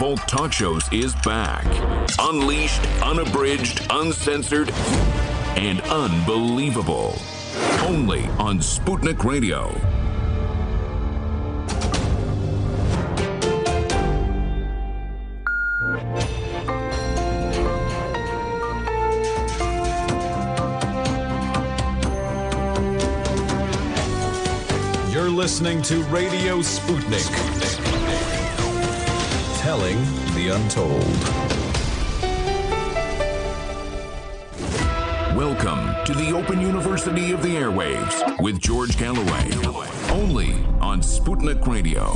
All talk shows is back. Unleashed, unabridged, uncensored, and unbelievable. Only on Sputnik Radio. You're listening to Radio Sputnik. Telling the untold. Welcome to the Open University of the Airwaves with George Galloway. Only on Sputnik Radio.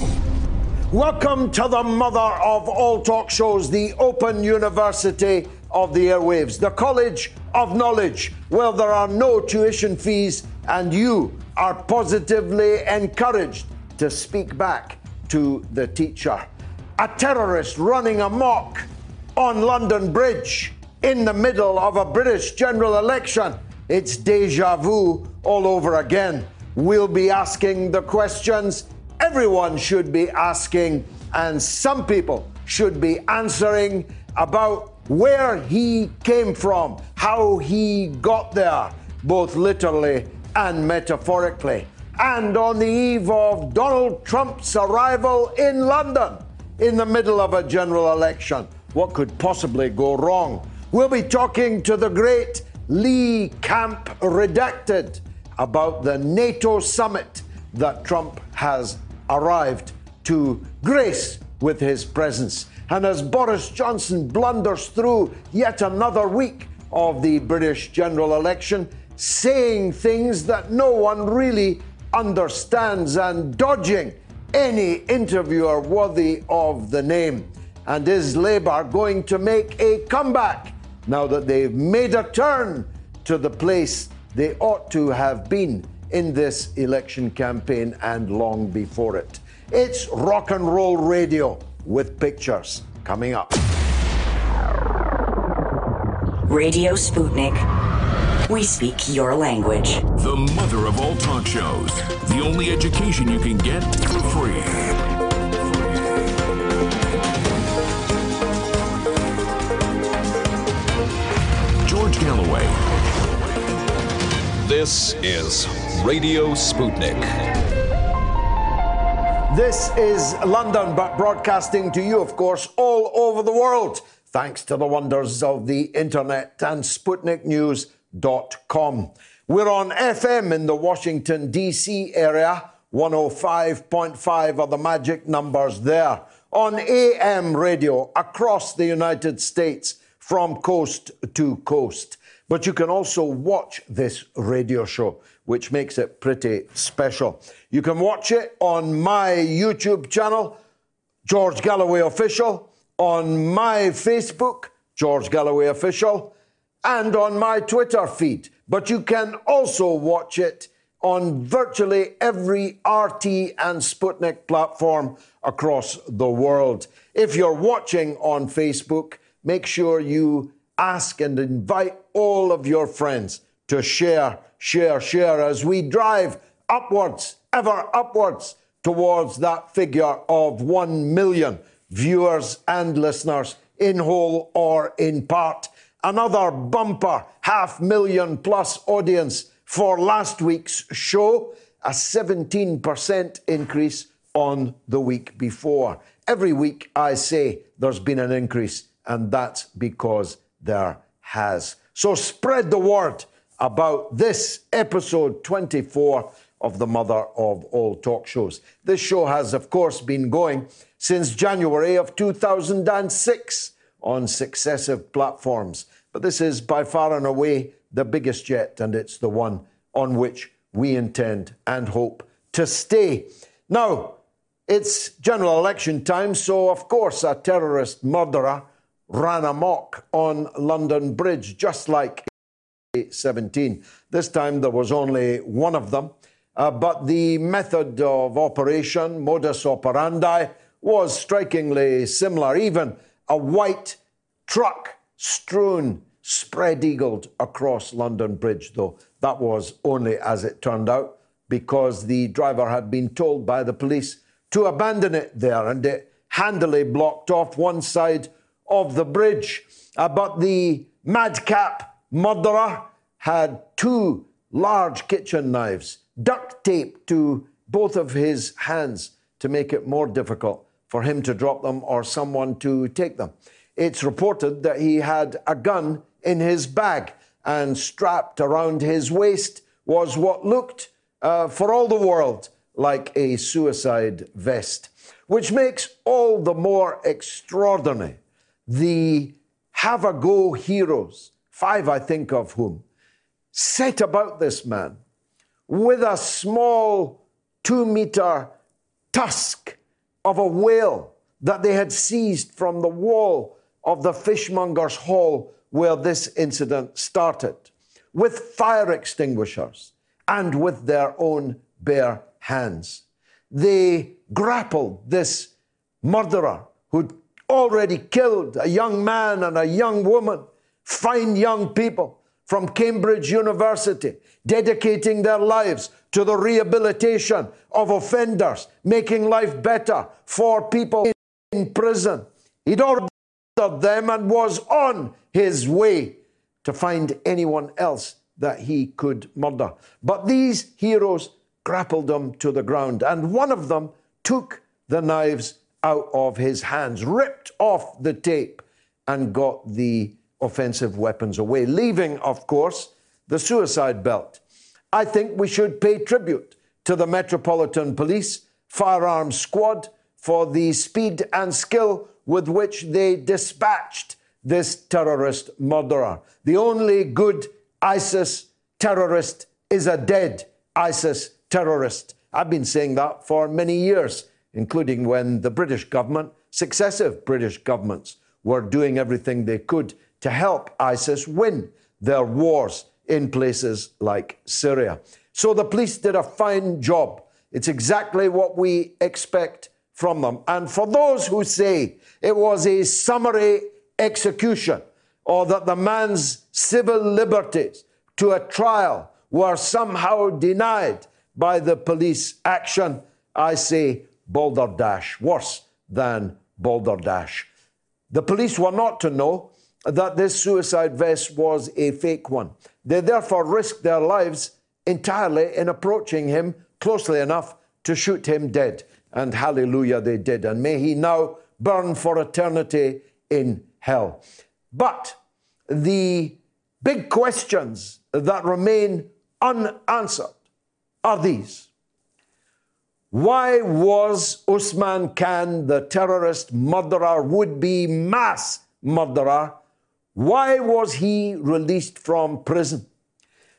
Welcome to the mother of all talk shows, the Open University of the Airwaves, the College of Knowledge, where there are no tuition fees and you are positively encouraged to speak back to the teacher. A terrorist running amok on London Bridge in the middle of a British general election. It's deja vu all over again. We'll be asking the questions everyone should be asking, and some people should be answering about where he came from, how he got there, both literally and metaphorically. And on the eve of Donald Trump's arrival in London in the middle of a general election, what could possibly go wrong? We'll be talking to the great Lee Camp Redacted about the NATO summit that Trump has arrived to grace with his presence. And as Boris Johnson blunders through yet another week of the British general election, saying things that no one really understands and dodging any interviewer worthy of the name. And is Labour going to make a comeback now that they've made a turn to the place they ought to have been in this election campaign and long before it? It's rock and roll radio with pictures coming up. Radio Sputnik. We speak your language. The mother of all talk shows. The only education you can get for free. George Galloway. This is Radio Sputnik. This is London, but broadcasting to you, of course, all over the world, thanks to the wonders of the internet and SputnikNews.com. We're on FM in the Washington, D.C. area. 105.5 are the magic numbers there. On AM radio across the United States from coast to coast. But you can also watch this radio show, which makes it pretty special. You can watch it on my YouTube channel, George Galloway Official, on my Facebook, George Galloway Official, and on my Twitter feed. But you can also watch it on virtually every RT and Sputnik platform across the world. If you're watching on Facebook, make sure you ask and invite all of your friends to share, share, share as we drive upwards, ever upwards towards that figure of 1 million viewers and listeners in whole or in part. Another bumper half million plus audience for last week's show, a 17% increase on the week before. Every week I say there's been an increase, and that's because there has. So spread the word about this episode 24 of the mother of all talk shows. This show has, of course, been going since January of 2006 on successive platforms. But this is by far and away the biggest jet, and it's the one on which we intend and hope to stay. Now, it's general election time, so of course, a terrorist murderer ran amok on London Bridge, just like 17. This time there was only one of them, uh, but the method of operation, modus operandi, was strikingly similar. Even a white truck strewn, spread eagled across London Bridge, though that was only as it turned out because the driver had been told by the police to abandon it there and it handily blocked off one side of the bridge. Uh, but the madcap murderer had two large kitchen knives duct taped to both of his hands to make it more difficult for him to drop them or someone to take them. It's reported that he had a gun in his bag and strapped around his waist was what looked, uh, for all the world, like a suicide vest, which makes all the more extraordinary. The have a go heroes, five I think of whom, set about this man with a small two meter tusk of a whale that they had seized from the wall of the fishmonger's hall where this incident started, with fire extinguishers and with their own bare hands. They grappled this murderer who'd already killed a young man and a young woman, fine young people from Cambridge University, dedicating their lives to the rehabilitation of offenders, making life better for people in prison. He'd ordered them and was on his way to find anyone else that he could murder. But these heroes grappled him to the ground, and one of them took the knives out of his hands, ripped off the tape, and got the offensive weapons away, leaving, of course, the suicide belt. I think we should pay tribute to the Metropolitan Police Firearms Squad for the speed and skill with which they dispatched this terrorist murderer. The only good ISIS terrorist is a dead ISIS terrorist. I've been saying that for many years, including when the British government, successive British governments, were doing everything they could to help ISIS win their wars in places like Syria. So the police did a fine job. It's exactly what we expect from them. And for those who say it was a summary execution or that the man's civil liberties to a trial were somehow denied by the police action, I say balderdash, worse than balderdash. The police were not to know that this suicide vest was a fake one. They therefore risked their lives entirely in approaching him closely enough to shoot him dead. And hallelujah, they did. And may he now burn for eternity in hell. But the big questions that remain unanswered are these. Why was Usman Khan, the terrorist murderer, would be mass murderer, why was he released from prison?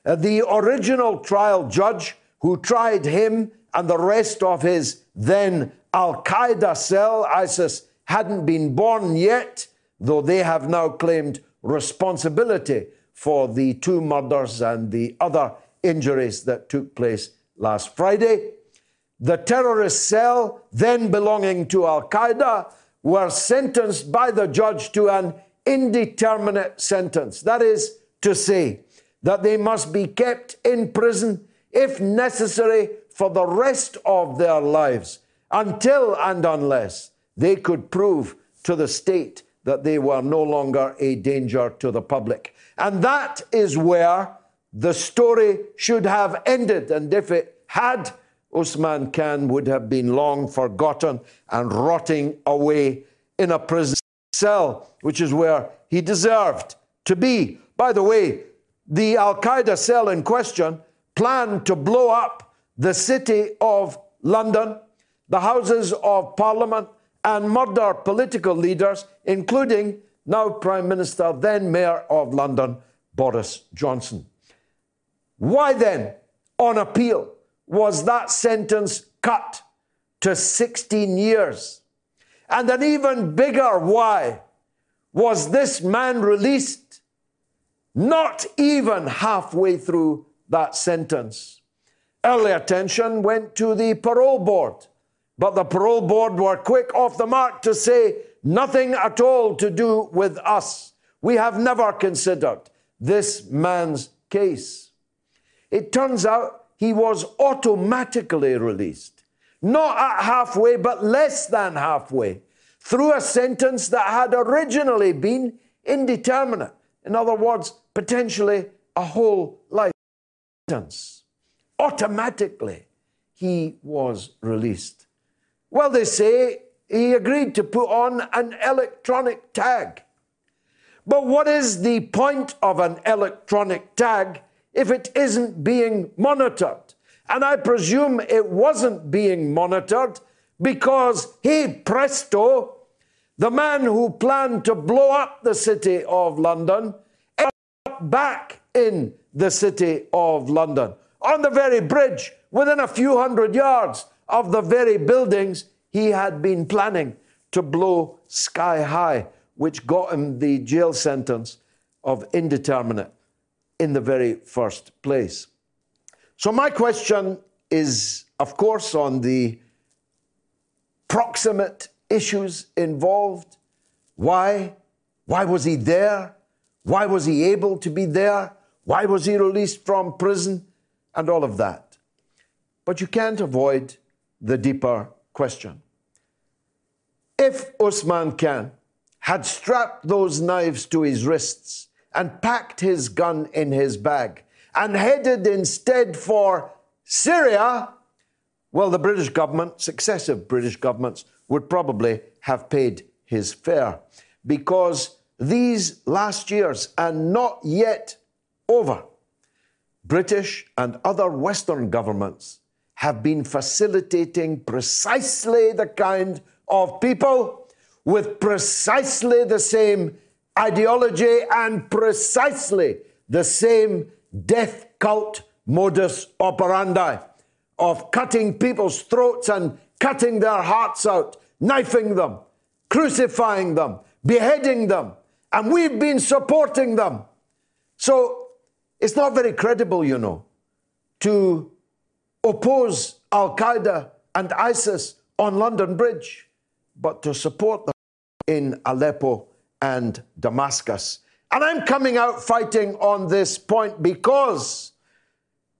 Uh, the original trial judge who tried him and the rest of his then Al Qaeda cell, ISIS, hadn't been born yet, though they have now claimed responsibility for the two murders and the other injuries that took place last Friday. The terrorist cell, then belonging to Al Qaeda, were sentenced by the judge to an indeterminate sentence. That is to say, that they must be kept in prison if necessary for the rest of their lives until and unless they could prove to the state that they were no longer a danger to the public. And that is where the story should have ended. And if it had, Usman Khan would have been long forgotten and rotting away in a prison cell, which is where he deserved to be. By the way, the Al Qaeda cell in question planned to blow up the city of London, the Houses of Parliament, and murder political leaders, including now Prime Minister, then Mayor of London, Boris Johnson. Why then, on appeal, was that sentence cut to 16 years? And an even bigger why was this man released not even halfway through that sentence. Early attention went to the parole board, but the parole board were quick off the mark to say nothing at all to do with us. We have never considered this man's case. It turns out he was automatically released, not at halfway, but less than halfway. through a sentence that had originally been indeterminate. In other words, potentially a whole life sentence. Automatically, he was released. Well, they say he agreed to put on an electronic tag. But what is the point of an electronic tag if it isn't being monitored? And I presume it wasn't being monitored because, hey presto, the man who planned to blow up the city of London ended back in the city of London on the very bridge within a few hundred yards of the very buildings he had been planning to blow sky high, which got him the jail sentence of indeterminate in the very first place. So, my question is, of course, on the proximate issues involved. Why? Why was he there? Why was he able to be there? Why was he released from prison? And all of that. But you can't avoid the deeper question. If Usman Khan had strapped those knives to his wrists and packed his gun in his bag and headed instead for Syria, well, the British government, successive British governments, would probably have paid his fare because these last years are not yet over. British and other Western governments have been facilitating precisely the kind of people with precisely the same ideology and precisely the same death cult modus operandi of cutting people's throats and cutting their hearts out, knifing them, crucifying them, beheading them. And we've been supporting them. So it's not very credible, you know, to oppose Al Qaeda and ISIS on London Bridge but to support them in Aleppo and Damascus. And I'm coming out fighting on this point because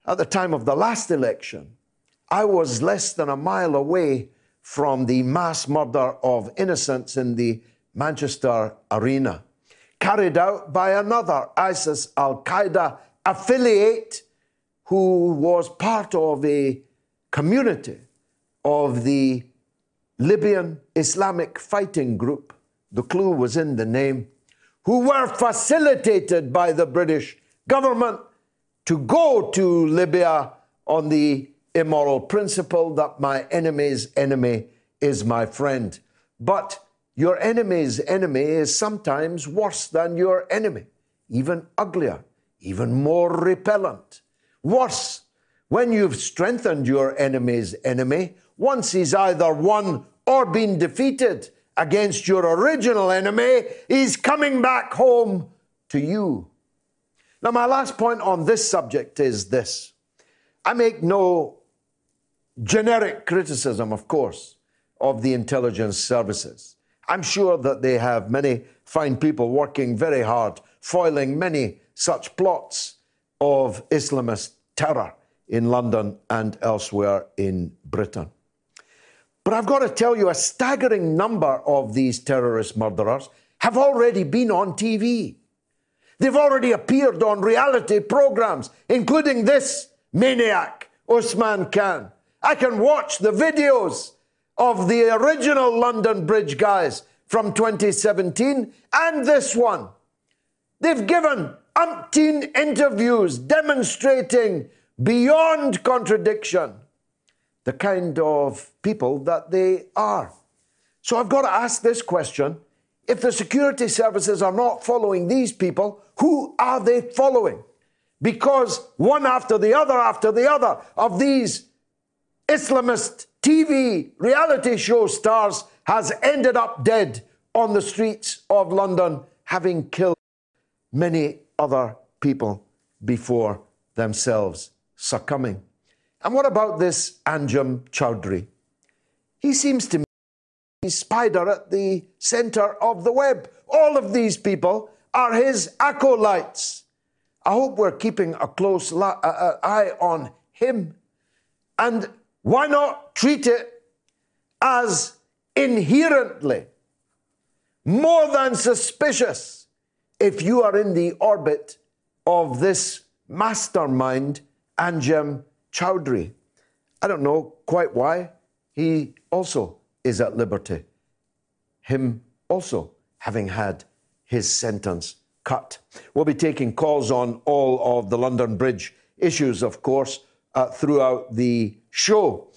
at the time of the last election, I was less than a mile away from the mass murder of innocents in the Manchester arena, carried out by another ISIS Al Qaeda affiliate who was part of a community of the Libyan Islamic Fighting Group, the clue was in the name, who were facilitated by the British government to go to Libya on the immoral principle that my enemy's enemy is my friend. But your enemy's enemy is sometimes worse than your enemy, even uglier, even more repellent. Worse, when you've strengthened your enemy's enemy, once he's either won or been defeated against your original enemy, he's coming back home to you. Now, my last point on this subject is this I make no generic criticism, of course, of the intelligence services. I'm sure that they have many fine people working very hard, foiling many such plots of Islamist terror in London and elsewhere in Britain. But I've got to tell you, a staggering number of these terrorist murderers have already been on TV. They've already appeared on reality programs, including this maniac, Usman Khan. I can watch the videos of the original London Bridge guys from 2017 and this one. They've given umpteen interviews demonstrating beyond contradiction the kind of people that they are. So I've got to ask this question if the security services are not following these people, who are they following? Because one after the other after the other of these Islamist TV reality show stars has ended up dead on the streets of London, having killed many other people before themselves succumbing. And what about this Anjem Choudary? He seems to me spider at the center of the web. All of these people are his acolytes. I hope we're keeping a close uh, uh, eye on him. And why not treat it as inherently more than suspicious if you are in the orbit of this mastermind, Anjem Choudary. I don't know quite why. He also is at liberty. Him also having had his sentence cut. We'll be taking calls on all of the London Bridge issues, of course, uh, throughout the show.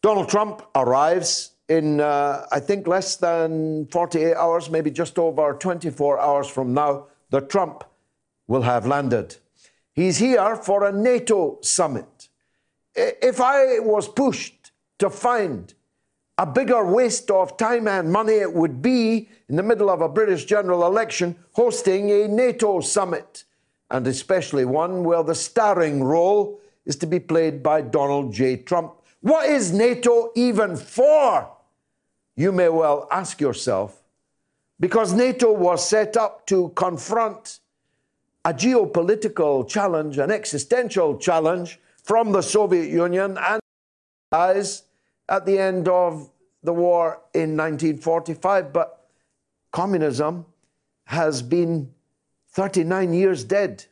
Donald Trump arrives in, uh, I think, less than 48 hours, maybe just over 24 hours from now. The Trump will have landed. He's here for a NATO summit. If I was pushed to find a bigger waste of time and money it would be in the middle of a British general election hosting a NATO summit, and especially one where the starring role is to be played by Donald J. Trump. What is NATO even for? You may well ask yourself, because NATO was set up to confront a geopolitical challenge, an existential challenge from the Soviet Union and as at the end of the war in 1945. But communism has been 39 years dead.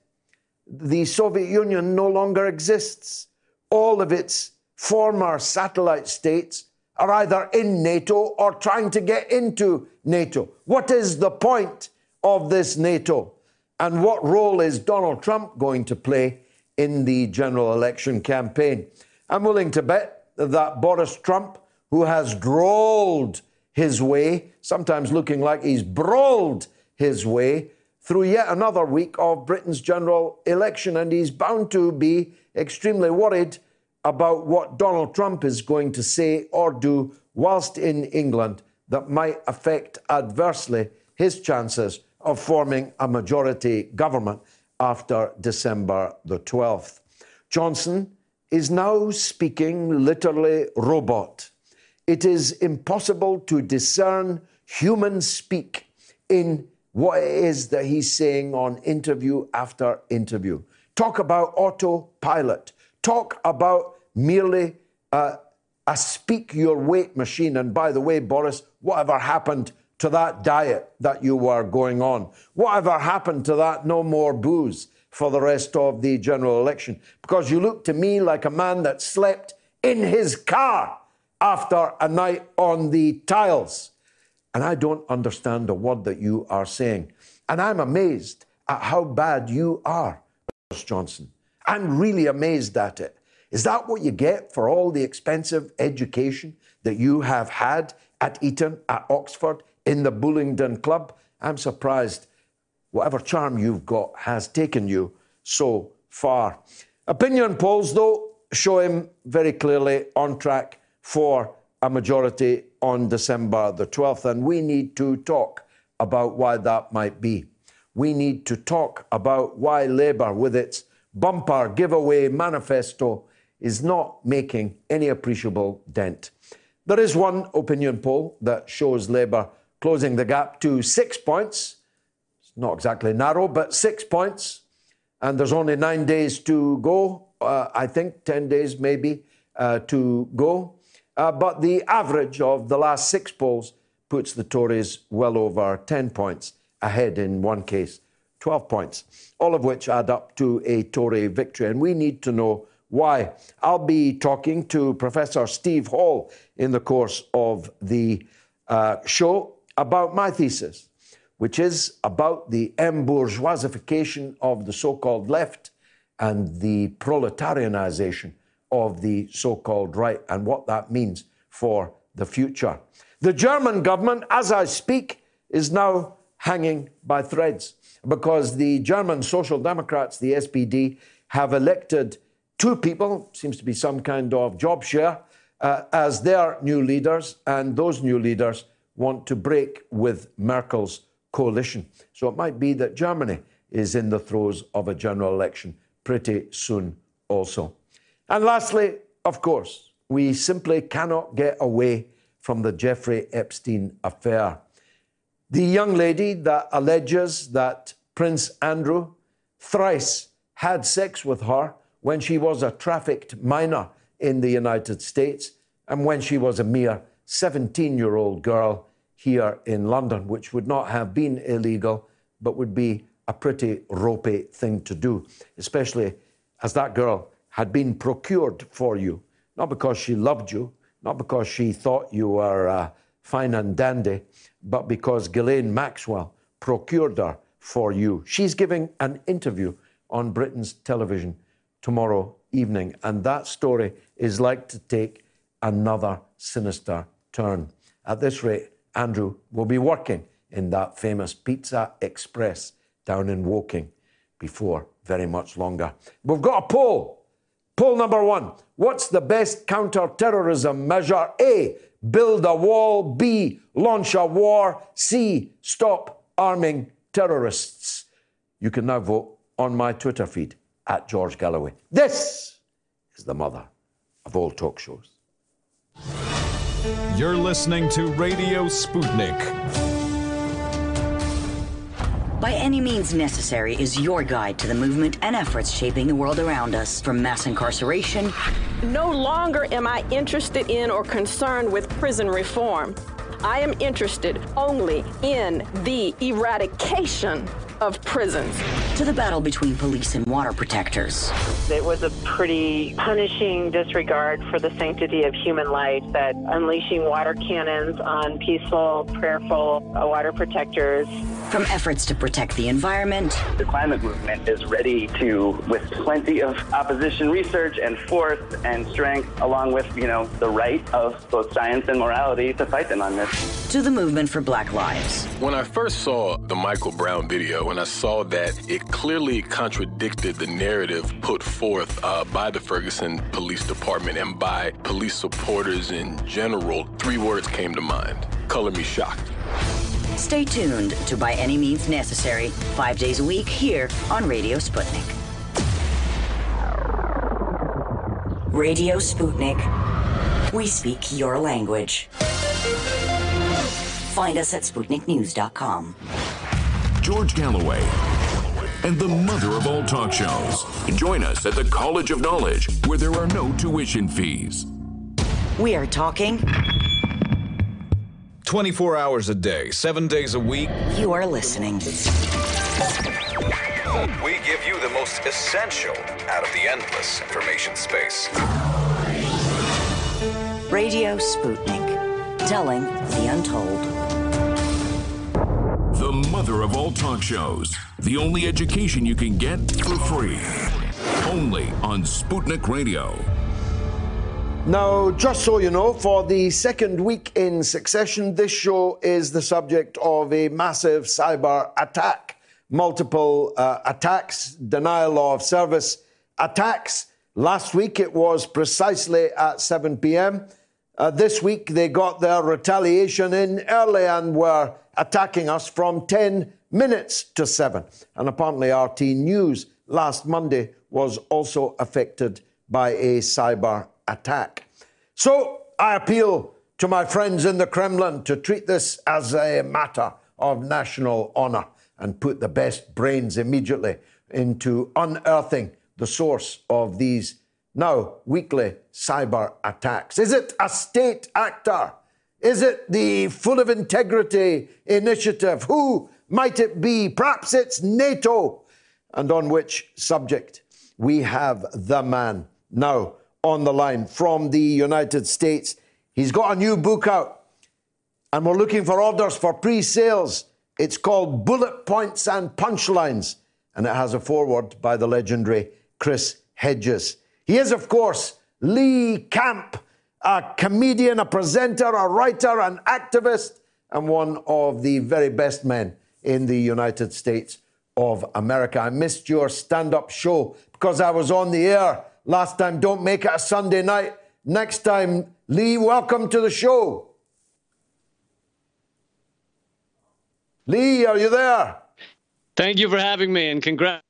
The Soviet Union no longer exists. All of its former satellite states are either in NATO or trying to get into NATO. What is the point of this NATO? And what role is Donald Trump going to play in the general election campaign? I'm willing to bet that Boris Trump, who has drawled his way, sometimes looking like he's brawled his way through yet another week of Britain's general election, and he's bound to be extremely worried about what Donald Trump is going to say or do whilst in England that might affect adversely his chances of forming a majority government after December the 12th. Johnson is now speaking literally robot. It is impossible to discern human speak in what it is that he's saying on interview after interview. Talk about autopilot. Talk about merely uh, a speak your weight machine. And by the way, Boris, whatever happened to that diet that you were going on? Whatever happened to that no more booze for the rest of the general election? Because you look to me like a man that slept in his car after a night on the tiles. And I don't understand a word that you are saying. And I'm amazed at how bad you are, Boris Johnson. I'm really amazed at it. Is that what you get for all the expensive education that you have had at Eton, at Oxford, in the Bullingdon Club? I'm surprised whatever charm you've got has taken you so far. Opinion polls, though, show him very clearly on track for a majority on December the 12th, and we need to talk about why that might be. We need to talk about why Labour, with its bumper giveaway manifesto, is not making any appreciable dent. There is one opinion poll that shows Labour closing the gap to six points. It's not exactly narrow, but six points. And there's only nine days to go, uh, I think, 10 days maybe uh, to go. Uh, but the average of the last six polls puts the Tories well over 10 points ahead in one case, 12 points, all of which add up to a Tory victory. And we need to know why. I'll be talking to Professor Steve Hall in the course of the uh, show about my thesis, which is about the embourgeoisification of the so called left and the proletarianization of the so called right and what that means for the future. The German government, as I speak, is now hanging by threads because the German Social Democrats, the SPD, have elected two people, seems to be some kind of job share, uh, as their new leaders, and those new leaders want to break with Merkel's coalition. So it might be that Germany is in the throes of a general election pretty soon, also. And lastly, of course, we simply cannot get away from the Jeffrey Epstein affair. The young lady that alleges that Prince Andrew thrice had sex with her when she was a trafficked minor in the United States and when she was a mere 17 year old girl, here in London, which would not have been illegal, but would be a pretty ropey thing to do, especially as that girl had been procured for you, not because she loved you, not because she thought you were uh, fine and dandy, but because Ghislaine Maxwell procured her for you. She's giving an interview on Britain's television tomorrow evening, and that story is like to take another sinister turn. At this rate, Andrew will be working in that famous Pizza Express down in Woking before very much longer. We've got a poll. Poll number one What's the best counter terrorism measure? A. Build a wall. B. Launch a war. C. Stop arming terrorists. You can now vote on my Twitter feed at George Galloway. This is the mother of all talk shows. You're listening to Radio Sputnik. By Any Means Necessary is your guide to the movement and efforts shaping the world around us, from mass incarceration. No longer am I interested in or concerned with prison reform. I am interested only in the eradication of prisons. To the battle between police and water protectors. It was a pretty punishing disregard for the sanctity of human life that unleashing water cannons on peaceful, prayerful uh, water protectors. From efforts to protect the environment. The climate movement is ready to, with plenty of opposition research and force and strength, along with, you know, the right of both science and morality to fight them on this. To the movement for black lives. When I first saw the Michael Brown video, and I saw that it clearly contradicted the narrative put forth uh, by the Ferguson Police Department and by police supporters in general, three words came to mind color me shocked. Stay tuned to By Any Means Necessary, five days a week here on Radio Sputnik. Radio Sputnik. We speak your language. Find us at SputnikNews.com. George Galloway and the mother of all talk shows. Join us at the College of Knowledge, where there are no tuition fees. We are talking. 24 hours a day, seven days a week. You are listening. We give you the most essential out of the endless information space. Radio Sputnik, telling the untold. The mother of all talk shows. The only education you can get for free. Only on Sputnik Radio. Now, just so you know, for the second week in succession, this show is the subject of a massive cyber attack. Multiple uh, attacks, denial of service attacks. Last week it was precisely at 7 p.m. Uh, this week they got their retaliation in early and were attacking us from 10 minutes to 7. And apparently, RT News last Monday was also affected by a cyber attack. So I appeal to my friends in the Kremlin to treat this as a matter of national honor and put the best brains immediately into unearthing the source of these now weekly cyber attacks. Is it a state actor? Is it the Full of Integrity initiative? Who might it be? Perhaps it's NATO. And on which subject? We have the man now on the line from the United States. He's got a new book out, and we're looking for orders for pre sales. It's called Bullet Points and Punchlines, and it has a foreword by the legendary Chris Hedges. He is, of course, Lee Camp, a comedian, a presenter, a writer, an activist, and one of the very best men in the United States of America. I missed your stand up show because I was on the air last time. Don't make it a Sunday night. Next time, Lee, welcome to the show. Lee, are you there? Thank you for having me and congrats.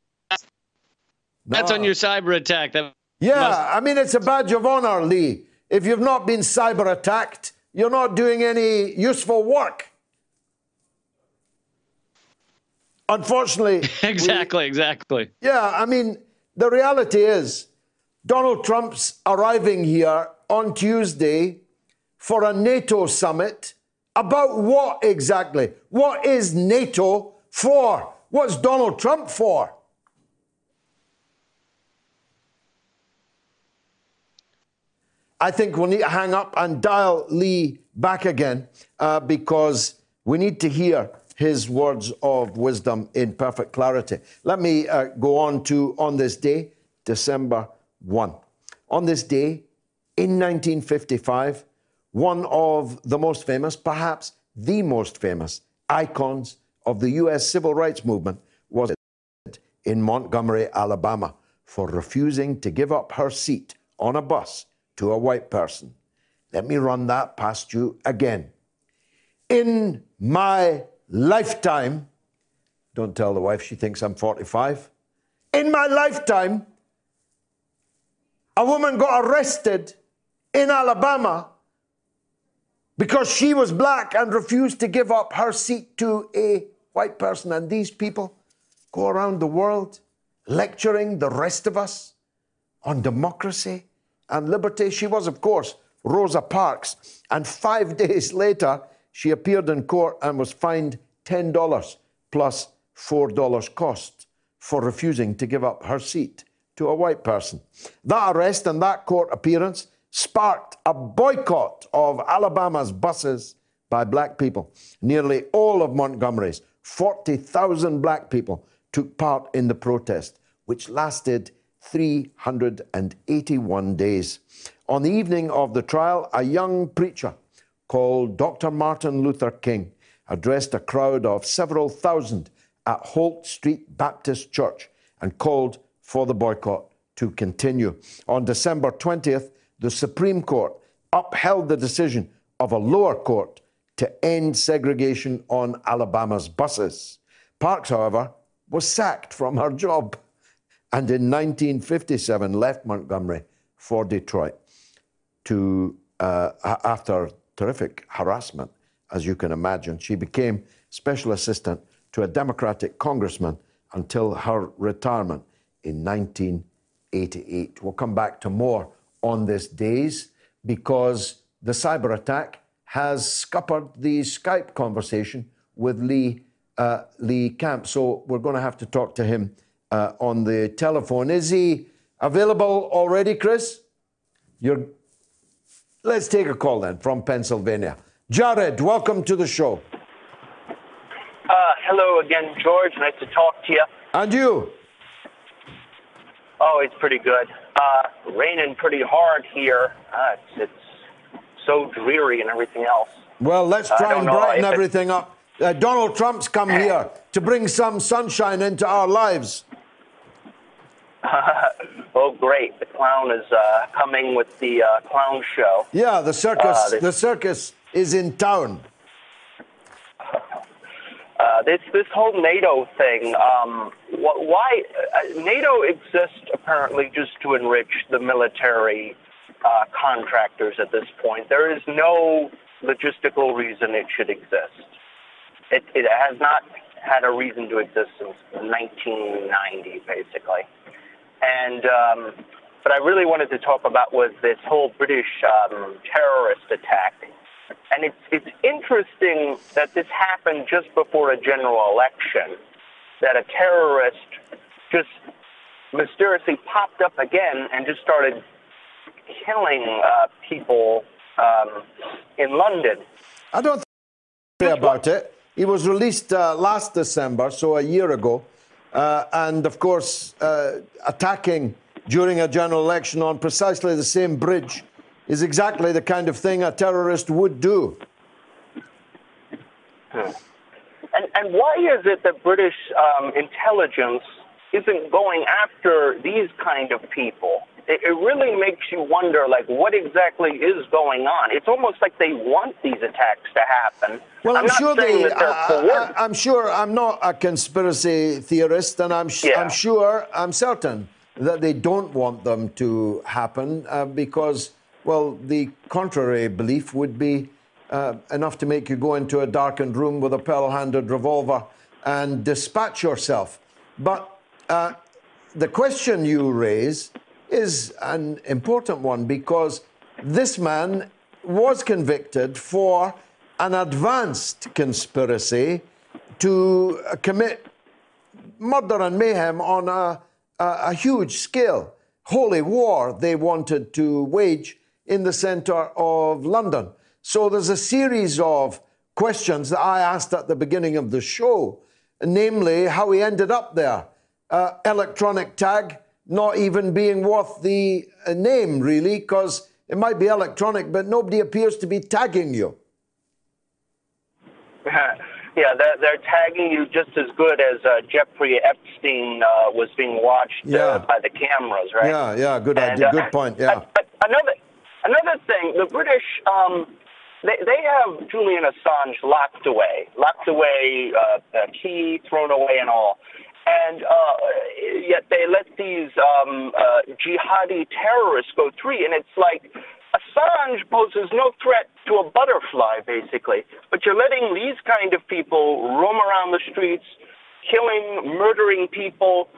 That's No. on your cyber attack. That Yeah, must- I mean, it's a badge of honor, Lee. If you've not been cyber attacked, you're not doing any useful work. Unfortunately, we- exactly, exactly. yeah, I mean, the reality is Donald Trump's arriving here on Tuesday for a NATO summit About what exactly? What is NATO for? What's Donald Trump for? I think we'll need to hang up and dial Lee back again uh, because we need to hear his words of wisdom in perfect clarity. Let me uh, go on to on this day, December 1. On this day, in 1955, one of the most famous, perhaps the most famous icons of the U.S. civil rights movement was in Montgomery, Alabama, for refusing to give up her seat on a bus to a white person. Let me run that past you again. In my lifetime, don't tell the wife she thinks I'm 45. In my lifetime, a woman got arrested in Alabama because she was black and refused to give up her seat to a white person. And these people go around the world lecturing the rest of us on democracy and liberty. She was, of course, Rosa Parks. And five days later, she appeared in court and was fined $10 plus $4 cost for refusing to give up her seat to a white person. That arrest and that court appearance sparked a boycott of Alabama's buses by black people. Nearly all of Montgomery's 40,000 black people took part in the protest, which lasted 381 days. On the evening of the trial, a young preacher called Dr. Martin Luther King addressed a crowd of several thousand at Holt Street Baptist Church and called for the boycott to continue. On December 20th, the Supreme Court upheld the decision of a lower court to end segregation on Alabama's buses. Parks, however, was sacked from her job and in 1957 left Montgomery for Detroit to, uh, after terrific harassment, as you can imagine. She became special assistant to a Democratic congressman until her retirement in 1988. We'll come back to more on this days because the cyber attack has scuppered the Skype conversation with Lee, uh, Lee Camp. So we're going to have to talk to him uh, on the telephone. Is he available already, Chris? You're... Let's take a call then from Pennsylvania. Jared, welcome to the show. Uh, hello again, George. Nice to talk to you. And you? Oh, it's pretty good. Uh, raining pretty hard here. Uh, it's, it's, so dreary and everything else. Well, let's try and brighten everything up. Uh, Donald Trump's come here to bring some sunshine into our lives. oh, great! The clown is uh, coming with the uh, clown show. Yeah, the circus. Uh, the circus is in town. Uh, this this whole NATO thing. Um, wh- why uh, NATO exists apparently just to enrich the military uh, contractors at this point. There is no logistical reason it should exist. It, it has not had a reason to exist since 1990, basically. And um, what I really wanted to talk about was this whole British um, terrorist attack. And it's, it's interesting that this happened just before a general election, that a terrorist just mysteriously popped up again and just started killing uh, people um, in London. I don't think about it. He was released uh, last December, so a year ago. Uh, and of course, uh, attacking during a general election on precisely the same bridge is exactly the kind of thing a terrorist would do. Hmm. And, and why is it that British um, intelligence isn't going after these kind of people? It, it really makes you wonder, like, what exactly is going on? It's almost like they want these attacks to happen. Well, I'm, I'm sure they. Uh, I, am sure I'm not a conspiracy theorist, and I'm, yeah. I'm sure, I'm certain that they don't want them to happen uh, because, well, the contrary belief would be uh, enough to make you go into a darkened room with a pearl-handled revolver and dispatch yourself. But uh, the question you raise is an important one because this man was convicted for an advanced conspiracy to commit murder and mayhem on a, a, a huge scale. Holy war they wanted to wage in the centre of London. So there's a series of questions that I asked at the beginning of the show, namely how he ended up there. Uh, electronic tag not even being worth the uh, name, really, because it might be electronic, but nobody appears to be tagging you. yeah, they're, they're, tagging you just as good as uh, Jeffrey Epstein uh, was being watched uh, by the cameras, right? Yeah, yeah, good and, idea, good uh, point. Yeah. another another thing, the British. Um, they, they have Julian Assange locked away, locked away, uh, key thrown away, and all and uh, yet they let these um, uh, jihadi terrorists go free. And it's like Assange poses no threat to a butterfly, basically, but you're letting these kind of people roam around the streets, killing, murdering people.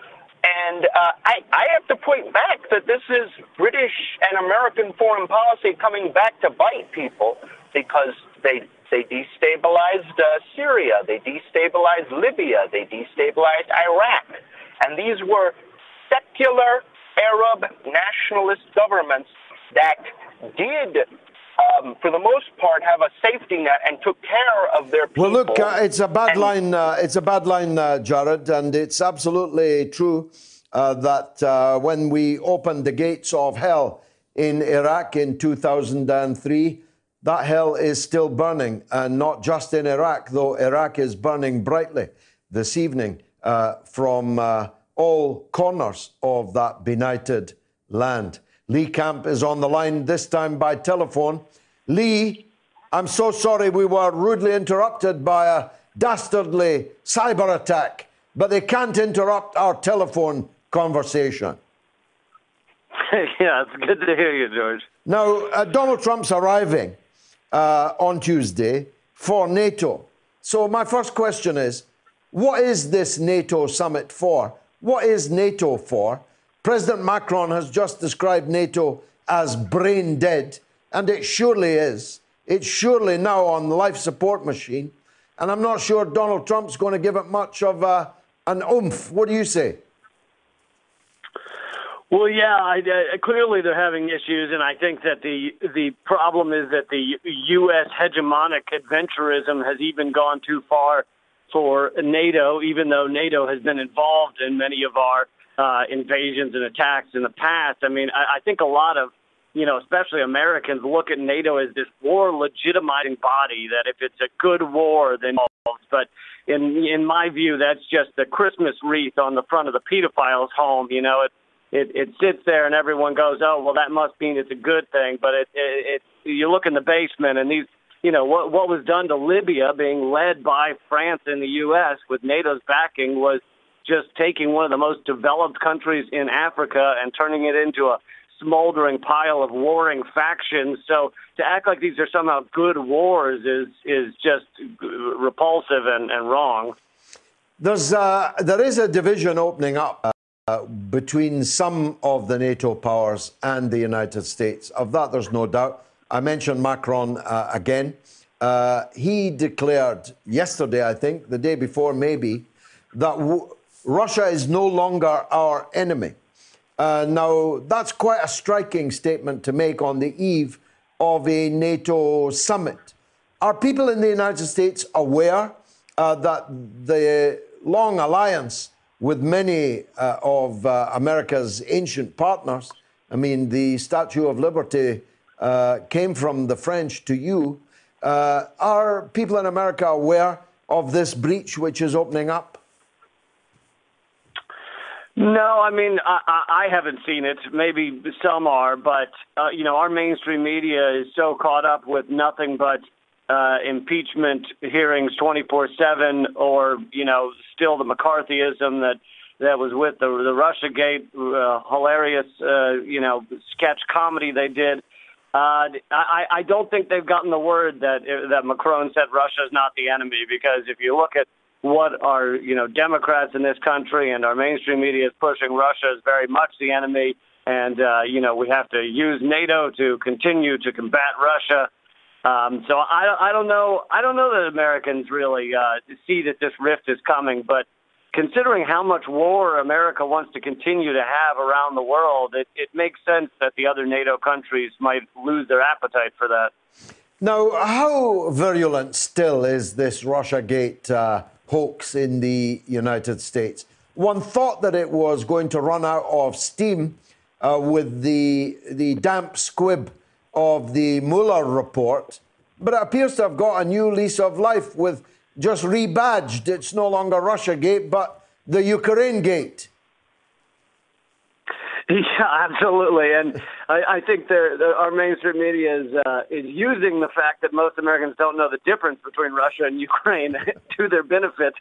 And uh, I, I have to point back that this is British and American foreign policy coming back to bite people because they they destabilized uh, Syria. They destabilized Libya. They destabilized Iraq. And these were secular Arab nationalist governments that did um, for the most part, have a safety net and took care of their people. Well, look, uh, it's a bad and line. Uh, it's a bad line, uh, Jared, and it's absolutely true uh, that uh, when we opened the gates of hell in Iraq in 2003, that hell is still burning, and not just in Iraq, though Iraq is burning brightly this evening uh, from uh, all corners of that benighted land. Lee Camp is on the line, this time by telephone. Lee, I'm so sorry we were rudely interrupted by a dastardly cyber attack, but they can't interrupt our telephone conversation. yeah, it's good to hear you, George. Now, uh, Donald Trump's arriving uh, on Tuesday for NATO. So, my first question is what is this NATO summit for? What is NATO for? President Macron has just described NATO as brain dead, and it surely is. It's surely now on the life support machine, and I'm not sure Donald Trump's going to give it much of a, uh, an oomph. What do you say? Well, yeah, I, uh, clearly they're having issues, and I think that the the problem is that the U.S. hegemonic adventurism has even gone too far for NATO, even though NATO has been involved in many of our uh, invasions and attacks in the past. I mean, I, I think a lot of you know, especially Americans, look at NATO as this war legitimizing body. That if it's a good war, then but in in my view, that's just the Christmas wreath on the front of the pedophile's home. You know, it's it, it sits there and everyone goes, oh, well, that must mean it's a good thing. But it, it, it you look in the basement and these, you know, what, what was done to Libya being led by France and the U.S. with NATO's backing was just taking one of the most developed countries in Africa and turning it into a smoldering pile of warring factions. So to act like these are somehow good wars is is just repulsive and, and wrong. There's uh, there is a division opening up. Between some of the NATO powers and the United States. Of that, there's no doubt. I mentioned Macron uh, again. Uh, he declared yesterday, I think, the day before, maybe, that w- Russia is no longer our enemy. Uh, now, that's quite a striking statement to make on the eve of a NATO summit. Are people in the United States aware uh, that the long alliance with many uh, of uh, America's ancient partners. I mean, the Statue of Liberty uh, came from the French to you. Uh, are people in America aware of this breach which is opening up? No, I mean I, I haven't seen it. Maybe some are, but uh, you know our mainstream media is so caught up with nothing but uh, impeachment hearings 24/7, or you know, still the McCarthyism that that was with the the RussiaGate uh, hilarious, uh, you know, sketch comedy they did. Uh, I, I don't think they've gotten the word that that Macron said Russia is not the enemy because if you look at what our you know Democrats in this country and our mainstream media is pushing Russia is very much the enemy, and uh, you know we have to use NATO to continue to combat Russia. Um, so I, I don't know. I don't know that Americans really uh, see that this rift is coming, but considering how much war America wants to continue to have around the world, it, it makes sense that the other NATO countries might lose their appetite for that. Now, how virulent still is this Russiagate uh, hoax in the United States? One thought that it was going to run out of steam uh, with the, the damp squib of the Mueller report, but it appears to have got a new lease of life with just rebadged. It's no longer Russia Gate, but the Ukraine Gate. Yeah, absolutely, and I, I think our mainstream media is uh, is using the fact that most Americans don't know the difference between Russia and Ukraine to their benefit.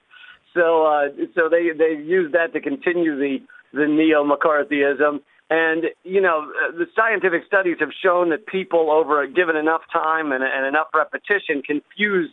So, uh, so they they use that to continue the the neo McCarthyism. And you know, the scientific studies have shown that people, over a given enough time and, and enough repetition, confuse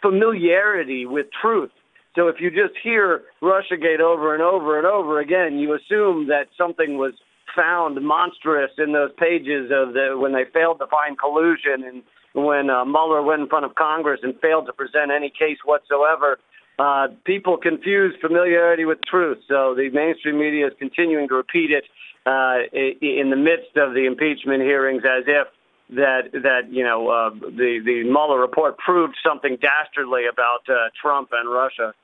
familiarity with truth. So if you just hear Russiagate over and over and over again, you assume that something was found monstrous in those pages of the when they failed to find collusion and when uh, Mueller went in front of Congress and failed to present any case whatsoever. Uh, people confuse familiarity with truth, so the mainstream media is continuing to repeat it uh, in the midst of the impeachment hearings as if that that you know uh, the the Mueller report proved something dastardly about uh, Trump and Russia.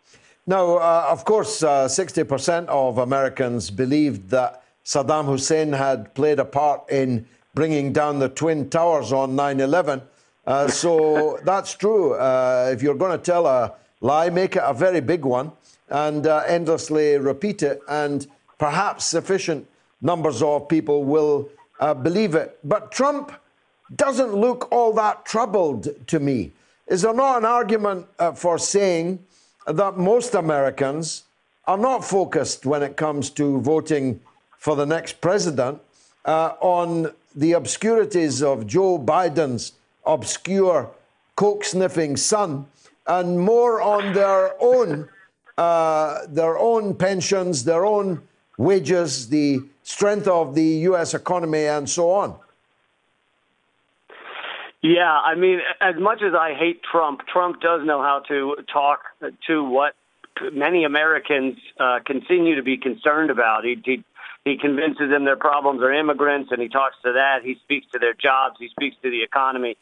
No, uh, of course, uh, sixty percent of Americans believed that Saddam Hussein had played a part in bringing down the twin towers on 9/11. Uh, so that's true. Uh, if you're going to tell a lie, make it a very big one and endlessly repeat it, and perhaps sufficient numbers of people will believe it. But Trump doesn't look all that troubled to me. Is there not an argument uh, for saying that most Americans are not focused when it comes to voting for the next president uh, on the obscurities of Joe Biden's obscure coke sniffing son and more on their own, uh, their own pensions, their own wages, the strength of the U.S. economy, and so on? Yeah, I mean, as much as I hate Trump, Trump does know how to talk to what many Americans uh, continue to be concerned about. He, he he convinces them their problems are immigrants, and he talks to that. He speaks to their jobs. He speaks to the economy.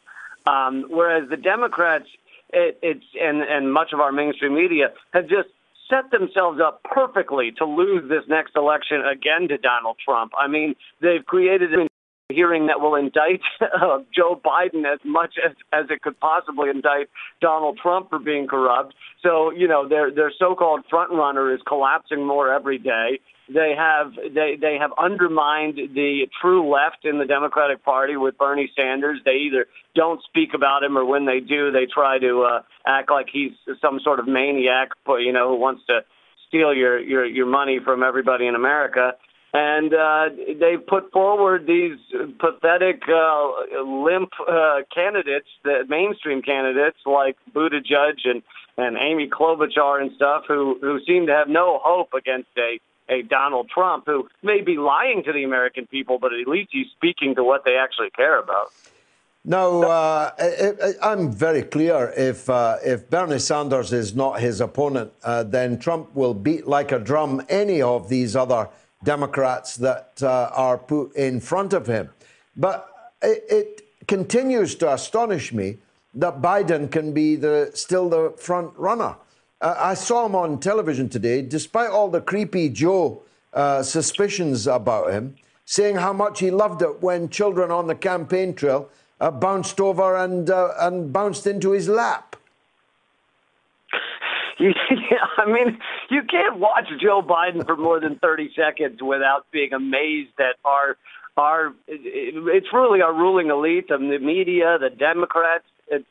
Um, whereas the Democrats, it, it's and and much of our mainstream media have just set themselves up perfectly to lose this next election again to Donald Trump. I mean, they've created a hearing that will indict uh, Joe Biden as much as, as it could possibly indict Donald Trump for being corrupt. So, you know, their their so-called front runner is collapsing more every day. They have they they have undermined the true left in the Democratic Party with Bernie Sanders. They either don't speak about him or when they do, they try to uh, act like he's some sort of maniac, but you know, who wants to steal your your your money from everybody in America and uh, they put forward these pathetic, uh, limp uh, candidates, the mainstream candidates like Buttigieg and and Amy Klobuchar and stuff, who who seem to have no hope against a a Donald Trump who may be lying to the American people, but at least he's speaking to what they actually care about. No, uh, I'm very clear. If uh, if Bernie Sanders is not his opponent, uh, then Trump will beat like a drum any of these other Democrats that uh, are put in front of him. But it, it, continues to astonish me that Biden can be the, still the front runner. Uh, I saw him on television today, despite all the creepy Joe uh, suspicions about him, saying how much he loved it when children on the campaign trail uh, bounced over and, uh, and bounced into his lap. I mean, you can't watch Joe Biden for more than 30 seconds without being amazed at our our. It's really our ruling elite, the media, the Democrats,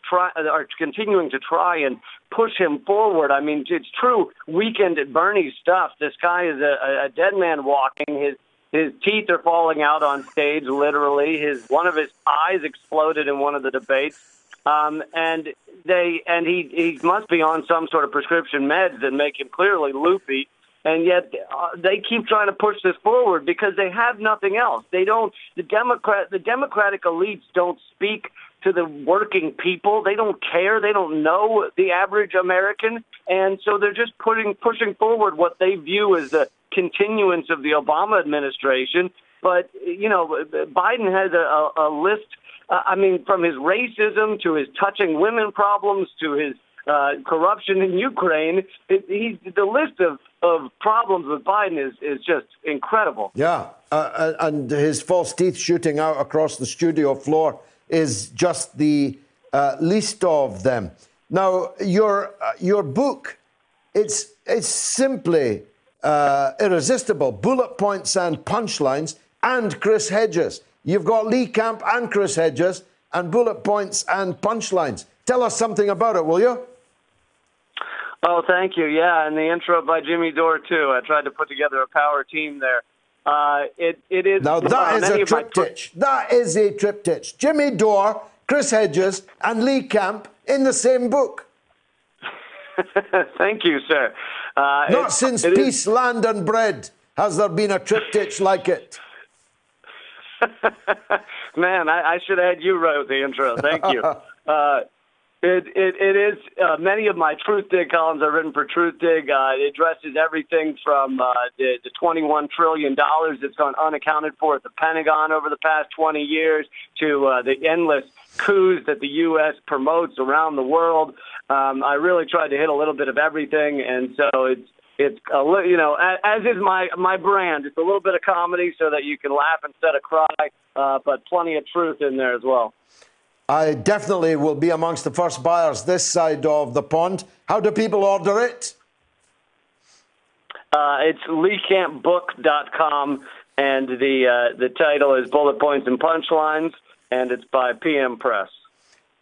try, are continuing to try and push him forward. I mean, it's true. Weekend at Bernie stuff. This guy is a, a dead man walking. His his teeth are falling out on stage, literally. His one of his eyes exploded in one of the debates. Um, and they and he he must be on some sort of prescription meds that make him clearly loopy. and yet uh, they keep trying to push this forward because they have nothing else. They don't. The Democrat, the Democratic elites don't speak to the working people. They don't care. They don't know the average American, and so they're just putting pushing forward what they view as the continuance of the Obama administration. But you know, Biden has a, a, list. Uh, I mean, from his racism to his touching women problems to his uh, corruption in Ukraine. It, he, the list of, of problems with Biden is, is just incredible. Yeah, uh, uh, and his false teeth shooting out across the studio floor is just the uh, least of them. Now, your, uh, your book, it's, it's simply uh, irresistible. Bullet points and punchlines, and Chris Hedges. You've got Lee Camp and Chris Hedges, and bullet points and punchlines. Tell us something about it, will you? Oh, thank you. Yeah, and the intro by Jimmy Dore too. I tried to put together a power team there. Uh, it it is now that uh, a triptych. that is a triptych. Jimmy Dore, Chris Hedges, and Lee Camp in the same book. thank you, sir. Uh, Not it, since it Peace, is... Land, and Bread has there been a triptych like it. Man, I, I, should add you wrote the intro. Thank you. Uh, it, it, it is. Uh, many of my Truthdig columns are written for Truthdig. Uh, it addresses everything from uh, the, the $21 trillion that's gone unaccounted for at the Pentagon over the past 20 years to uh, the endless coups that the U.S. promotes around the world. Um, I really tried to hit a little bit of everything, and so it's it's a li- you know as, is my my brand. It's a little bit of comedy so that you can laugh instead of cry, uh, but plenty of truth in there as well. I definitely will be amongst the first buyers this side of the pond. How do people order it? Uh, it's leecampbook.com, and the uh, the title is Bullet Points and Punchlines, and it's by PM Press.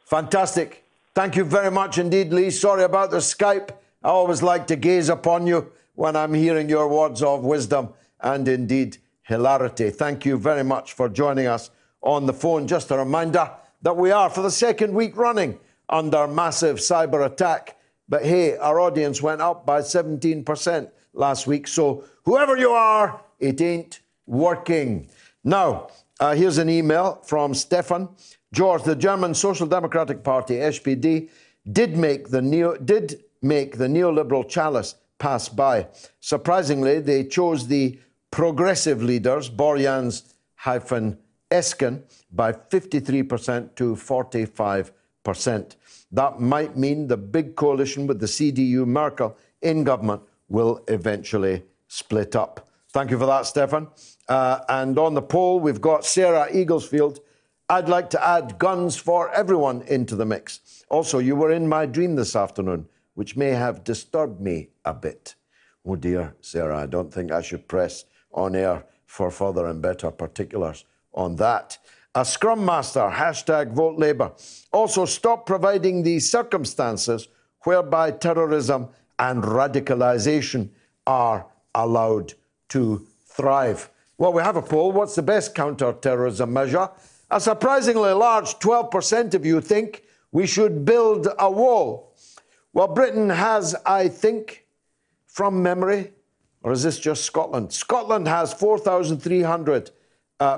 Fantastic. Thank you very much indeed, Lee. Sorry about the Skype. I always like to gaze upon you when I'm hearing your words of wisdom and indeed hilarity. Thank you very much for joining us on the phone. Just a reminder that we are for the second week running under massive cyber attack. But hey, our audience went up by 17% last week. So whoever you are, it ain't working. Now, uh, here's an email from Stefan. George, the German Social Democratic Party, SPD, did make the neo, did make the neoliberal chalice pass by. Surprisingly, they chose the progressive leaders, Borjans hyphen Esken, by 53% to 45%. That might mean the big coalition with the CDU Merkel in government will eventually split up. Thank you for that, Stefan. Uh, and on the poll, we've got Sarah Eaglesfield. I'd like to add guns for everyone into the mix. Also, you were in my dream this afternoon, which may have disturbed me a bit. Oh dear, Sarah, I don't think I should press on air for further and better particulars on that a Scrum Master, hashtag vote Labour. Also, stop providing the circumstances whereby terrorism and radicalisation are allowed to thrive. Well, we have a poll. What's the best counter terrorism measure? A surprisingly large 12% of you think we should build a wall. Well, Britain has, I think, from memory, or is this just Scotland? Scotland has 4,300 uh,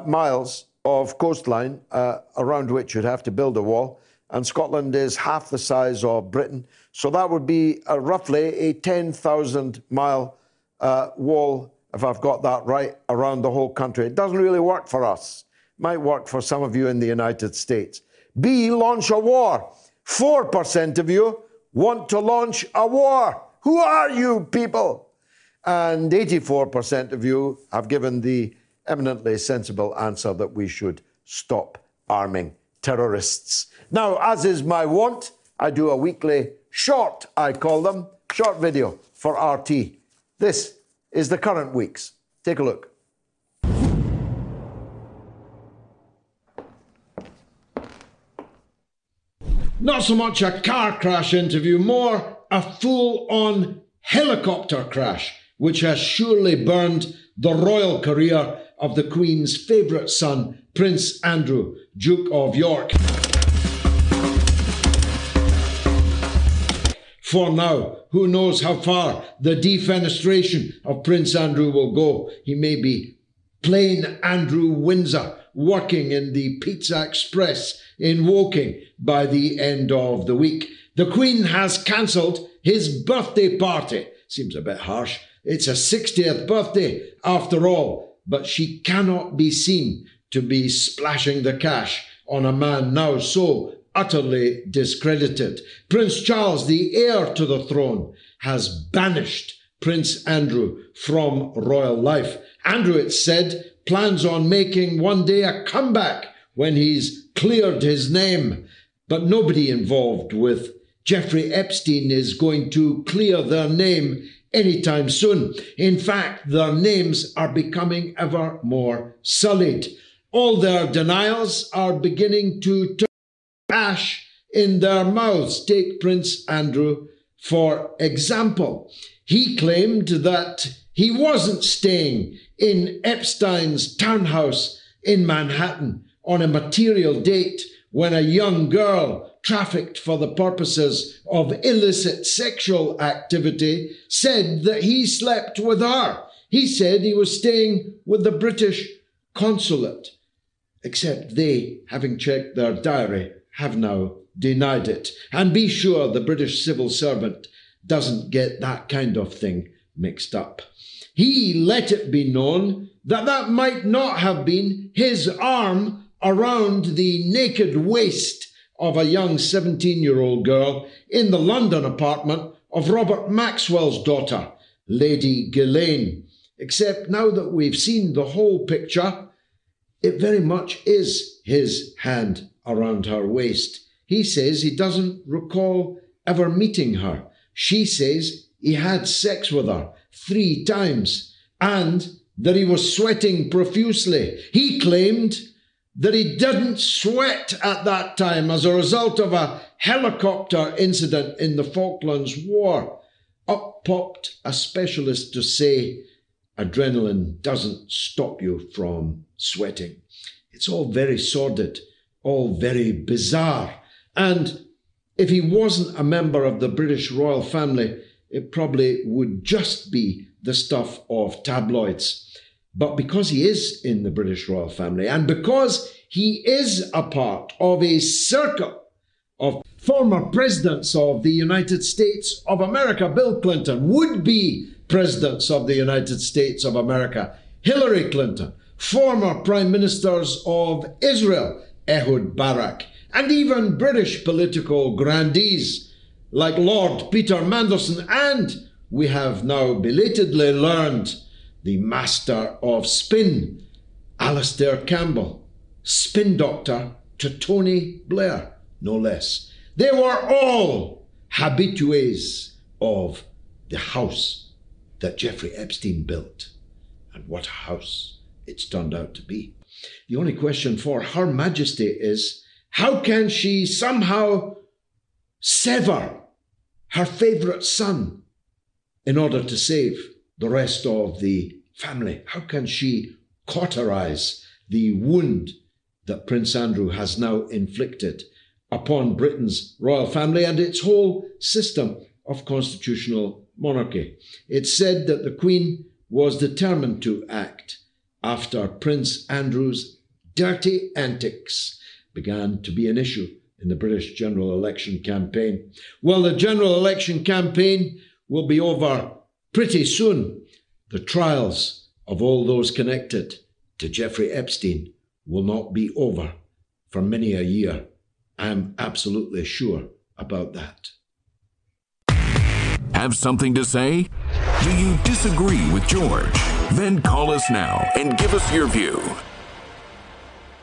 miles of coastline uh, around which you'd have to build a wall, and Scotland is half the size of Britain. So that would be uh, roughly a 10,000 mile uh, wall, if I've got that right, around the whole country. It doesn't really work for us. Might work for some of you in the United States. B, launch a war. 4% of you want to launch a war. Who are you people? And 84% of you have given the eminently sensible answer that we should stop arming terrorists. Now, as is my wont, I do a weekly short, I call them, short video for RT. This is the current week's. Take a look. Not so much a car crash interview, more a full on helicopter crash, which has surely burned the royal career of the Queen's favourite son, Prince Andrew, Duke of York. For now, who knows how far the defenestration of Prince Andrew will go? He may be plain Andrew Windsor working in the Pizza Express in Woking by the end of the week. The Queen has cancelled his birthday party. Seems a bit harsh. It's a 60th birthday after all, but she cannot be seen to be splashing the cash on a man now so utterly discredited. Prince Charles, the heir to the throne, has banished Prince Andrew from royal life. Andrew, it's said, plans on making one day a comeback when he's cleared his name. But nobody involved with Jeffrey Epstein is going to clear their name anytime soon. In fact, their names are becoming ever more sullied. All their denials are beginning to turn ash in their mouths. Take Prince Andrew, for example. He claimed that he wasn't staying in Epstein's townhouse in Manhattan on a material date when a young girl trafficked for the purposes of illicit sexual activity said that he slept with her. He said he was staying with the British consulate, except they, having checked their diary, have now denied it. And be sure the British civil servant doesn't get that kind of thing mixed up. He let it be known that that might not have been his arm around the naked waist of a young 17 year old girl in the London apartment of Robert Maxwell's daughter, Lady Ghislaine. Except now that we've seen the whole picture, it very much is his hand around her waist. He says he doesn't recall ever meeting her. She says he had sex with her three times and that he was sweating profusely. He claimed that he didn't sweat at that time as a result of a helicopter incident in the Falklands War. Up popped a specialist to say adrenaline doesn't stop you from sweating. It's all very sordid, all very bizarre. And if he wasn't a member of the British royal family, it probably would just be the stuff of tabloids. But because he is in the British royal family and because he is a part of a circle of former presidents of the United States of America, Bill Clinton, would be presidents of the United States of America, Hillary Clinton, former prime ministers of Israel, Ehud Barak, and even British political grandees like Lord Peter Mandelson, and we have now belatedly learned the master of spin, Alastair Campbell, spin doctor to Tony Blair, no less. They were all habitués of the house that Jeffrey Epstein built. And what a house it's turned out to be. The only question for Her Majesty is how can she somehow sever her favourite son in order to save the rest of the family? How can she cauterize the wound that Prince Andrew has now inflicted upon Britain's royal family and its whole system of constitutional monarchy? It's said that the Queen was determined to act after Prince Andrew's dirty antics began to be an issue in the British general election campaign. Well, the general election campaign will be over pretty soon. The trials of all those connected to Jeffrey Epstein will not be over for many a year. I'm absolutely sure about that. Have something to say? Do you disagree with George? Then call us now and give us your view.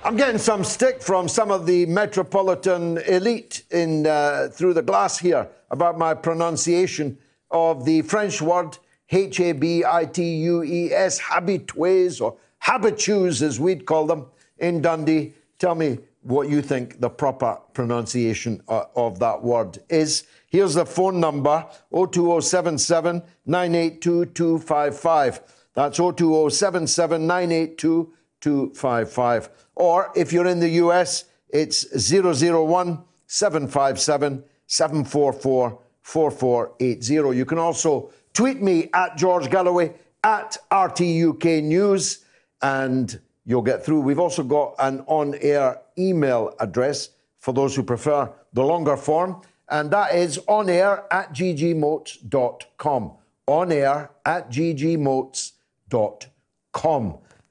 I'm getting some stick from some of the metropolitan elite in uh, through the glass here about my pronunciation of the French word H A B I T U E S, habitués or habitues as we'd call them in Dundee. Tell me what you think the proper pronunciation uh, of that word is. Here's the phone number 02077 982 255. That's 02077 982 255. Or if you're in the US, it's 001 757 744 4480. You can also tweet me at George Galloway at RTUK News and you'll get through. We've also got an on air email address for those who prefer the longer form, and that is onair at ggmoats.com. Onair at ggmoats.com.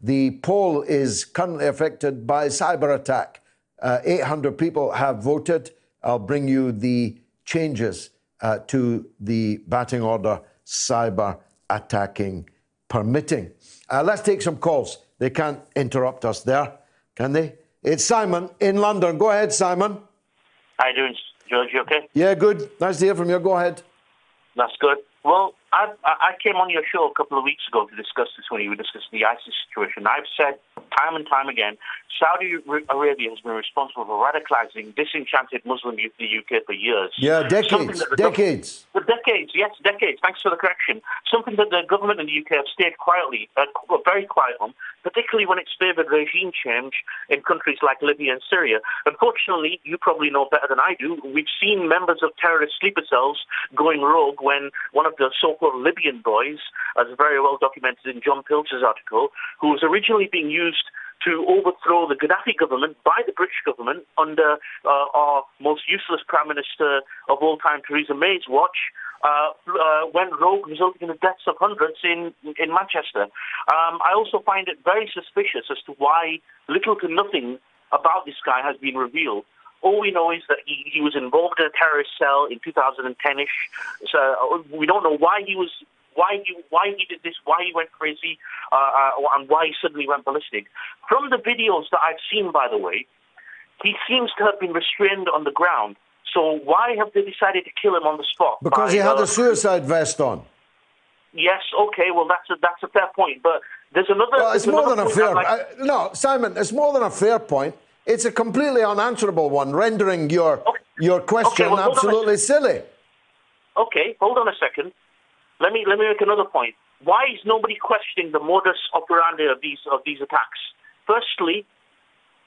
The poll is currently affected by cyber attack. Uh, 800 people have voted. I'll bring you the changes uh, to the batting order cyber attacking permitting. Uh, let's take some calls. They can't interrupt us there, can they? It's Simon in London. Go ahead, Simon. How you doing, George? You okay? Yeah, good. Nice to hear from you. Go ahead. That's good. Well, I, I came on your show a couple of weeks ago to discuss this when you were discussing the ISIS situation. I've said time and time again, Saudi Arabia has been responsible for radicalizing disenchanted Muslim youth in the UK for years. Yeah, decades. Decades. For decades, yes, decades. Thanks for the correction. Something that the government in the UK have stayed quietly, uh, very quiet on, particularly when it's favoured regime change in countries like Libya and Syria. Unfortunately, you probably know better than I do, we've seen members of terrorist sleeper cells going rogue when one of the Libyan boys, as very well documented in John Pilger's article, who was originally being used to overthrow the Gaddafi government by the British government under uh, our most useless Prime Minister of all time, Theresa May's watch, uh, uh, went rogue, resulting in the deaths of hundreds in, in Manchester. Um, I also find it very suspicious as to why little to nothing about this guy has been revealed. All we know is that he, he was involved in a terrorist cell in 2010ish. So uh, we don't know why he was why he why he did this, why he went crazy, uh, uh, and why he suddenly went ballistic. From the videos that I've seen, by the way, he seems to have been restrained on the ground. So why have they decided to kill him on the spot? Because by, he had uh, a suicide vest on. Yes. Okay. Well, that's a that's a fair point, but there's another. Well, it's more than a fair. Like... No, Simon, it's more than a fair point. It's a completely unanswerable one, rendering your okay. your question okay, well, absolutely silly. Okay, hold on a second. Let me let me make another point. Why is nobody questioning the modus operandi of these of these attacks? Firstly,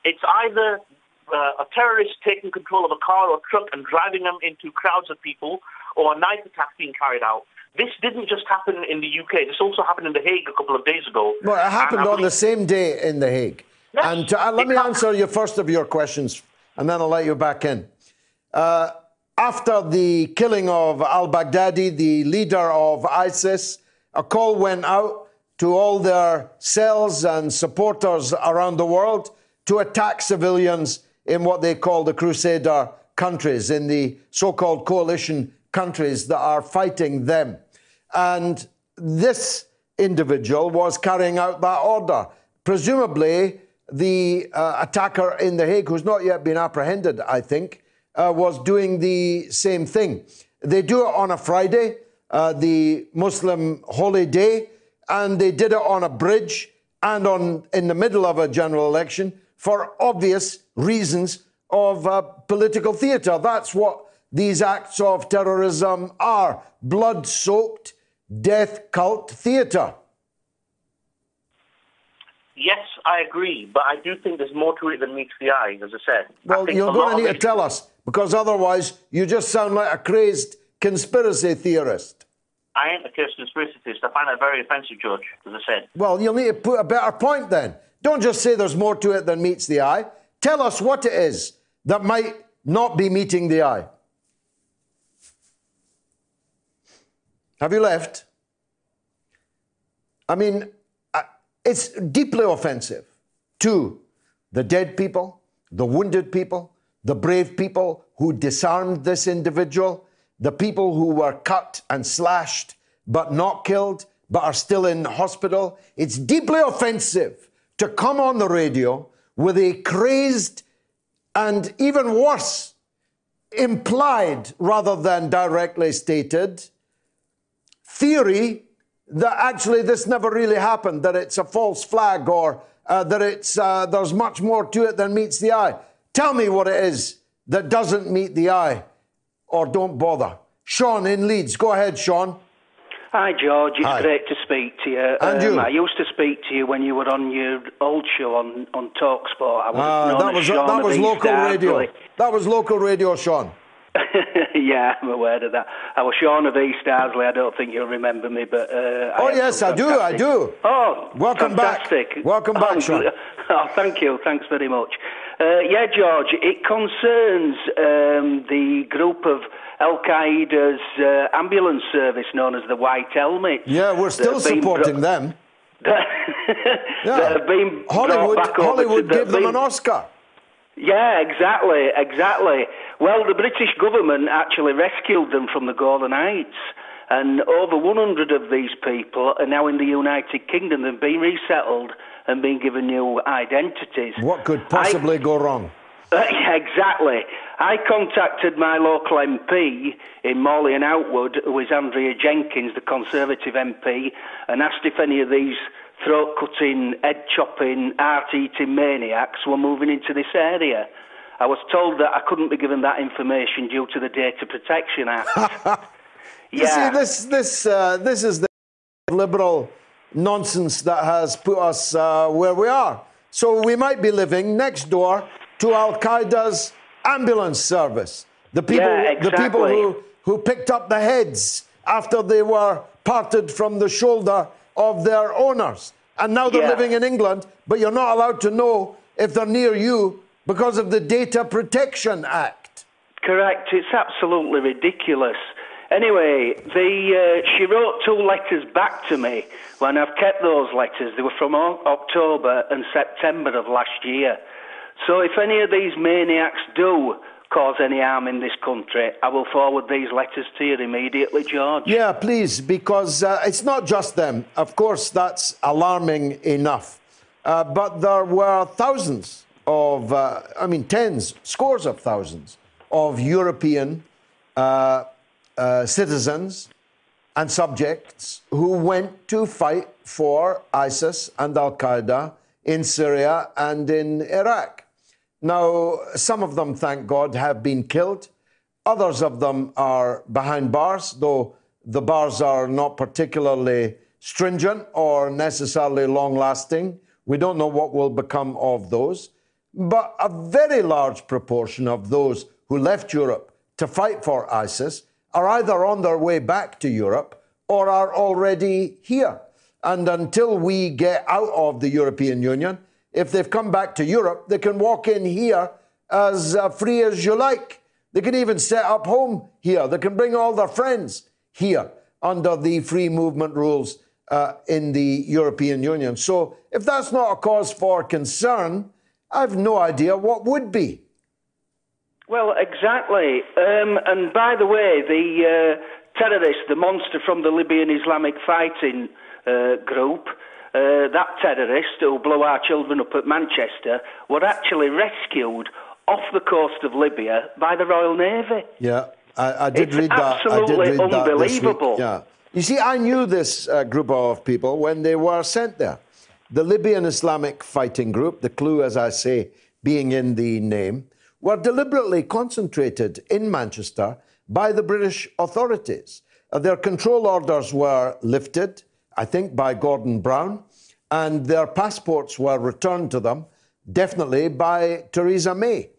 it's either uh, a terrorist taking control of a car or truck and driving them into crowds of people, or a knife attack being carried out. This didn't just happen in the UK. This also happened in The Hague a couple of days ago. Well, it happened on the same day in The Hague. And uh, let me answer your first of your questions, and then I'll let you back in. Uh, after the killing of al Baghdadi, the leader of ISIS, a call went out to all their cells and supporters around the world to attack civilians in what they call the Crusader countries, in the so called coalition countries that are fighting them. And this individual was carrying out that order. Presumably, the uh, attacker in The Hague, who's not yet been apprehended, I think, uh, was doing the same thing. They do it on a Friday, uh, the Muslim holy day, and they did it on a bridge and on in the middle of a general election for obvious reasons of uh, political theatre. That's what these acts of terrorism are blood soaked, death cult theatre. Yes, I agree, but I do think there's more to it than meets the eye, as I said. Well, I you're going to need to tell us because otherwise you just sound like a crazed conspiracy theorist. I ain't a crazed conspiracy theorist. I find that very offensive, George, as I said. Well, you'll need to put a better point then. Don't just say there's more to it than meets the eye. Tell us what it is that might not be meeting the eye. Have you left? I mean, it's deeply offensive to the dead people, the wounded people, the brave people who disarmed this individual, the people who were cut and slashed but not killed, but are still in hospital. It's deeply offensive to come on the radio with a crazed and even worse, implied rather than directly stated theory that actually this never really happened, that it's a false flag or uh, that it's, uh, there's much more to it than meets the eye. Tell me what it is that doesn't meet the eye or don't bother. Sean in Leeds. Go ahead, Sean. Hi, George. It's Hi. great to speak to you. And you. Um, I used to speak to you when you were on your old show on, on Talksport. I Ah, that was that was local radio. That was local radio, Sean. yeah, I'm aware of that. I was Sean of East Ardsley. I don't think you'll remember me, but uh, oh yes, I do. I do. Oh, welcome fantastic. back. Welcome back, oh, Sean. Oh, thank you. Thanks very much. Uh, yeah, George. It concerns um, the group of Al Qaeda's uh, ambulance service known as the White Helmets. Yeah, we're still supporting bro- them. Yeah. Hollywood, Hollywood gave them been- an Oscar. Yeah, exactly, exactly. Well, the British government actually rescued them from the Golan Heights, and over 100 of these people are now in the United Kingdom. They've been resettled and been given new identities. What could possibly go wrong? Uh, yeah, exactly. I contacted my local MP in Morley and Outwood, who is Andrea Jenkyns, the Conservative MP, and asked if any of these throat cutting, head chopping, heart eating maniacs were moving into this area. I was told that I couldn't be given that information due to the Data Protection Act. You see, this this uh, this is the liberal nonsense that has put us uh, where we are. So we might be living next door to Al Qaeda's ambulance service. The people, Yeah, the people who who picked up the heads after they were parted from the shoulder of their owners, and now they're Yeah. living in England. But you're not allowed to know if they're near you because of the Data Protection Act. Correct. It's absolutely ridiculous. Anyway, the uh, she wrote two letters back to me when I've kept those letters. They were from October and September of last year. So if any of these maniacs do cause any harm in this country, I will forward these letters to you immediately, George. Yeah, please, because uh, it's not just them. Of course, that's alarming enough. Uh, but there were thousands of, uh, I mean, tens, scores of thousands of European uh, uh, citizens and subjects who went to fight for ISIS and Al Qaeda in Syria and in Iraq. Now, some of them, thank God, have been killed. Others of them are behind bars, though the bars are not particularly stringent or necessarily long lasting. We don't know what will become of those. But a very large proportion of those who left Europe to fight for ISIS are either on their way back to Europe or are already here. And until we get out of the European Union, if they've come back to Europe, they can walk in here as uh, free as you like. They can even set up home here. They can bring all their friends here under the free movement rules uh, in the European Union. So if that's not a cause for concern, I've no idea what would be. Well, exactly. Um, and by the way, the uh, terrorist, the monster from the Libyan Islamic Fighting uh, Group, uh, that terrorist who blew our children up at Manchester, were actually rescued off the coast of Libya by the Royal Navy. Yeah, I, I did It's read that. I did absolutely read that unbelievable. Yeah. You see, I knew this uh, group of people when they were sent there. The Libyan Islamic Fighting Group, the clue, as I say, being in the name, were deliberately concentrated in Manchester by the British authorities. Uh, their control orders were lifted, I think, by Gordon Brown, and their passports were returned to them, definitely by Theresa May.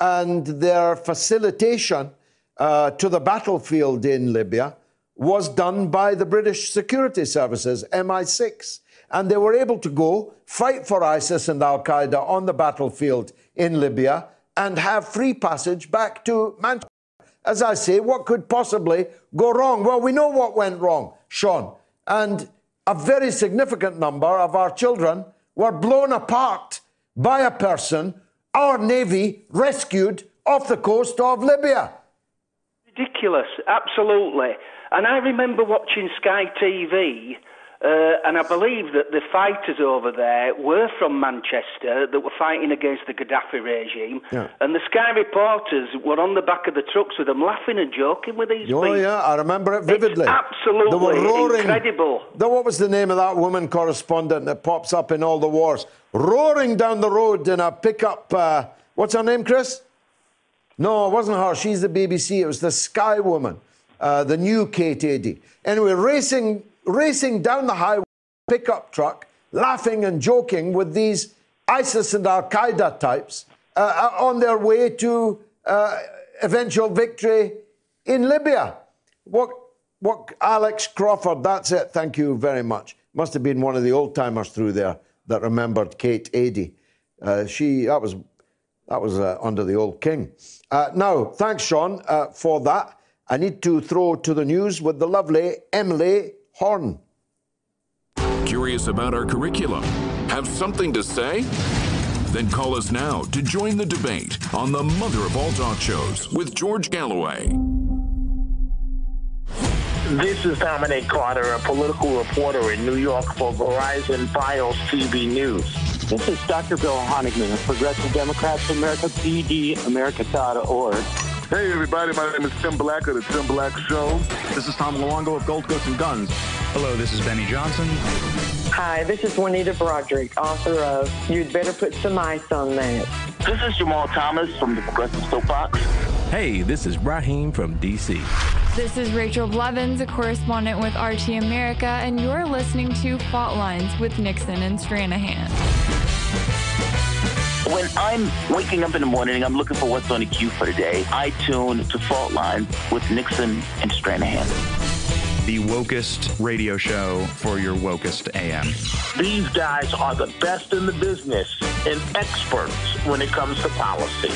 And their facilitation uh, to the battlefield in Libya was done by the British security services, MI6. And they were able to go fight for ISIS and Al Qaeda on the battlefield in Libya and have free passage back to Manchester. As I say, what could possibly go wrong? Well, we know what went wrong, Sean. And a very significant number of our children were blown apart by a person our Navy rescued off the coast of Libya. Ridiculous, absolutely. And I remember watching Sky TV, uh, and I believe that the fighters over there were from Manchester that were fighting against the Gaddafi regime. Yeah. And the Sky reporters were on the back of the trucks with them, laughing and joking with these Oh, people. yeah, I remember it vividly. absolutely they were roaring. incredible. The- what was the name of that woman correspondent that pops up in all the wars? Roaring down the road in a pickup. Uh, what's her name, Chris? No, it wasn't her. She's the BBC. It was the Sky woman, uh, the new Kate Adie. Anyway, racing, racing down the highway, pickup truck, laughing and joking with these ISIS and Al Qaeda types uh, uh, on their way to uh, eventual victory in Libya. What, what, Alex Crawford, that's it. Thank you very much. Must have been one of the old timers through there that remembered Kate Adie. Uh, she, that was, that was uh, under the old king. Uh, now, thanks, Sean, for that. I need to throw to the news with the lovely Emily Horn. Curious about our curriculum? Have something to say? Then call us now to join the debate on the mother of all talk shows with George Galloway. This is Dominic Carter, a political reporter in New York for Verizon FiOS TV News. This is Dr. Bill Honigman of Progressive Democrats of America, PDAmerica.org. Hey, everybody, my name is Tim Black of The Tim Black Show. This is Tom Luongo of Gold Goats and Guns. Hello, this is Benny Johnson. Hi, this is Juanita Broaddrick, author of You'd Better Put Some Ice on That. This is Jamal Thomas from the Progressive Soapbox. Hey, this is Raheem from D.C. This is Rachel Blevins, a correspondent with RT America, and you're listening to Fault Lines with Nixon and Stranahan. When I'm waking up in the morning, I'm looking for what's on the queue for today. day. I tune to Fault Lines with Nixon and Stranahan the wokest radio show for your wokest AM. These guys are the best in the business and experts when it comes to policy.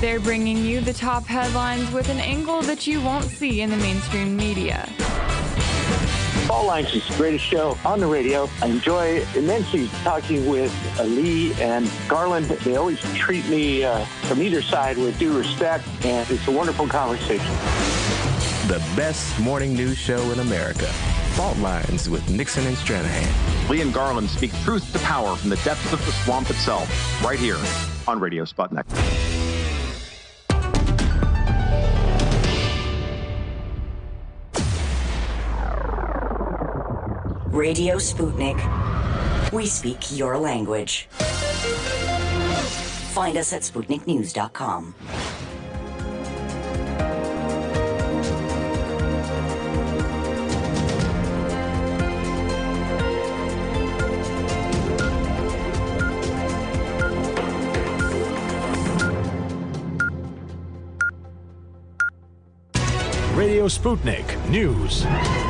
They're bringing you the top headlines with an angle that you won't see in the mainstream media. Fault Lines is the greatest show on the radio. I enjoy immensely talking with Lee and Garland. They always treat me uh, from either side with due respect, and it's a wonderful conversation the best morning news show in America. Fault Lines with Nixon and Stranahan. Lee and Garland speak truth to power from the depths of the swamp itself, right here on Radio Sputnik. Radio Sputnik. We speak your language. Find us at SputnikNews.com. Radio Sputnik News.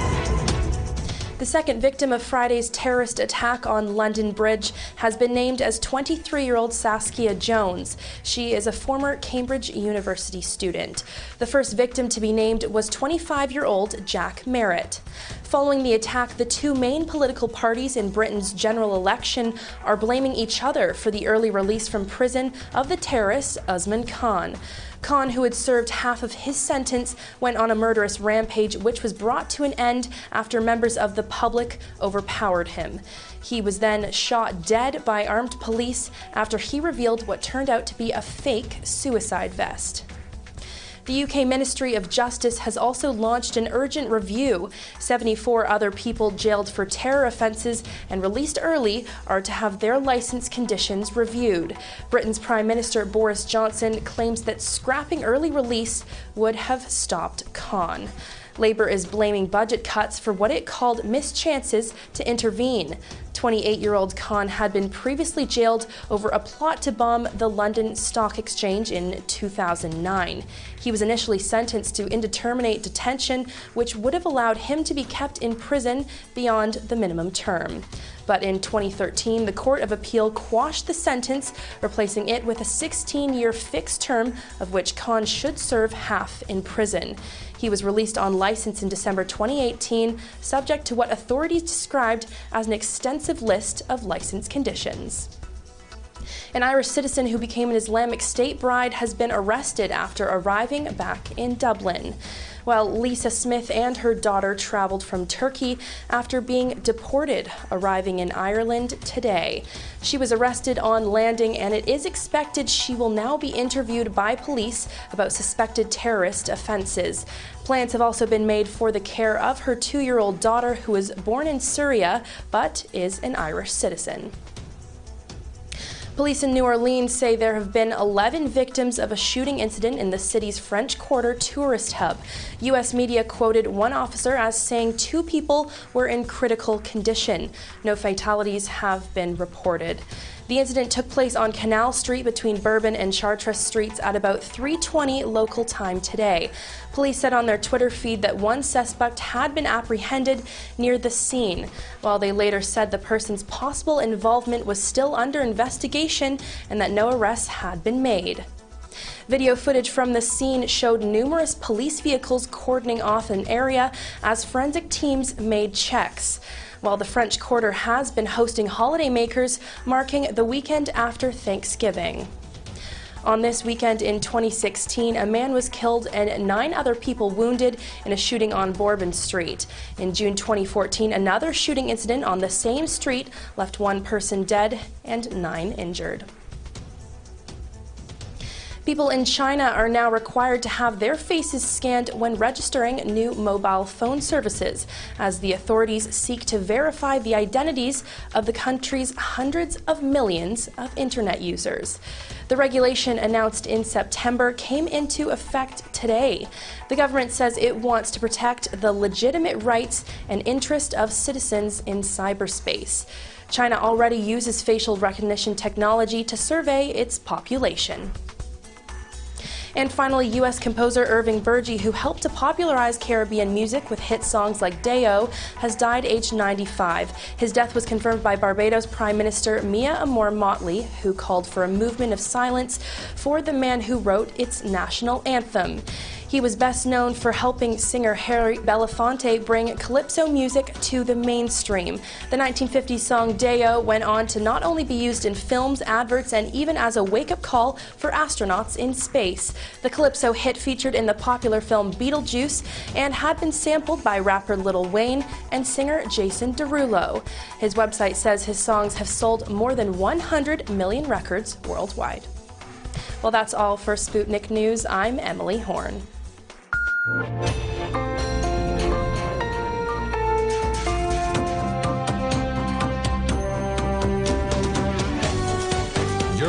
The second victim of Friday's terrorist attack on London Bridge has been named as 23 year old Saskia Jones. She is a former Cambridge University student. The first victim to be named was 25 year old Jack Merritt. Following the attack, the two main political parties in Britain's general election are blaming each other for the early release from prison of the terrorist Usman Khan. Khan, who had served half of his sentence, went on a murderous rampage, which was brought to an end after members of the public overpowered him. He was then shot dead by armed police after he revealed what turned out to be a fake suicide vest. The UK Ministry of Justice has also launched an urgent review. 74 other people jailed for terror offences and released early are to have their license conditions reviewed. Britain's Prime Minister Boris Johnson claims that scrapping early release would have stopped Khan. Labour is blaming budget cuts for what it called missed chances to intervene. 28 year old Khan had been previously jailed over a plot to bomb the London Stock Exchange in 2009. He was initially sentenced to indeterminate detention, which would have allowed him to be kept in prison beyond the minimum term. But in 2013, the Court of Appeal quashed the sentence, replacing it with a 16 year fixed term, of which Khan should serve half in prison. He was released on license in December 2018, subject to what authorities described as an extensive list of license conditions. An Irish citizen who became an Islamic State bride has been arrested after arriving back in Dublin while Lisa Smith and her daughter traveled from Turkey after being deported, arriving in Ireland today. She was arrested on landing, and it is expected she will now be interviewed by police about suspected terrorist offenses. Plans have also been made for the care of her two year old daughter, who was born in Syria but is an Irish citizen. Police in New Orleans say there have been 11 victims of a shooting incident in the city's French Quarter tourist hub. U.S. media quoted one officer as saying two people were in critical condition. No fatalities have been reported. The incident took place on Canal Street between Bourbon and Chartres Streets at about 3:20 local time today. Police said on their Twitter feed that one suspect had been apprehended near the scene, while they later said the person's possible involvement was still under investigation and that no arrests had been made. Video footage from the scene showed numerous police vehicles cordoning off an area as forensic teams made checks. While the French Quarter has been hosting holidaymakers marking the weekend after Thanksgiving. On this weekend in 2016, a man was killed and nine other people wounded in a shooting on Bourbon Street. In June 2014, another shooting incident on the same street left one person dead and nine injured. People in China are now required to have their faces scanned when registering new mobile phone services, as the authorities seek to verify the identities of the country's hundreds of millions of internet users. The regulation announced in September came into effect today. The government says it wants to protect the legitimate rights and interest of citizens in cyberspace. China already uses facial recognition technology to survey its population. And finally, U.S. composer Irving Burgie, who helped to popularize Caribbean music with hit songs like Day-O, has died aged 95. His death was confirmed by Barbados Prime Minister Mia Amor Mottley, who called for a movement of silence for the man who wrote its national anthem. He was best known for helping singer Harry Belafonte bring calypso music to the mainstream. The 1950s song Day-O went on to not only be used in films, adverts, and even as a wake up call for astronauts in space. The calypso hit featured in the popular film Beetlejuice and had been sampled by rapper Lil Wayne and singer Jason Derulo. His website says his songs have sold more than 100 million records worldwide. Well, that's all for Sputnik News. I'm Emily Horn. You're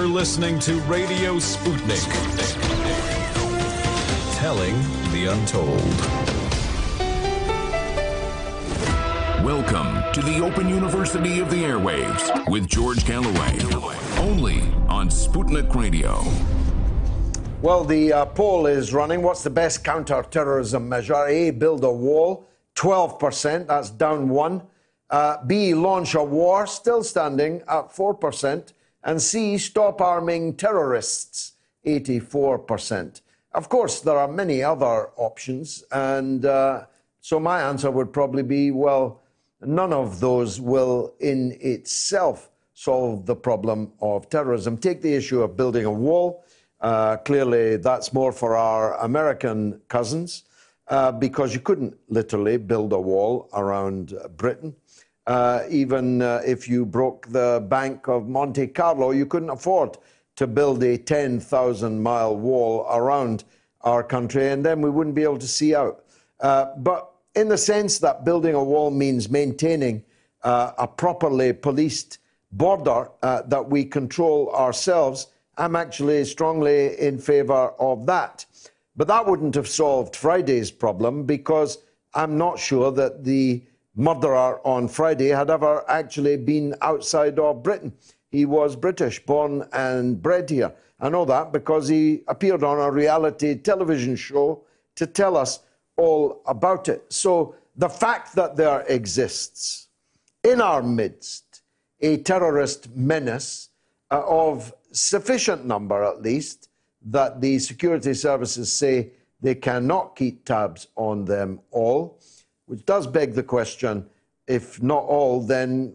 listening to Radio Sputnik. Telling the untold. Welcome to the Open University of the Airwaves with George Galloway. Only on Sputnik Radio. Well, the uh, poll is running. What's the best counter-terrorism measure? A, build a wall, 12%, that's down one. Uh, B, launch a war, still standing at 4%. And C, stop arming terrorists, 84%. Of course, there are many other options. And uh, so my answer would probably be well, none of those will in itself solve the problem of terrorism. Take the issue of building a wall. Uh, clearly, that's more for our American cousins uh, because you couldn't literally build a wall around Britain. Uh, even uh, if you broke the Bank of Monte Carlo, you couldn't afford to build a 10,000 mile wall around our country, and then we wouldn't be able to see out. Uh, but in the sense that building a wall means maintaining a properly policed border that we control ourselves, I'm actually strongly in favour of that. But that wouldn't have solved Friday's problem because I'm not sure that the murderer on Friday had ever actually been outside of Britain. He was British, born and bred here. I know that because he appeared on a reality television show to tell us all about it. So the fact that there exists in our midst a terrorist menace uh, of sufficient number, at least, that the security services say they cannot keep tabs on them all which does beg the question if not all, then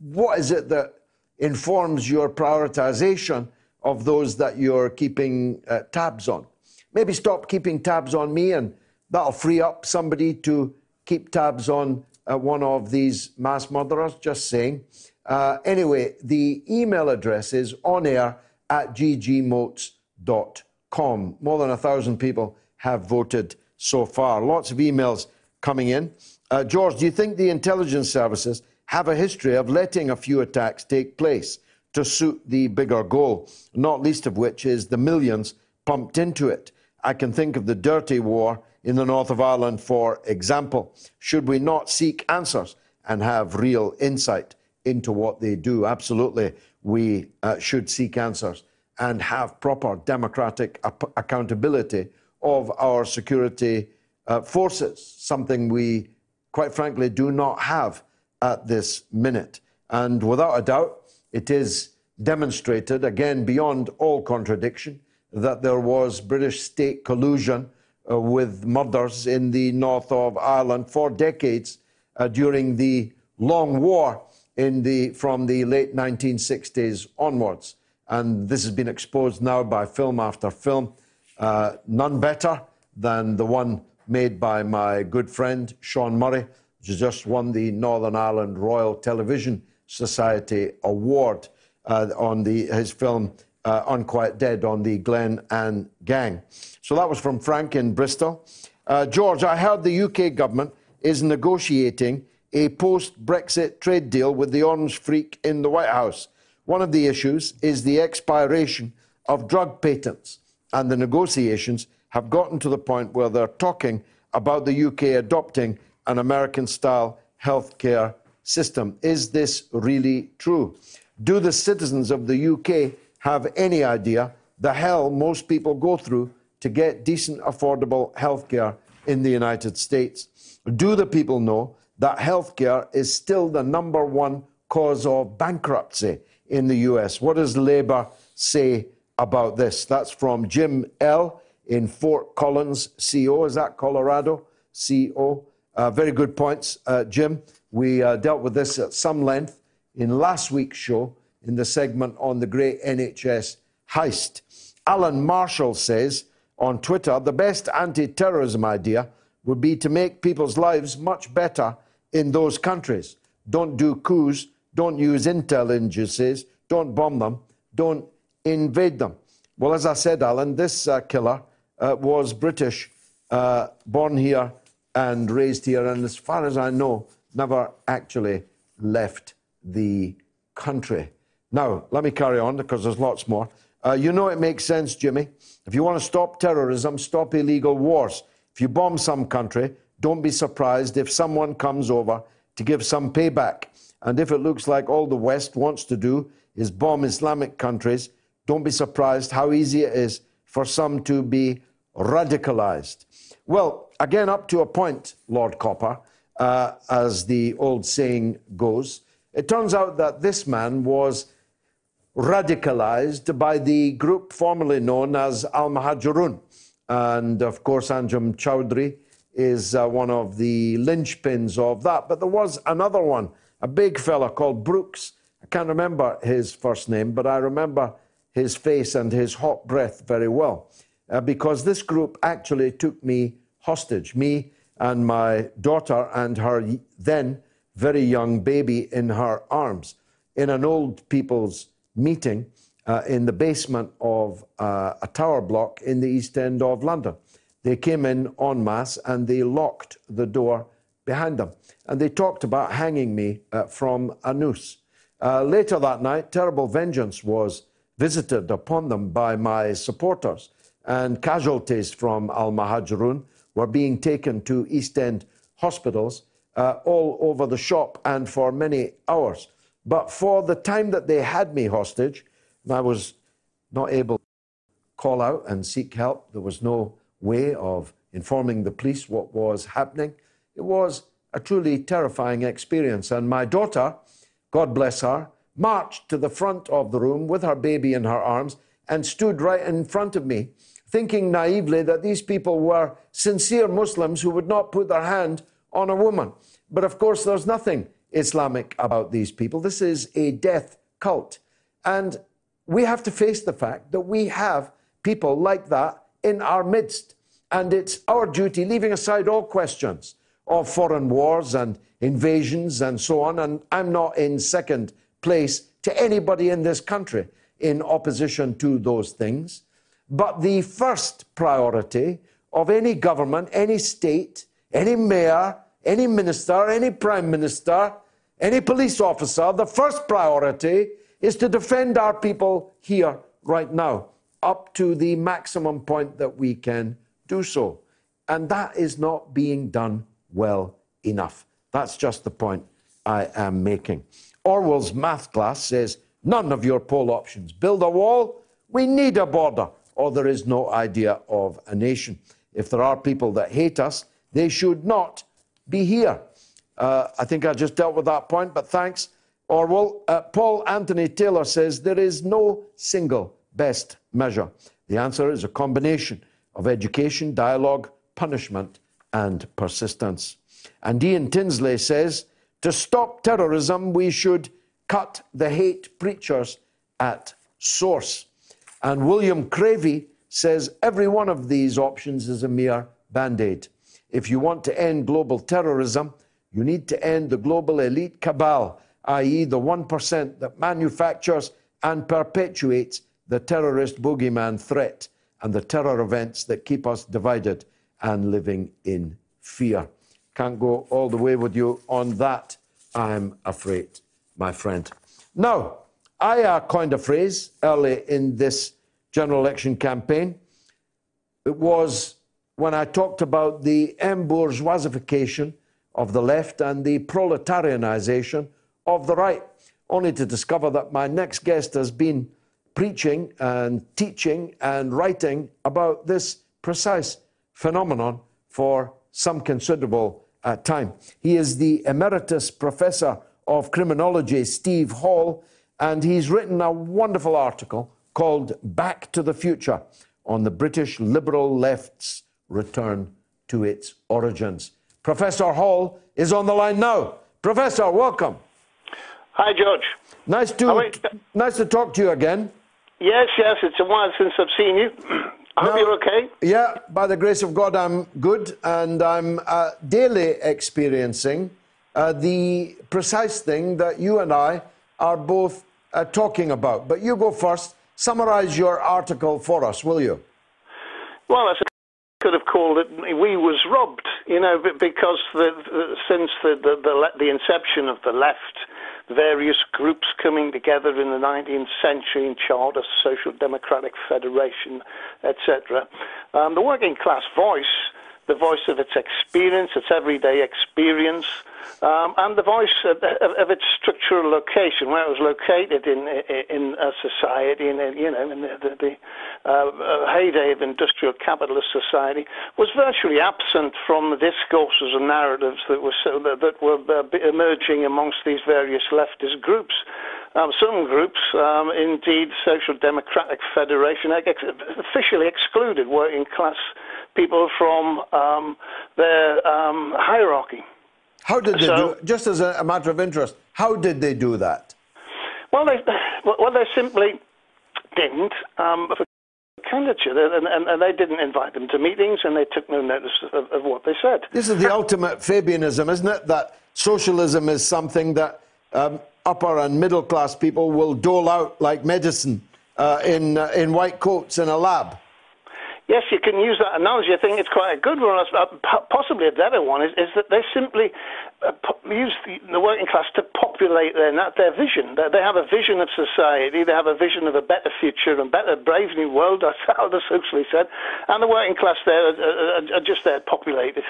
what is it that informs your prioritization of those that you're keeping uh, tabs on? Maybe stop keeping tabs on me, and that'll free up somebody to keep tabs on uh, one of these mass murderers. Just saying. Uh, anyway, the email address is onair at ggmoats.com. More than a thousand people have voted so far. Lots of emails coming in. Uh, George, do you think the intelligence services have a history of letting a few attacks take place to suit the bigger goal, not least of which is the millions pumped into it? I can think of the dirty war in the north of Ireland, for example. Should we not seek answers and have real insight into what they do? Absolutely. we uh, should seek answers and have proper democratic ap- accountability of our security uh, forces, something we, quite frankly, do not have at this minute. And without a doubt, it is demonstrated, again, beyond all contradiction, that there was British state collusion uh, with murders in the north of Ireland for decades uh, during the long war the, from the late 1960s onwards. And this has been exposed now by film after film. Uh, none better than the one made by my good friend Sean Murray, who just won the Northern Ireland Royal Television Society Award uh, on the, his film uh, Unquiet Dead on the Glen Anne Gang. So that was from Frank in Bristol. Uh, George, I heard the UK government is negotiating a post Brexit trade deal with the orange freak in the White House. One of the issues is the expiration of drug patents, and the negotiations have gotten to the point where they're talking about the UK adopting an American style healthcare system. Is this really true? Do the citizens of the UK have any idea the hell most people go through to get decent, affordable healthcare in the United States? Do the people know that healthcare is still the number one cause of bankruptcy in the US? What does Labour say about this? That's from Jim L. in Fort Collins, CO. Is that Colorado? CO. Uh, very good points, uh, Jim. We uh, dealt with this at some length in last week's show in the segment on the great NHS heist. Alan Marshall says on Twitter the best anti terrorism idea would be to make people's lives much better in those countries. Don't do coups, don't use intel agencies, don't bomb them, don't invade them. Well, as I said, Alan, this uh, killer uh, was British, uh, born here and raised here, and as far as I know, never actually left the country. Now, let me carry on because there's lots more. Uh, you know it makes sense, Jimmy. If you want to stop terrorism, stop illegal wars. If you bomb some country, don't be surprised if someone comes over to give some payback. And if it looks like all the West wants to do is bomb Islamic countries, don't be surprised how easy it is for some to be radicalized. Well, again, up to a point, Lord Copper, uh, as the old saying goes. It turns out that this man was radicalized by the group formerly known as Al Muhajirun. And of course, Anjem Choudary is uh, one of the linchpins of that. But there was another one, a big fella called Brooks. I can't remember his first name, but I remember his face and his hot breath very well. Uh, because this group actually took me hostage, me and my daughter and her then very young baby in her arms, in an old people's meeting uh, in the basement of uh, a tower block in the East End of London. They came in en masse and they locked the door behind them. And they talked about hanging me uh, from a noose. Uh, later that night, terrible vengeance was visited upon them by my supporters, and casualties from Al Muhajirun were being taken to East End hospitals uh, all over the shop and for many hours. But for the time that they had me hostage, I was not able to call out and seek help. There was no way of informing the police what was happening. It was a truly terrifying experience. And my daughter, God bless her, marched to the front of the room with her baby in her arms and stood right in front of me, thinking naively that these people were sincere Muslims who would not put their hand on a woman. But of course, there's nothing Islamic about these people. This is a death cult. And we have to face the fact that we have people like that in our midst. And it's our duty, leaving aside all questions of foreign wars and invasions and so on. And I'm not in second place to anybody in this country in opposition to those things. But the first priority of any government, any state, any mayor, any minister, any prime minister, any police officer, the first priority is to defend our people here right now, up to the maximum point that we can do so. And that is not being done well enough. That's just the point I am making. Orwell's math class says None of your poll options. Build a wall, we need a border, or there is no idea of a nation. If there are people that hate us, they should not be here. Uh, I think I just dealt with that point, but thanks, Orwell. Uh, Paul Anthony Taylor says there is no single best measure. The answer is a combination of education, dialogue, punishment, and persistence. And Ian Tinsley says to stop terrorism, we should cut the hate preachers at source. And William Cravey says every one of these options is a mere band aid. If you want to end global terrorism, you need to end the global elite cabal, i.e., the 1% that manufactures and perpetuates the terrorist boogeyman threat and the terror events that keep us divided and living in fear. Can't go all the way with you on that, I'm afraid, my friend. Now, I uh, coined a phrase early in this general election campaign. It was when I talked about the embourgeoisification of the left and the proletarianization of the right, only to discover that my next guest has been preaching and teaching and writing about this precise phenomenon for some considerable uh, time. He is the emeritus professor of criminology, Steve Hall, and he's written a wonderful article called Back to the Future on the British liberal left's return to its origins. Professor Hall is on the line now. Professor, welcome. Hi, George. Nice to, nice to talk to you again. Yes, yes, it's a while since I've seen you. I hope you're okay. Yeah, by the grace of God, I'm good, and I'm uh, daily experiencing uh, the precise thing that you and I are both uh, talking about. But you go first. Summarize your article for us, will you? Well, I could have called it "We was robbed," you know, because the, the, since the, the the inception of the left various groups coming together in the 19th century in Charter, Social Democratic Federation, etc. Um, the working class voice, the voice of its experience, its everyday experience, um, and the voice of, of, of, its structural location, where it was located in in a society, in you know, in the, the, the uh, heyday of industrial capitalist society, was virtually absent from the discourses and narratives that were so, that, that, were uh, emerging amongst these various leftist groups. Um, some groups, um, indeed, Social Democratic Federation, officially excluded working class people from um, their um, hierarchy. How did they so, do it? Just as a, a, matter of interest, how did they do that? Well, they, well, they simply didn't. Um, candidature, and, and, and, they didn't invite them to meetings, and they took no notice of, of what they said. This is the ultimate Fabianism, isn't it? That socialism is something that um, upper and middle class people will dole out like medicine uh, in uh, in white coats in a lab. Yes, you can use that analogy. I think it's quite a good one. Uh, possibly a better one is, is that they simply uh, use the, the, working class to populate their their vision. They have a vision of society. They have a vision of a better future and better, brave new world. as the socialists said. And the working class there are, are, are just there populated.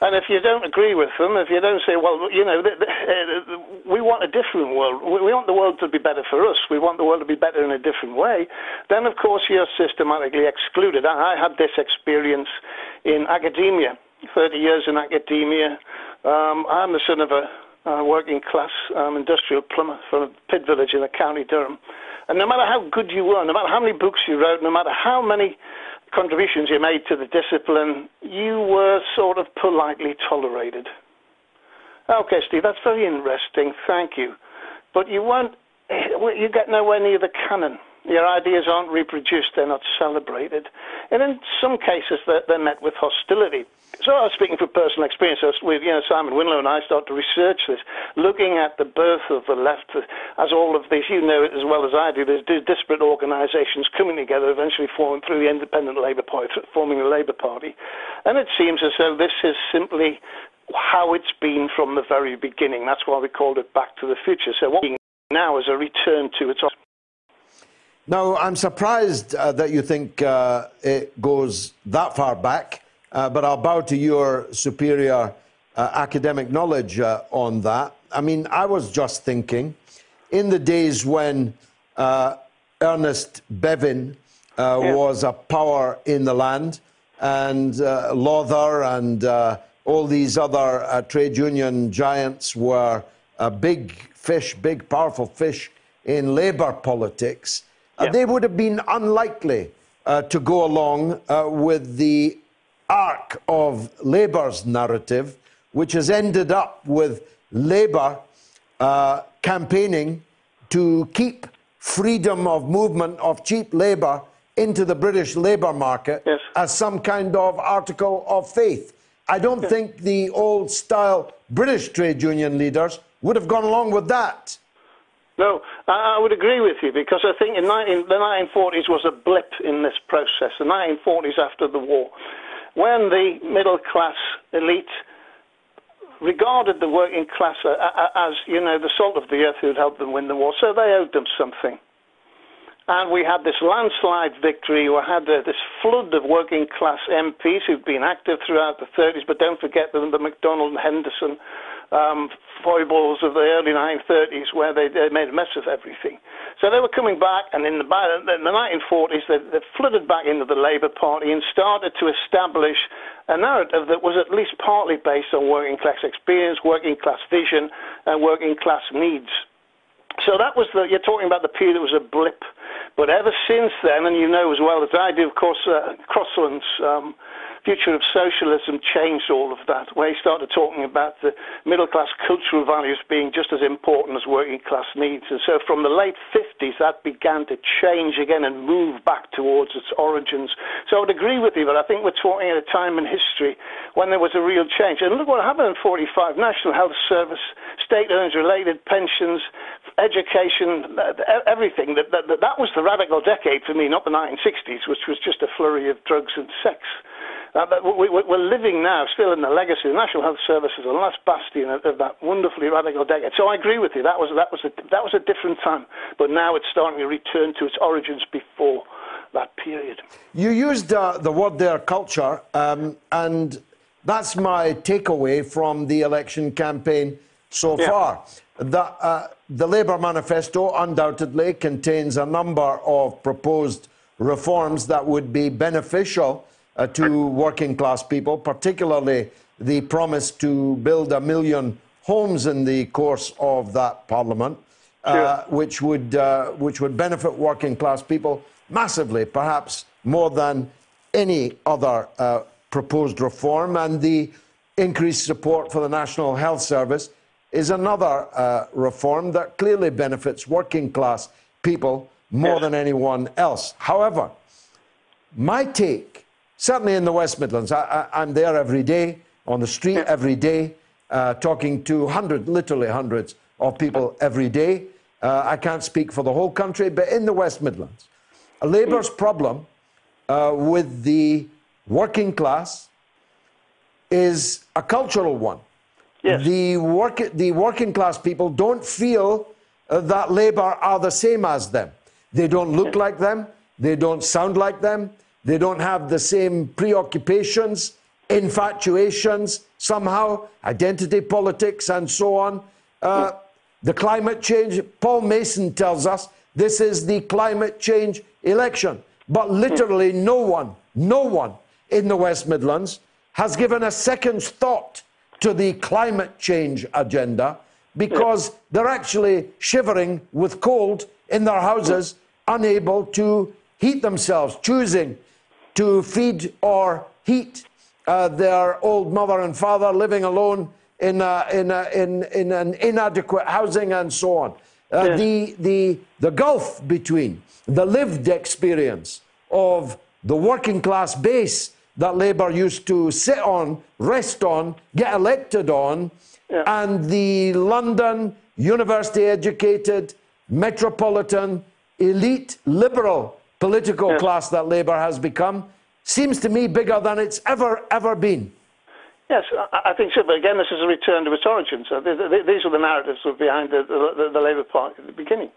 And if you don't agree with them, if you don't say, well, you know, uh, we want a different world, we want the world to be better for us, we want the world to be better in a different way, then of course you're systematically excluded. I had this experience in academia, 30 years in academia. Um, I'm the son of a working class um, industrial plumber from a pit village in the county Durham. And no matter how good you were, no matter how many books you wrote, no matter how many contributions you made to the discipline, you were sort of politely tolerated. Okay, Steve, that's very interesting. Thank you. But you weren't, eh, you get nowhere near the canon. Your ideas aren't reproduced, they're not celebrated. And in some cases, they're, they're met with hostility. So I was speaking from personal experience. with you know, Simon Winlow and I started to research this, looking at the birth of the left as all of these, you know it as well as I do, there's disparate organisations coming together, eventually forming through the Independent Labour Party, forming the Labour Party. And it seems as though this is simply how it's been from the very beginning. That's why we called it Back to the Future. So what now is a return to its now, I'm surprised uh, that you think uh, it goes that far back, uh, but I'll bow to your superior uh, academic knowledge uh, on that. I mean, I was just thinking in the days when uh, Ernest Bevin uh, Yeah. was a power in the land, and uh, Lawther and uh, all these other uh, trade union giants were a big fish, big, powerful fish in labor politics. Uh, they would have been unlikely uh, to go along uh, with the arc of Labour's narrative, which has ended up with Labour uh, campaigning to keep freedom of movement of cheap labour into the British labour market as some kind of article of faith. I don't think the old style British trade union leaders would have gone along with that. No, I, would agree with you because I think in 19, the 1940s was a blip in this process. The 1940s after the war, when the middle class elite regarded the working class as you know the salt of the earth who'd helped them win the war, so they owed them something. And we had this landslide victory. We had uh, this flood of working class MPs who'd been active throughout the 30s, but don't forget the, the MacDonald and Henderson um, foibles of the early 1930s where they, they made a mess of everything. So they were coming back, and in the, in the 1940s, they, they flooded back into the Labour Party and started to establish a narrative that was at least partly based on working class experience, working class vision, and working class needs. So that was the, you're talking about the period that was a blip. But ever since then, and you know as well as I do, of course, uh, Crosland's um, Future of Socialism changed all of that, where he started talking about the middle class cultural values being just as important as working class needs. And so from the late 50s, that began to change again and move back towards its origins. So I would agree with you, but I think we're talking at a time in history when there was a real change. And look what happened in 45 National Health Service, state earnings related pensions, education, everything. That, that, that was the radical decade for me, not the 1960s, which was just a flurry of drugs and sex. Uh, but we, we're living now still in the legacy. The National Health Service is the last bastion of, of that wonderfully radical decade. So I agree with you. That was that was a that was a different time. But now it's starting to return to its origins before that period. You used uh, the word there, culture, um, and that's my takeaway from the election campaign so Yeah. far. The, uh, the Labour manifesto undoubtedly contains a number of proposed reforms that would be beneficial uh, to working class people, particularly the promise to build a million homes in the course of that parliament, uh, which, would, uh, which would benefit working class people massively, perhaps more than any other uh, proposed reform. And the increased support for the National Health Service is another uh, reform that clearly benefits working class people more than anyone else. However, my take, certainly in the West Midlands, I, I, I'm there every day, on the street every day, uh, talking to hundreds, literally hundreds of people every day. Uh, I can't speak for the whole country, but in the West Midlands, Labour's problem uh, with the working class is a cultural one. Yes. The, work, the working class people don't feel uh, that Labour are the same as them. They don't look like them, they don't sound like them, they don't have the same preoccupations, infatuations, somehow, identity politics, and so on. Uh, the climate change, Paul Mason tells us this is the climate change election. But literally, no one, no one in the West Midlands has given a second's thought to the climate change agenda because they're actually shivering with cold in their houses, unable to heat themselves, choosing to feed or heat uh, their old mother and father living alone in, a, in, a, in, in an inadequate housing and so on. Uh, the, the, the gulf between the lived experience of the working class base that Labour used to sit on, rest on, get elected on, and the London university educated, metropolitan, elite, liberal political class that Labour has become seems to me bigger than it's ever, ever been. Yes, I, think so. But again, this is a return to its origins. So th- th- these are the narratives behind the, the, the Labour Party at the beginning.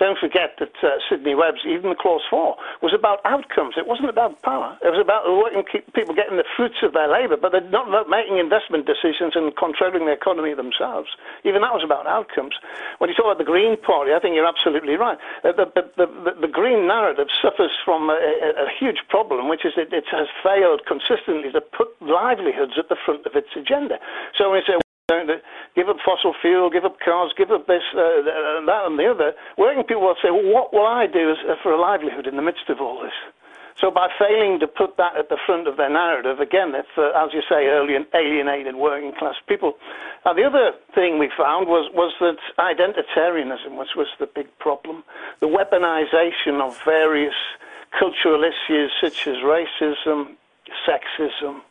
Don't forget that uh, Sidney Webb's, even the Clause 4, was about outcomes. It wasn't about power. It was about working people getting the fruits of their labour, but they're not about making investment decisions and controlling the economy themselves. Even that was about outcomes. When you talk about the Green Party, I think you're absolutely right. Uh, the, the, the, the Green narrative suffers from a, a, a huge problem, which is that it has failed consistently to put livelihoods at the front of its agenda. So when you say, give up fossil fuel, give up cars, give up this, uh, that, and the other. Working people will say, well, what will I do as, uh, for a livelihood in the midst of all this? So by failing to put that at the front of their narrative, again, it's, uh, as you say, alienated working class people. And the other thing we found was, was that identitarianism was, was the big problem. The weaponization of various cultural issues such as racism, sexism,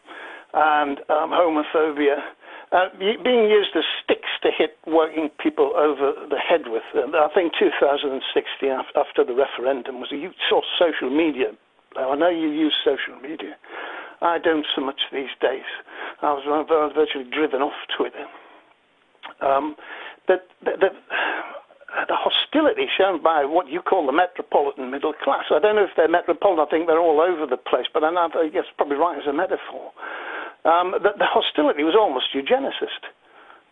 and um, homophobia uh, being used as sticks to hit working people over the head with. Uh, I think 2016, after the referendum, was a you saw social media. I know you use social media. I don't so much these days. I was, I was virtually driven off Twitter. Um, but the, the, the hostility shown by what you call the metropolitan middle class. I don't know if they're metropolitan. I think they're all over the place, but I guess probably right as a metaphor um, the, the, hostility was almost eugenicist.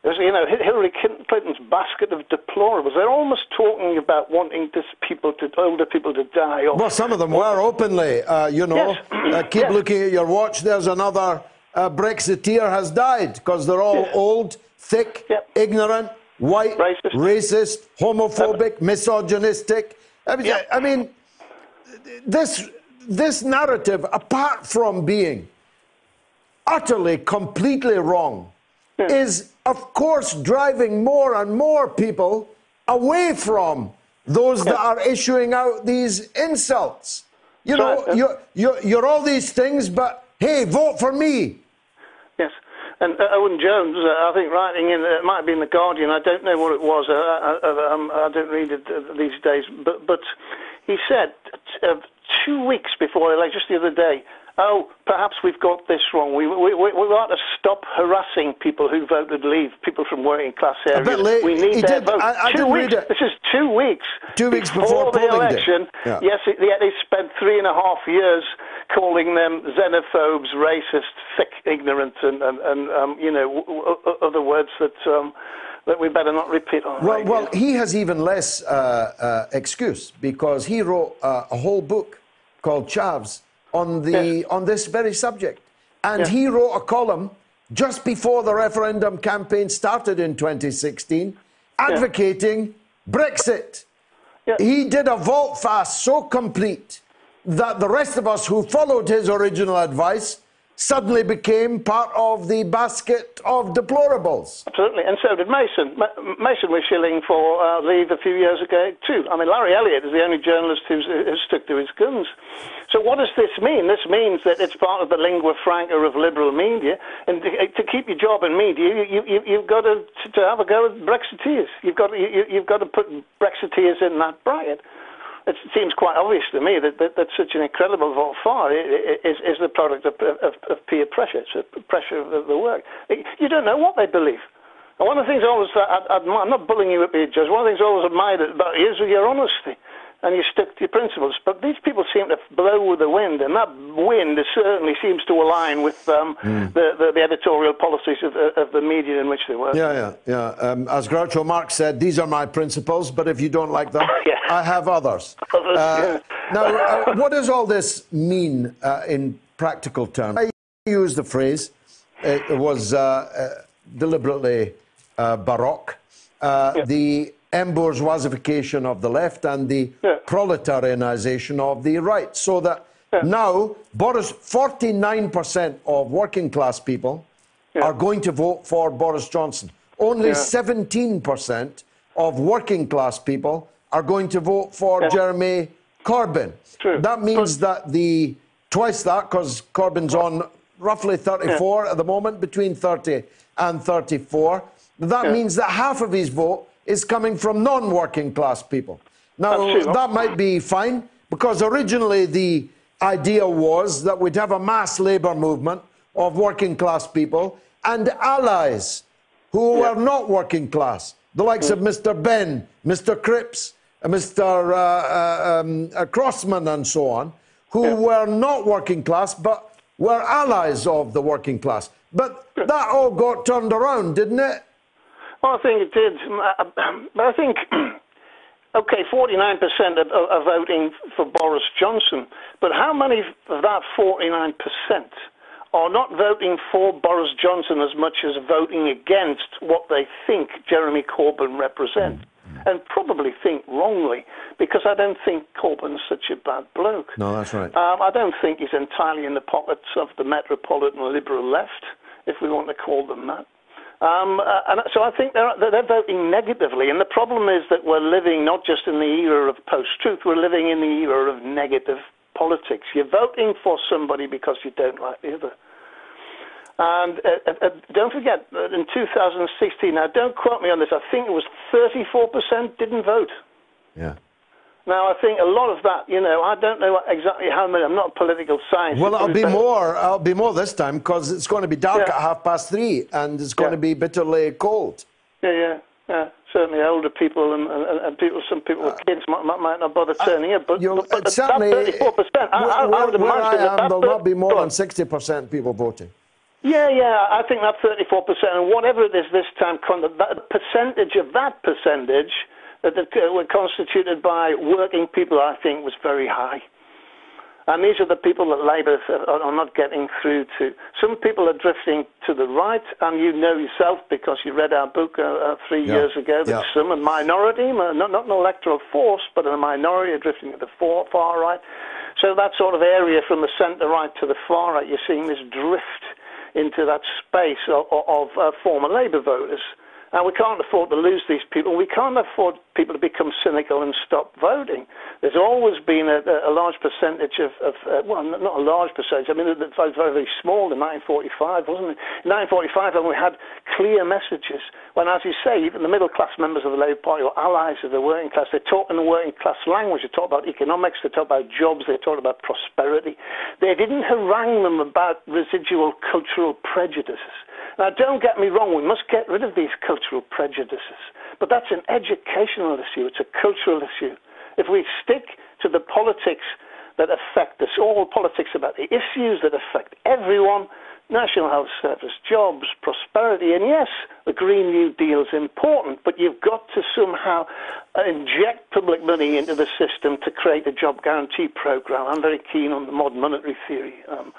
You know, Hillary Clinton's basket of deplorables. They're almost talking about wanting this people to, older people to die. Or, well, some of them were openly. Uh, you know, yes. uh, keep yes. looking at your watch. There's another uh, Brexiteer has died because they're all yes. old, thick, yep. ignorant, white, racist, racist homophobic, misogynistic. I mean, yep. I mean, this this narrative, apart from being utterly, completely wrong, yeah. is, of course, driving more and more people away from those yeah. that are issuing out these insults. You know, you're, you're, you're all these things, but hey, vote for me. Yes. And uh, Owen Jones, uh, I think, writing in, uh, it might be in The Guardian, I don't know what it was, uh, I, uh, uh, um, I don't read it these days, but, but he said two weeks before, like just the other day, oh, perhaps we've got this wrong. We, we, we, we ought to stop harassing people who voted leave, people from working class areas. Late, we need their did, vote. I, I two weeks. This is two weeks. Two weeks before, before the election. Yeah. Yes, it, yet they spent three and a half years calling them xenophobes, racist, thick, ignorant, and, and, and um, you know, w- w- other words that. Um, that we better not repeat on well, well, he has even less uh, uh, excuse because he wrote uh, a whole book called Chavs on, the, yes. on this very subject. And yes. he wrote a column just before the referendum campaign started in 2016 advocating Brexit. He did a volte face so complete that the rest of us who followed his original advice suddenly became part of the basket of deplorables. Absolutely, and so did Mason. Mason was shilling for uh, leave a few years ago too. I mean, Larry Elliott is the only journalist who's, who's stuck to his guns. So what does this mean? This means that it's part of the lingua franca of liberal media, and to, to keep your job in media, you, you, you've got to, to have a go at Brexiteers. You've got, you, you've got to put Brexiteers in that bracket it seems quite obvious to me that, that, that such an incredible vote for is, is the product of, of, of peer pressure, it's a pressure of the work. You don't know what they believe. And one of the things I always I, I'm not bullying you up here, Judge. One of the things I always admired about you is your honesty and you stick to your principles. But these people seem to blow with the wind, and that wind certainly seems to align with um, mm. the, the, the, editorial policies of, of, the media in which they work. Yeah, yeah, yeah. Um, as Groucho Marx said, these are my principles, but if you don't like them, yeah. I have others. others uh, yeah. Now, uh, what does all this mean uh, in practical terms? I use the phrase, it was uh, uh, deliberately uh, baroque. Yeah. The embourgeoisification of the left and the yeah. proletarianization of the right. So that yeah. now, Boris, 49% of working class people yeah. are going to vote for Boris Johnson. Only 17% of working class people are going to vote for Jeremy Corbyn. True. That means but, that the twice that, because Corbyn's on roughly 34 at the moment, between 30 and 34. That means that half of his vote is coming from non working class people. Now, that might be fine because originally the idea was that we'd have a mass labour movement of working class people and allies who yeah. are not working class, the likes yeah. of Mr. Benn, Mr. Cripps, uh, Mr. Uh, uh, um, uh, Crossman and so on, who were not working class but were allies of the working class. But that all got turned around, didn't it? Well, I think it did. Mm, uh, uh, but I think, okay, 49% are, are voting for Boris Johnson. But how many of that 49% are not voting for Boris Johnson as much as voting against what they think Jeremy Corbyn represents? Mm-hmm. And probably think wrongly, because I don't think Corbyn's such a bad bloke. No, that's right. Um, I don't think he's entirely in the pockets of the metropolitan liberal left, if we want to call them that. Um, uh, and so I think they're, they're voting negatively. And the problem is that we're living not just in the era of post-truth, we're living in the era of negative politics. You're voting for somebody because you don't like the other. And uh, uh, don't forget, that in 2016, now don't quote me on this, I think it was 34% didn't vote. Yeah. Now, I think a lot of that, you know, I don't know exactly how many, I'm not a political scientist. Well, it'll be more. I'll be more this time because it's going to be dark Yeah. at half past three, and it's going Yeah. to be bitterly cold. Yeah, yeah, yeah. Certainly, older people and, and, and people, some people with kids might, might, not bother turning up. But, but, but Uh, certainly, 34%, I, I, I where, would where imagine I am, there'll not be more than 60% people voting. Yeah, yeah, I think that 34%, and whatever it is this time, the percentage of that percentage that uh, were constituted by working people, I think, was very high. And these are the people that Labour are are not getting through to. Some people are drifting to the right, and you know yourself because you read our book uh, uh, three Yeah. years ago that Yeah. some, a minority, uh, not, not an electoral force, but a minority are drifting to the far, far right. So that sort of area from the centre right to the far right, you're seeing this drift into that space of, of uh, former Labour voters. And we can't afford to lose these people. We can't afford people to become cynical and stop voting. There's always been a, a large percentage of, of uh, well, not a large percentage. I mean, it was very, very small in 1945, wasn't it? In 1945, when we had clear messages, when, as you say, even the middle class members of the Labour Party or allies of the working class, they talk in the working class language. They talk about economics, they talk about jobs, they talk about prosperity. They didn't harangue them about residual cultural prejudices. Now, don't get me wrong, we must get rid of these cultural prejudices. But that's an educational issue, it's a cultural issue. If we stick to the politics that affect us, all politics about the issues that affect everyone, national health service, jobs, prosperity, and yes, the Green New Deal is important, but you've got to somehow inject public money into the system to create a job guarantee program. I'm very keen on the modern monetary theory. Um,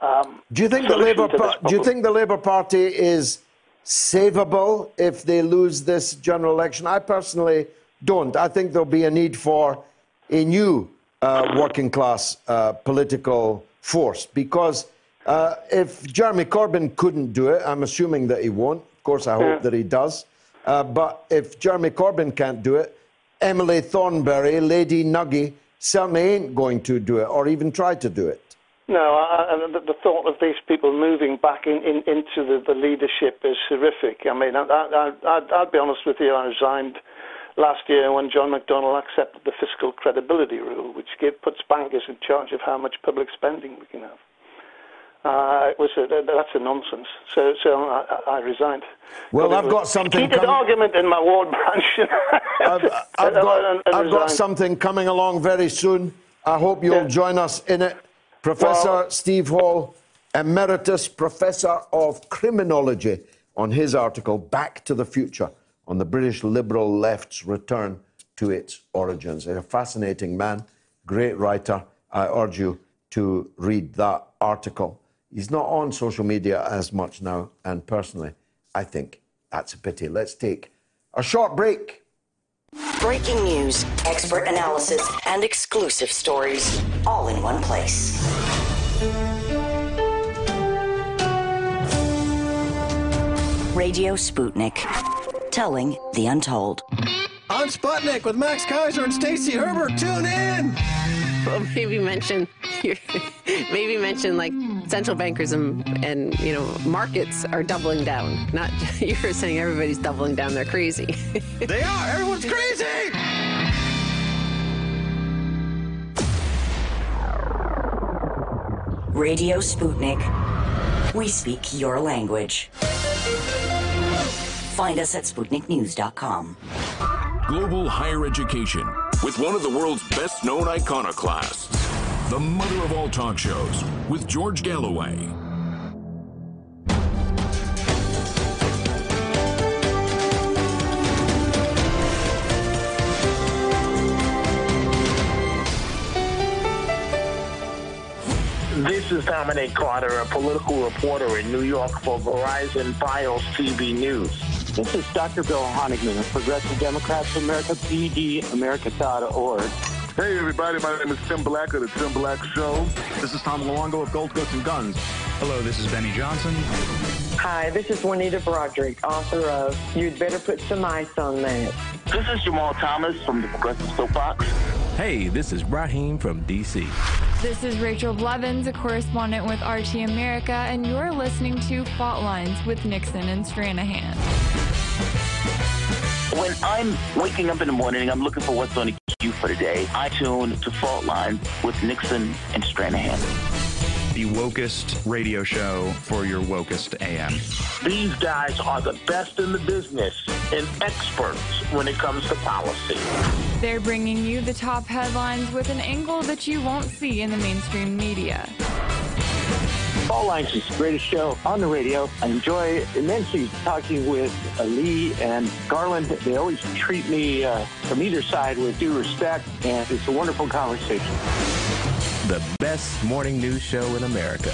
um, Do you think the Labour Par- Do you think the Labour Party is savable if they lose this general election? I personally don't. I think there'll be a need for a new uh, working class uh, political force because uh, if Jeremy Corbyn couldn't do it, I'm assuming that he won't. Of course, I hope that he does. Uh, but if Jeremy Corbyn can't do it, Emily Thornberry, Lady Nugee, certainly ain't going to do it or even try to do it. No, I, I, the, the thought of these people moving back in, in, into the, the leadership is horrific. I mean, I, I, I, I'd be honest with you, I resigned last year when John McDonnell accepted the fiscal credibility rule, which give, puts bankers in charge of how much public spending we can have. Uh, it was a, that's a nonsense. So, so I, I resigned. Well, I've got something Heated coming- argument in my ward branch. I've, I've got, I've got something coming along very soon. I hope you'll join us in it. Professor Well- Steve Hall, Emeritus Professor of Criminology, on his article, Back to the Future, on the British liberal left's return to its origins. A fascinating man, great writer. I urge you to read that article. He's not on social media as much now, and personally, I think that's a pity. Let's take a short break. Breaking news, expert analysis, and exclusive stories all in one place. Radio Sputnik, telling the untold. On Sputnik with Max Keiser and Stacy Herbert. Tune in. Well, maybe mention maybe mention like central bankers and, and you know markets are doubling down. Not you're saying everybody's doubling down. They're crazy. They are. Everyone's crazy. Radio Sputnik. We speak your language. Find us at SputnikNews.com. Global higher education with one of the world's best known iconoclasts. The mother of all talk shows with George Galloway. This is Dominic Carter, a political reporter in New York for Verizon FiOS TV News. This is Dr. Bill Honigman of Progressive Democrats of America, PDAmerica.org. Hey, everybody, my name is Tim Black of The Tim Black Show. This is Tom Luongo of Gold Goats and Guns. Hello, this is Benny Johnson. Hi, this is Juanita Broaddrick, author of You'd Better Put Some Ice on That. This is Jamal Thomas from the Progressive Soapbox. Hey, this is Raheem from DC. This is Rachel Blevins, a correspondent with RT America, and you're listening to Fault Lines with Nixon and Stranahan. When I'm waking up in the morning I'm looking for what's on the queue for the day, I tune to Fault Line with Nixon and Stranahan. The wokest radio show for your wokest AM. These guys are the best in the business and experts when it comes to policy. They're bringing you the top headlines with an angle that you won't see in the mainstream media. Fault Lines is the greatest show on the radio. I enjoy immensely talking with Lee and Garland. They always treat me uh, from either side with due respect, and it's a wonderful conversation. The best morning news show in America.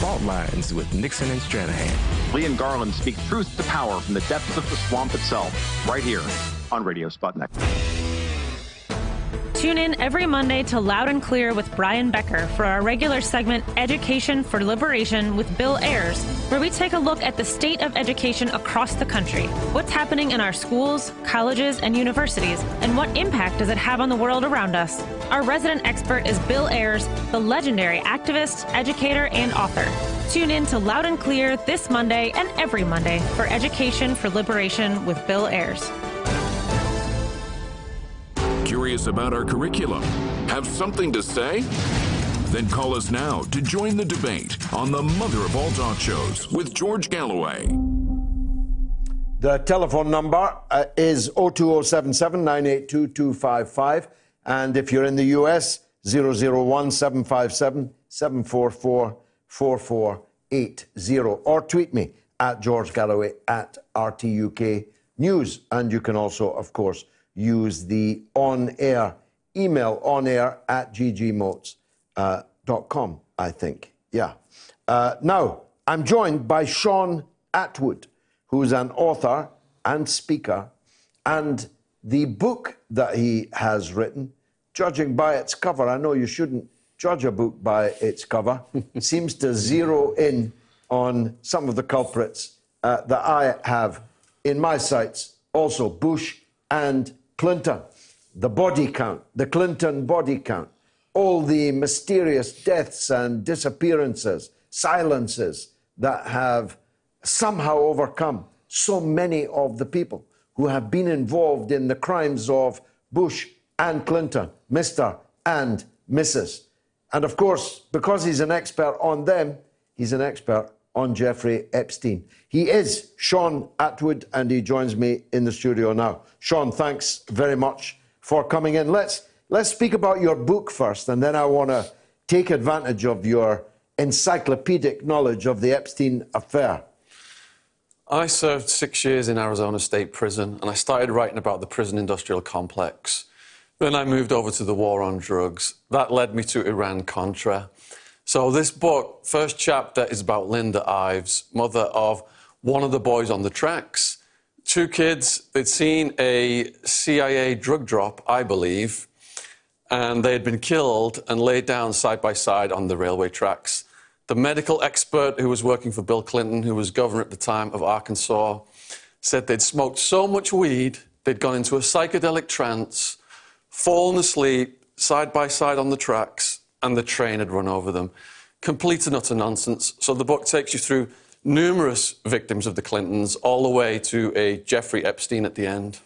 Fault Lines with Nixon and Stranahan. Lee and Garland speak truth to power from the depths of the swamp itself, right here on Radio Sputnik. Tune in every Monday to Loud and Clear with Brian Becker for our regular segment Education for Liberation with Bill Ayers, where we take a look at the state of education across the country. What's happening in our schools, colleges, and universities, and what impact does it have on the world around us? Our resident expert is Bill Ayers, the legendary activist, educator, and author. Tune in to Loud and Clear this Monday and every Monday for Education for Liberation with Bill Ayers. Curious about our curriculum? Have something to say? Then call us now to join the debate on the mother of all talk shows with George Galloway. The telephone number uh, is 02077 982 255. And if you're in the US, 001 757 744 4480. Or tweet me at George Galloway at RTUK News. And you can also, of course, use the on air email on air at ggmoats.com, I think. Yeah. Uh, now, I'm joined by Shaun Attwood, who's an author and speaker, and the book that he has written, judging by its cover, I know you shouldn't judge a book by its cover, seems to zero in on some of the culprits uh, that I have in my sights, also Bush and Clinton, the body count, the Clinton body count, all the mysterious deaths and disappearances, silences that have somehow overcome so many of the people who have been involved in the crimes of Bush and Clinton, Mr. and Mrs. And of course, because he's an expert on them, he's an expert on Jeffrey Epstein. He is Shaun Attwood, and he joins me in the studio now. Shaun, thanks very much for coming in. Let's let's speak about your book first, and then I want to take advantage of your encyclopedic knowledge of the Epstein affair. I served six years in Arizona State Prison, and I started writing about the prison industrial complex. Then I moved over to the war on drugs. That led me to Iran Contra. So, this book, first chapter, is about Linda Ives, mother of one of the boys on the tracks. Two kids, they'd seen a CIA drug drop, I believe, and they had been killed and laid down side by side on the railway tracks. The medical expert who was working for Bill Clinton, who was governor at the time of Arkansas, said they'd smoked so much weed, they'd gone into a psychedelic trance, fallen asleep side by side on the tracks, and the train had run over them. Complete and utter nonsense. So the book takes you through numerous victims of the Clintons, all the way to a Jeffrey Epstein at the end.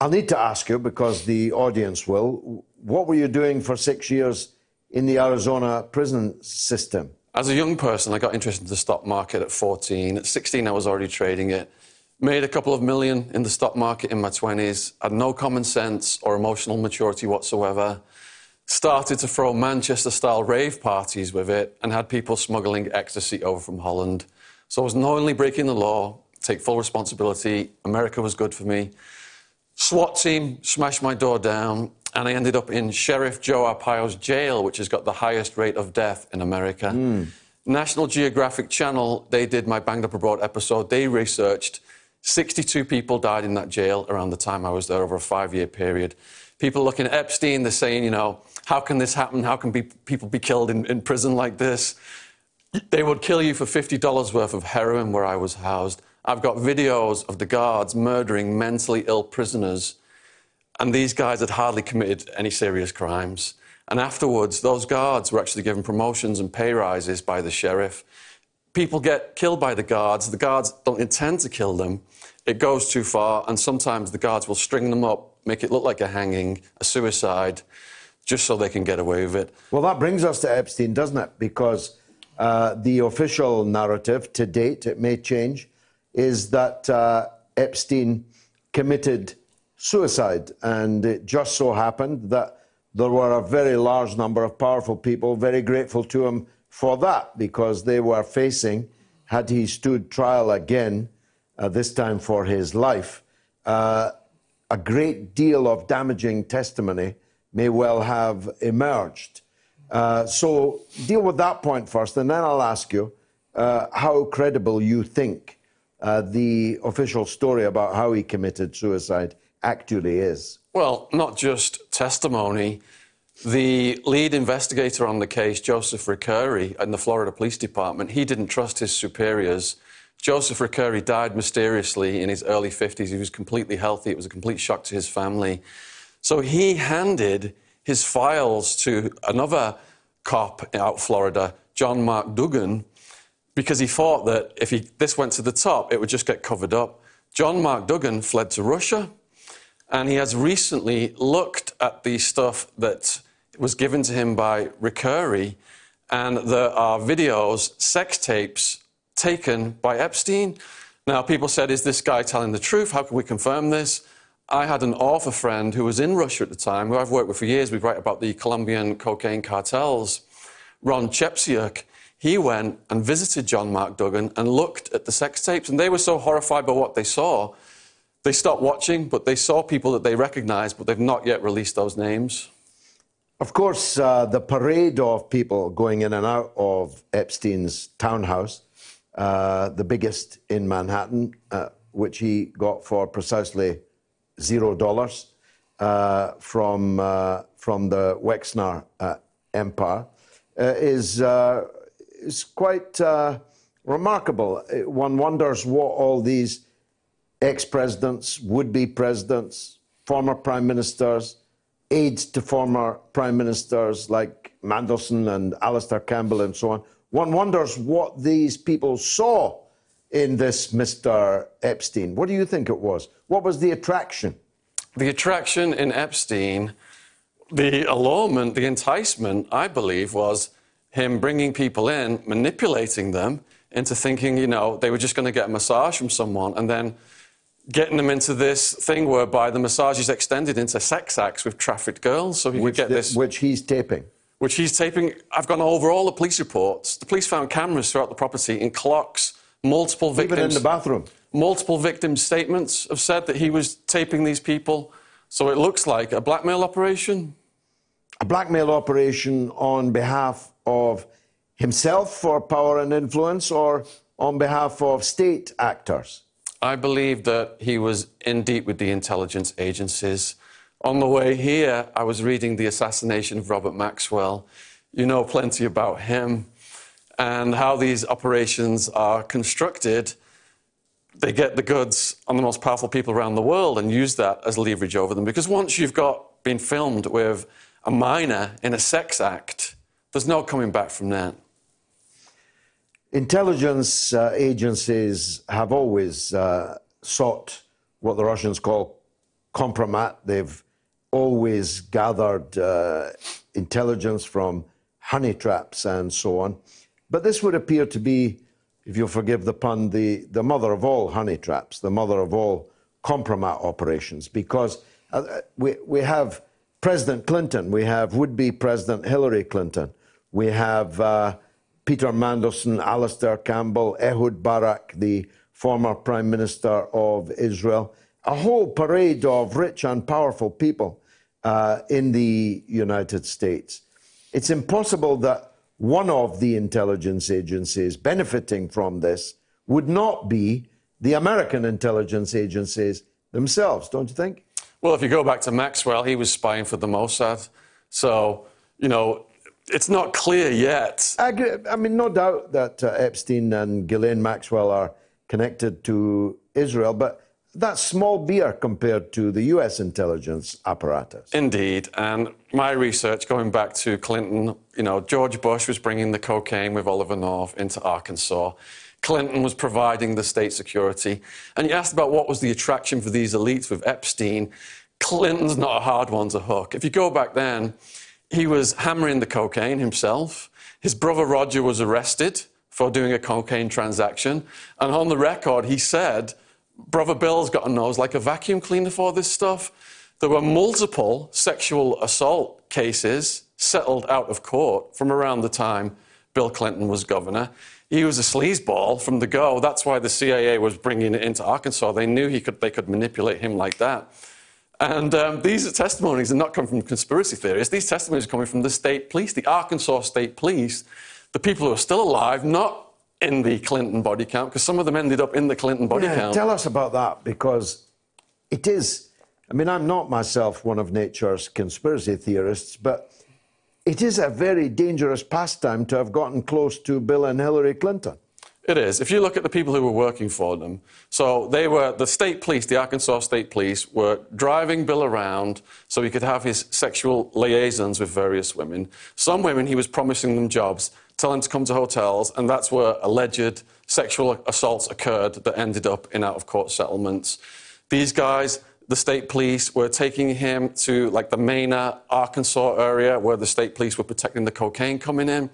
I'll need to ask you, because the audience will, what were you doing for six years in the Arizona prison system? As a young person, I got interested in the stock market at 14. At 16, I was already trading it. made a couple of million in the stock market in my 20s, had no common sense or emotional maturity whatsoever, started to throw Manchester style rave parties with it, and had people smuggling ecstasy over from Holland. So I was knowingly breaking the law, take full responsibility. America was good for me. SWAT team smashed my door down, and I ended up in Sheriff Joe Arpaio's jail, which has got the highest rate of death in America. Hmm. National Geographic Channel, they did my Banged Up Abroad episode. They researched 62 people died in that jail around the time I was there over a five year period. People looking at Epstein, they're saying, you know, how can this happen? How can be, people be killed in, in prison like this? They would kill you for $50 worth of heroin where I was housed. I've got videos of the guards murdering mentally ill prisoners, and these guys had hardly committed any serious crimes. And afterwards, those guards were actually given promotions and pay rises by the sheriff. People get killed by the guards. The guards don't intend to kill them. It goes too far, and sometimes the guards will string them up, make it look like a hanging, a suicide, just so they can get away with it. Well, that brings us to Epstein, doesn't it? Because uh, the official narrative to date, it may change, is that uh, Epstein committed suicide. And it just so happened that there were a very large number of powerful people very grateful to him for that because they were facing, had he stood trial again, uh, this time for his life, uh, a great deal of damaging testimony may well have emerged. Uh, so deal with that point first, and then I'll ask you uh, how credible you think uh, the official story about how he committed suicide actually is. Well, not just testimony. The lead investigator on the case, Joseph Recarey, in the Florida Police Department, he didn't trust his superiors. Joseph Recarey died mysteriously in his early 50s. He was completely healthy. It was a complete shock to his family. So he handed his files to another cop out Florida, John Mark Dougan, because he thought that if he, this went to the top, it would just get covered up. John Mark Dougan fled to Russia, and he has recently looked at the stuff that was given to him by Recarey, and there are videos, sex tapes taken by Epstein. Now, people said, Is this guy telling the truth? How can we confirm this? I had an author friend who was in Russia at the time, who I've worked with for years. We write about the Colombian cocaine cartels. Ron Chepesiuk, he went and visited John Mark Dougan and looked at the sex tapes, and they were so horrified by what they saw, they stopped watching, but they saw people that they recognized, but they've not yet released those names. Of course, uh, the parade of people going in and out of Epstein's townhouse, uh, the biggest in Manhattan, uh, which he got for precisely zero dollars uh, from uh, from the Wexner uh, empire, is is quite remarkable. One wonders what all these ex-presidents, would-be presidents, former prime ministers aides to former prime ministers like Mandelson and Alastair Campbell and so on. One wonders what these people saw in this Mr. Epstein. What do you think it was? What was the attraction? The attraction in Epstein, the allurement, the enticement, I believe, was him bringing people in, manipulating them into thinking, you know, they were just going to get a massage from someone and then getting them into this thing whereby the massage is extended into sex acts with trafficked girls. So he which could get the, this. Which he's taping. Which he's taping. I've gone over all the police reports. The police found cameras throughout the property in clocks, multiple victims. Even in the bathroom. Multiple victims' statements have said that he was taping these people. So it looks like a blackmail operation. A blackmail operation on behalf of himself for power and influence or on behalf of state actors? I believe that he was in deep with the intelligence agencies. On the way here, I was reading The Assassination of Robert Maxwell. You know plenty about him and how these operations are constructed. They get the goods on the most powerful people around the world and use that as leverage over them. Because once you've got been filmed with a minor in a sex act, there's no coming back from that. Intelligence uh, agencies have always uh, sought what the Russians call compromat. They've always gathered uh, intelligence from honey traps and so on. But this would appear to be if you'll forgive the pun, the, the mother of all honey traps, the mother of all compromat operations, because uh, we, we have President Clinton, we have would be President Hillary Clinton, we have uh, Peter Mandelson, Alastair Campbell, Ehud Barak, the former Prime Minister of Israel, a whole parade of rich and powerful people uh, in the United States. It's impossible that one of the intelligence agencies benefiting from this would not be the American intelligence agencies themselves, don't you think? Well, if you go back to Maxwell, he was spying for the Mossad. So, you know, it's not clear yet. I, agree. I mean, no doubt that uh, Epstein and Ghislaine Maxwell are connected to Israel, but that's small beer compared to the US intelligence apparatus. Indeed. And my research going back to Clinton, you know, George Bush was bringing the cocaine with Oliver North into Arkansas. Clinton was providing the state security. And you asked about what was the attraction for these elites with Epstein. Clinton's not a hard one to hook. If you go back then, he was hammering the cocaine himself. His brother Roger was arrested for doing a cocaine transaction. And on the record, he said, Brother Bill's got a nose like a vacuum cleaner for this stuff. There were multiple sexual assault cases settled out of court from around the time Bill Clinton was governor. He was a sleazeball from the go. That's why the CIA was bringing it into Arkansas. They knew he could, they could manipulate him like that. And um, these testimonies are not coming from conspiracy theorists. These testimonies are coming from the state police, the Arkansas State Police, the people who are still alive, not in the Clinton body count, because some of them ended up in the Clinton body yeah, count. Tell us about that, because it is. I mean, I'm not myself one of nature's conspiracy theorists, but it is a very dangerous pastime to have gotten close to Bill and Hillary Clinton. It is. If you look at the people who were working for them, so they were the state police, the Arkansas State Police, were driving Bill around so he could have his sexual liaisons with various women. Some women, he was promising them jobs telling him to come to hotels, and that's where alleged sexual assaults occurred that ended up in out of court settlements. These guys, the state police, were taking him to like the Mena, Arkansas area where the state police were protecting the cocaine coming in.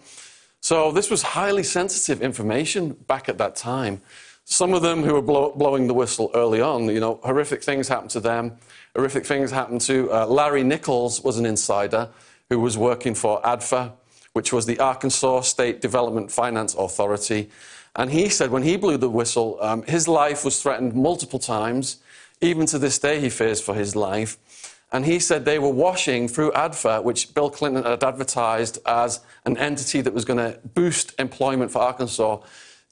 So this was highly sensitive information back at that time. Some of them who were blow, blowing the whistle early on, you know, horrific things happened to them. Horrific things happened to uh, Larry Nichols was an insider who was working for ADFA, which was the Arkansas State Development Finance Authority. And he said when he blew the whistle, um, his life was threatened multiple times. Even to this day, he fears for his life. And he said they were washing through ADFA, which Bill Clinton had advertised as an entity that was going to boost employment for Arkansas.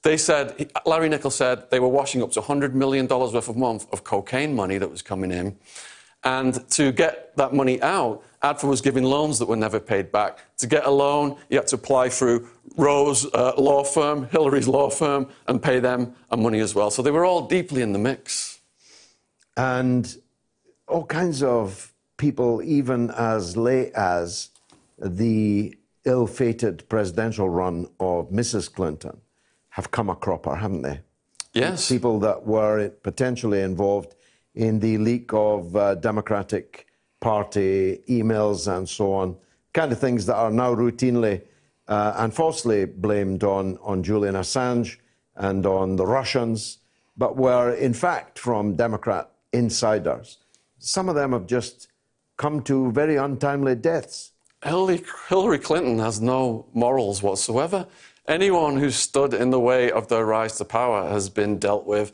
They said, Larry Nichols said they were washing up to $100 million worth of month of cocaine money that was coming in. And to get that money out, ADFA was giving loans that were never paid back. To get a loan, you had to apply through Rose uh, law firm, Hillary's law firm, and pay them money as well. So they were all deeply in the mix. And all kinds of people, even as late as the ill fated presidential run of Mrs. Clinton, have come a cropper, haven't they? Yes. People that were potentially involved in the leak of uh, Democratic Party emails and so on, kind of things that are now routinely uh, and falsely blamed on, on Julian Assange and on the Russians, but were in fact from Democrat insiders. Some of them have just come to very untimely deaths. Hillary Clinton has no morals whatsoever. Anyone who stood in the way of their rise to power has been dealt with.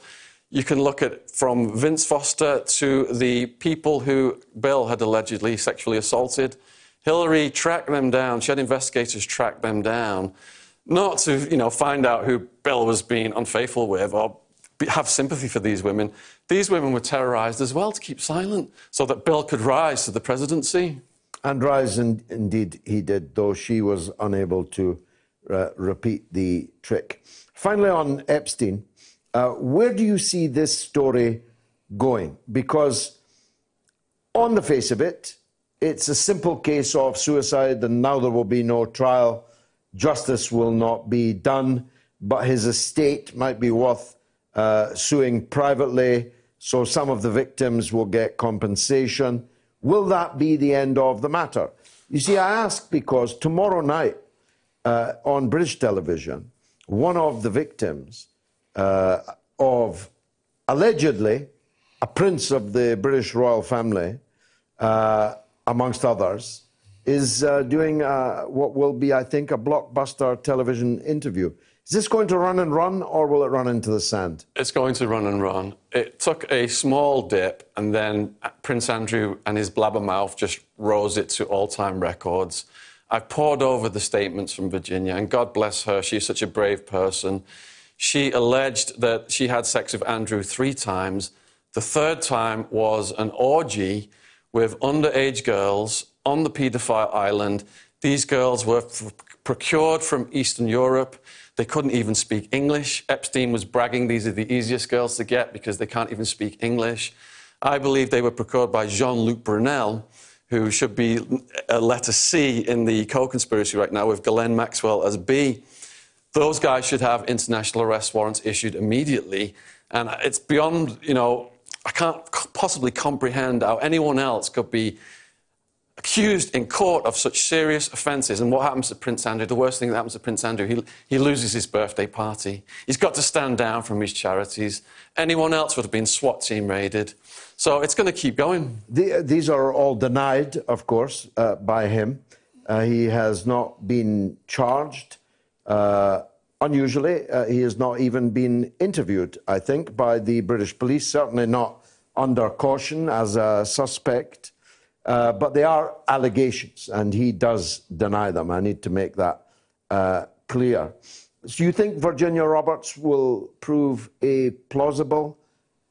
You can look at from Vince Foster to the people who Bill had allegedly sexually assaulted. Hillary tracked them down. She had investigators track them down, not to you know find out who Bill was being unfaithful with or have sympathy for these women. These women were terrorized as well to keep silent so that Bill could rise to the presidency. And rise, in, indeed, he did, though she was unable to uh, repeat the trick. Finally, on Epstein, uh, where do you see this story going? Because, on the face of it, it's a simple case of suicide, and now there will be no trial. Justice will not be done, but his estate might be worth suing privately, so some of the victims will get compensation. Will that be the end of the matter? You see, I ask because tomorrow night uh, on British television, one of the victims uh, of allegedly a prince of the British royal family, uh, amongst others, is uh, doing uh, what will be, I think, a blockbuster television interview. Is this going to run and run, or will it run into the sand? It's going to run and run. It took a small dip, and then Prince Andrew and his blabbermouth just rose it to all time records. I've poured over the statements from Virginia, and God bless her, she's such a brave person. She alleged that she had sex with Andrew three times. The third time was an orgy with underage girls on the paedophile island. These girls were procured from Eastern Europe. They couldn't even speak English. Epstein was bragging these are the easiest girls to get because they can't even speak English. I believe they were procured by Jean Luc Brunel, who should be a letter C in the co conspiracy right now with Ghislaine Maxwell as B. Those guys should have international arrest warrants issued immediately. And it's beyond, you know, I can't possibly comprehend how anyone else could be accused in court of such serious offences. And what happens to Prince Andrew? The worst thing that happens to Prince Andrew, he, he loses his birthday party. He's got to stand down from his charities. Anyone else would have been SWAT team raided. So it's going to keep going. The, these are all denied, of course, uh, by him. Uh, he has not been charged. Uh, unusually, uh, he has not even been interviewed, I think, by the British police, certainly not under caution as a suspect. Uh, but they are allegations, and he does deny them. I need to make that uh, clear. Do you think Virginia Roberts will prove a plausible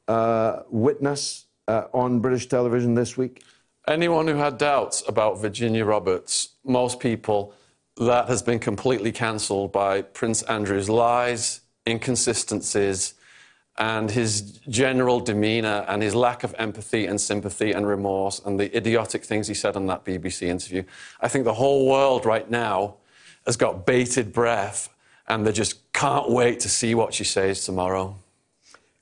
uh, witness uh, on British television this week? Anyone who had doubts about Virginia Roberts, most people, that has been completely cancelled by Prince Andrew's lies, inconsistencies, and his general demeanour and his lack of empathy and sympathy and remorse and the idiotic things he said on that BBC interview. I think the whole world right now has got bated breath and they just can't wait to see what she says tomorrow.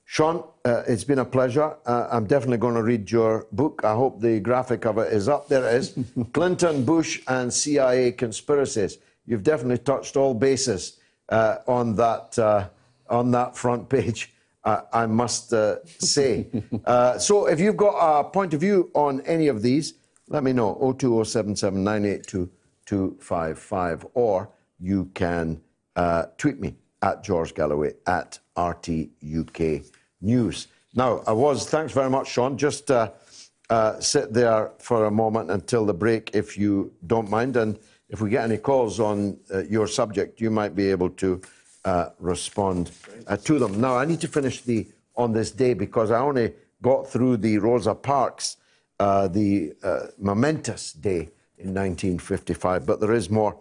Shaun, uh, it's been a pleasure. Uh, I'm definitely going to read your book. I hope the graphic of it is up. There it is Clinton, Bush, and CIA Conspiracies. You've definitely touched all bases uh, on, that, uh, on that front page. Uh, I must uh, say. uh, so if you've got a point of view on any of these, let me know 02077982255 or you can uh, tweet me at George Galloway at RTUK News. Now, I was, thanks very much, Shaun. Just uh, uh, sit there for a moment until the break, if you don't mind. And if we get any calls on your subject, you might be able to uh, respond uh, to them. Now, I need to finish the on this day because I only got through the Rosa Parks, uh, the uh, momentous day in 1955, but there is more.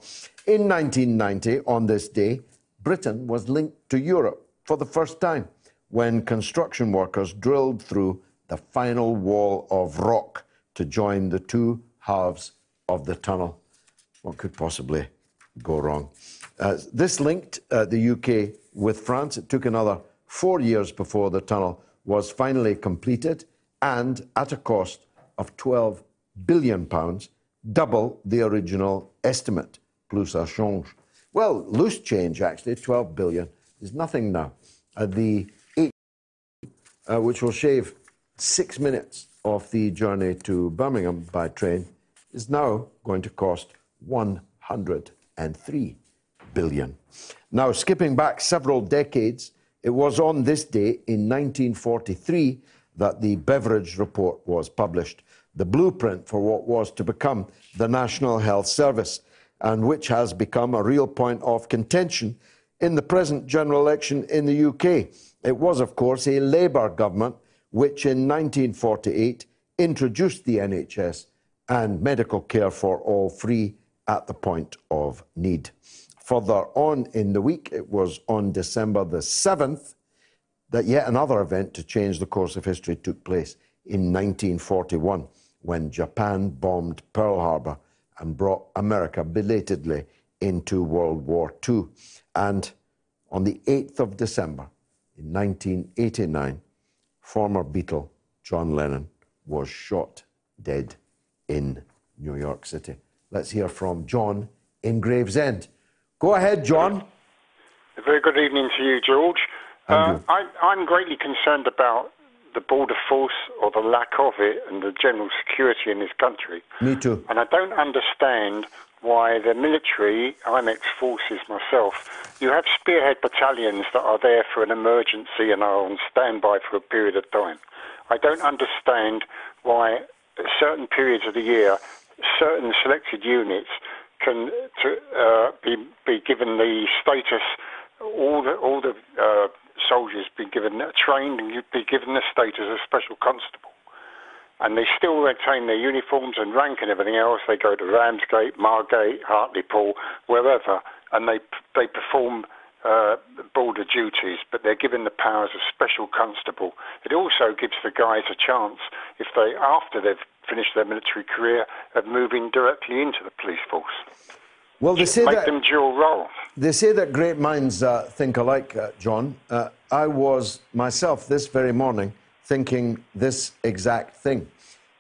In 1990, on this day, Britain was linked to Europe for the first time when construction workers drilled through the final wall of rock to join the two halves of the tunnel. What could possibly go wrong? Uh, this linked uh, the UK with France. It took another four years before the tunnel was finally completed and at a cost of 12 billion pounds, double the original estimate. Plus ça change. Well, loose change actually, £12 billion is nothing now. Uh, the eight, uh, which will shave six minutes off the journey to Birmingham by train, is now going to cost 103 billion. Now, skipping back several decades, it was on this day in 1943 that the Beveridge Report was published, the blueprint for what was to become the National Health Service, and which has become a real point of contention in the present general election in the UK. It was, of course, a Labour government which in 1948 introduced the NHS and medical care for all free at the point of need. Further on in the week, it was on December the 7th that yet another event to change the course of history took place in 1941 when Japan bombed Pearl Harbor and brought America belatedly into World War II. And on the 8th of December in 1989, former Beatle John Lennon was shot dead in New York City. Let's hear from John in Gravesend. Go ahead, John. A very good evening to you, George. Uh, I, I'm greatly concerned about the border force or the lack of it and the general security in this country. Me too. And I don't understand why the military, I'm ex-forces myself, you have spearhead battalions that are there for an emergency and are on standby for a period of time. I don't understand why certain periods of the year, certain selected units can to, uh, be, be given the status, all the, all the uh, soldiers be given, trained and you'd be given the status of special constable and they still retain their uniforms and rank and everything else. They go to Ramsgate, Margate, Hartlepool, wherever, and they they perform uh, border duties, but they're given the powers of special constable. It also gives the guys a chance, if they after they've finished their military career, of moving directly into the police force. Well, they say Make that them dual role. They say that great minds uh, think alike, uh, John. Uh, I was myself this very morning thinking this exact thing.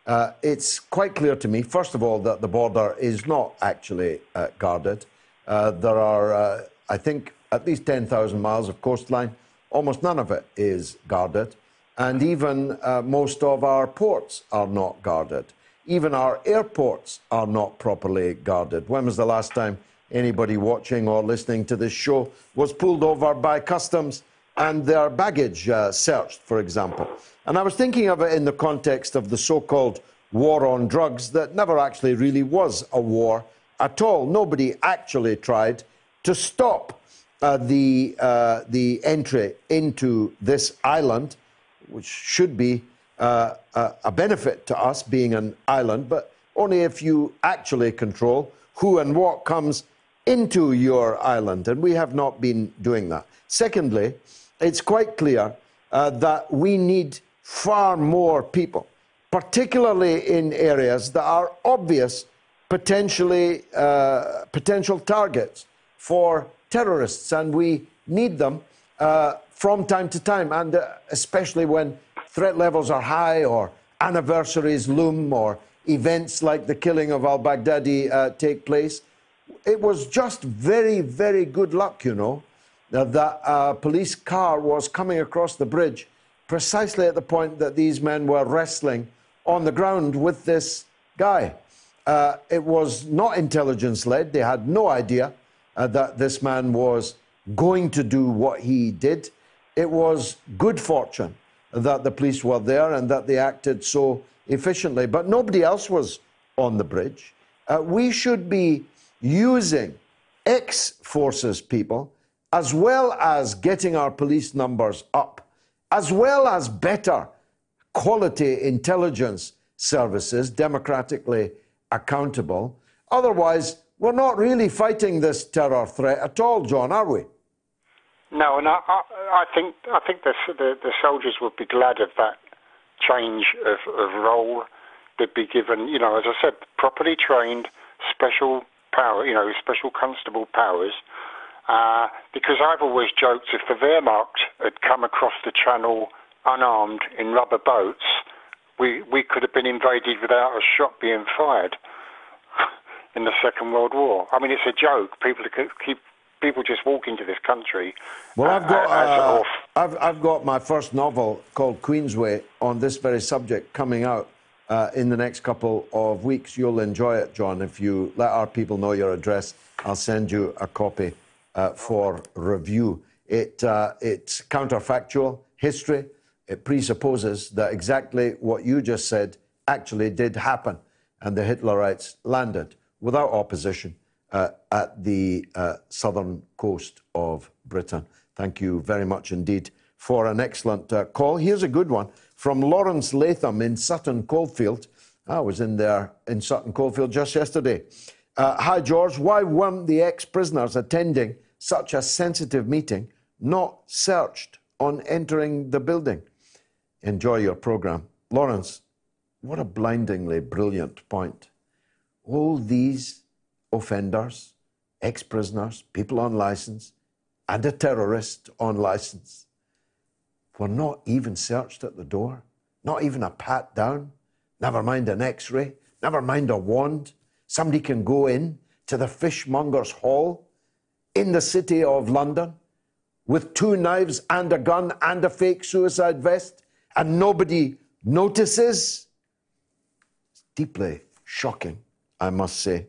Uh, it's quite clear to me, first of all, that the border is not actually uh, guarded. Uh, there are, uh, I think, at least 10,000 miles of coastline. Almost none of it is guarded. And even uh, most of our ports are not guarded. Even our airports are not properly guarded. When was the last time anybody watching or listening to this show was pulled over by customs and their baggage uh, searched, for example? And I was thinking of it in the context of the so called war on drugs that never actually really was a war at all. Nobody actually tried to stop uh, the, uh, the entry into this island, which should be uh, a, a benefit to us being an island, but only if you actually control who and what comes into your island. And we have not been doing that. Secondly, it's quite clear uh, that we need far more people, particularly in areas that are obvious potentially uh, potential targets for terrorists, and we need them uh, from time to time, and uh, especially when threat levels are high or anniversaries loom or events like the killing of al-Baghdadi uh, take place. It was just very, very good luck, you know, that that uh, police car was coming across the bridge precisely at the point that these men were wrestling on the ground with this guy. Uh, it was not intelligence led. They had no idea uh, that this man was going to do what he did. It was good fortune that the police were there and that they acted so efficiently. But nobody else was on the bridge. Uh, we should be using ex forces people as well as getting our police numbers up, as well as better quality intelligence services, democratically accountable. Otherwise, we're not really fighting this terror threat at all, John, are we? No, and I, I, think I think the, the the soldiers would be glad of that change of, of role. They'd be given, you know, as I said, properly trained, special power, you know, special constable powers. Uh, because I've always joked if the Wehrmacht had come across the channel unarmed in rubber boats, we we could have been invaded without a shot being fired in the Second World War. I mean, it's a joke. People keep people just walk into this country. Well, I've got uh, uh, I've, I've got my first novel called Queensway on this very subject coming out uh, in the next couple of weeks. You'll enjoy it, John. If you let our people know your address, I'll send you a copy uh, for review. It uh, it's counterfactual history. It presupposes that exactly what you just said actually did happen, and the Hitlerites landed without opposition uh, at the uh, southern coast of Britain. Thank you very much indeed for an excellent uh, call. Here's a good one from Lawrence Latham in Sutton Coldfield. I was in there in Sutton Coldfield just yesterday. Uh, Hi, George. Why weren't the ex prisoners attending such a sensitive meeting not searched on entering the building? Enjoy your program. Lawrence, what a blindingly brilliant point. All these offenders, ex prisoners, people on license, and a terrorist on license were not even searched at the door, not even a pat down, never mind an x ray, never mind a wand. Somebody can go in to the fishmonger's hall in the city of London with two knives and a gun and a fake suicide vest, and nobody notices? It's deeply shocking, I must say.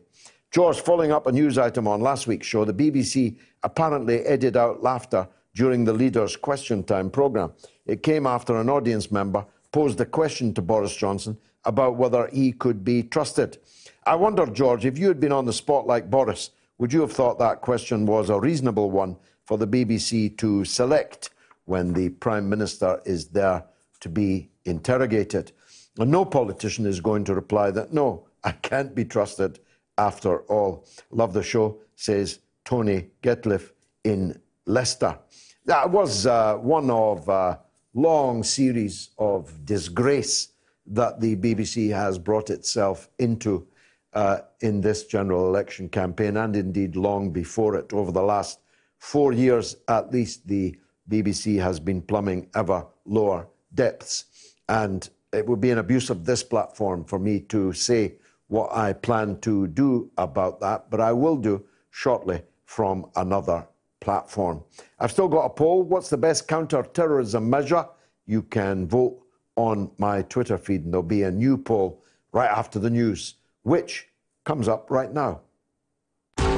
George, following up a news item on last week's show, the BBC apparently edited out laughter during the leader's question time programme. It came after an audience member posed a question to Boris Johnson about whether he could be trusted. I wonder, George, if you had been on the spot like Boris, would you have thought that question was a reasonable one for the BBC to select when the Prime Minister is there to be interrogated? And no politician is going to reply that, no, I can't be trusted after all. Love the show, says Tony Getliff in Leicester. That was uh, one of a long series of disgrace that the BBC has brought itself into uh, in this general election campaign, and indeed long before it. Over the last four years at least, the BBC has been plumbing ever lower depths. And it would be an abuse of this platform for me to say what I plan to do about that, but I will do shortly from another platform. I've still got a poll. What's the best counter-terrorism measure? You can vote on my Twitter feed, and there'll be a new poll right after the news, which comes up right now.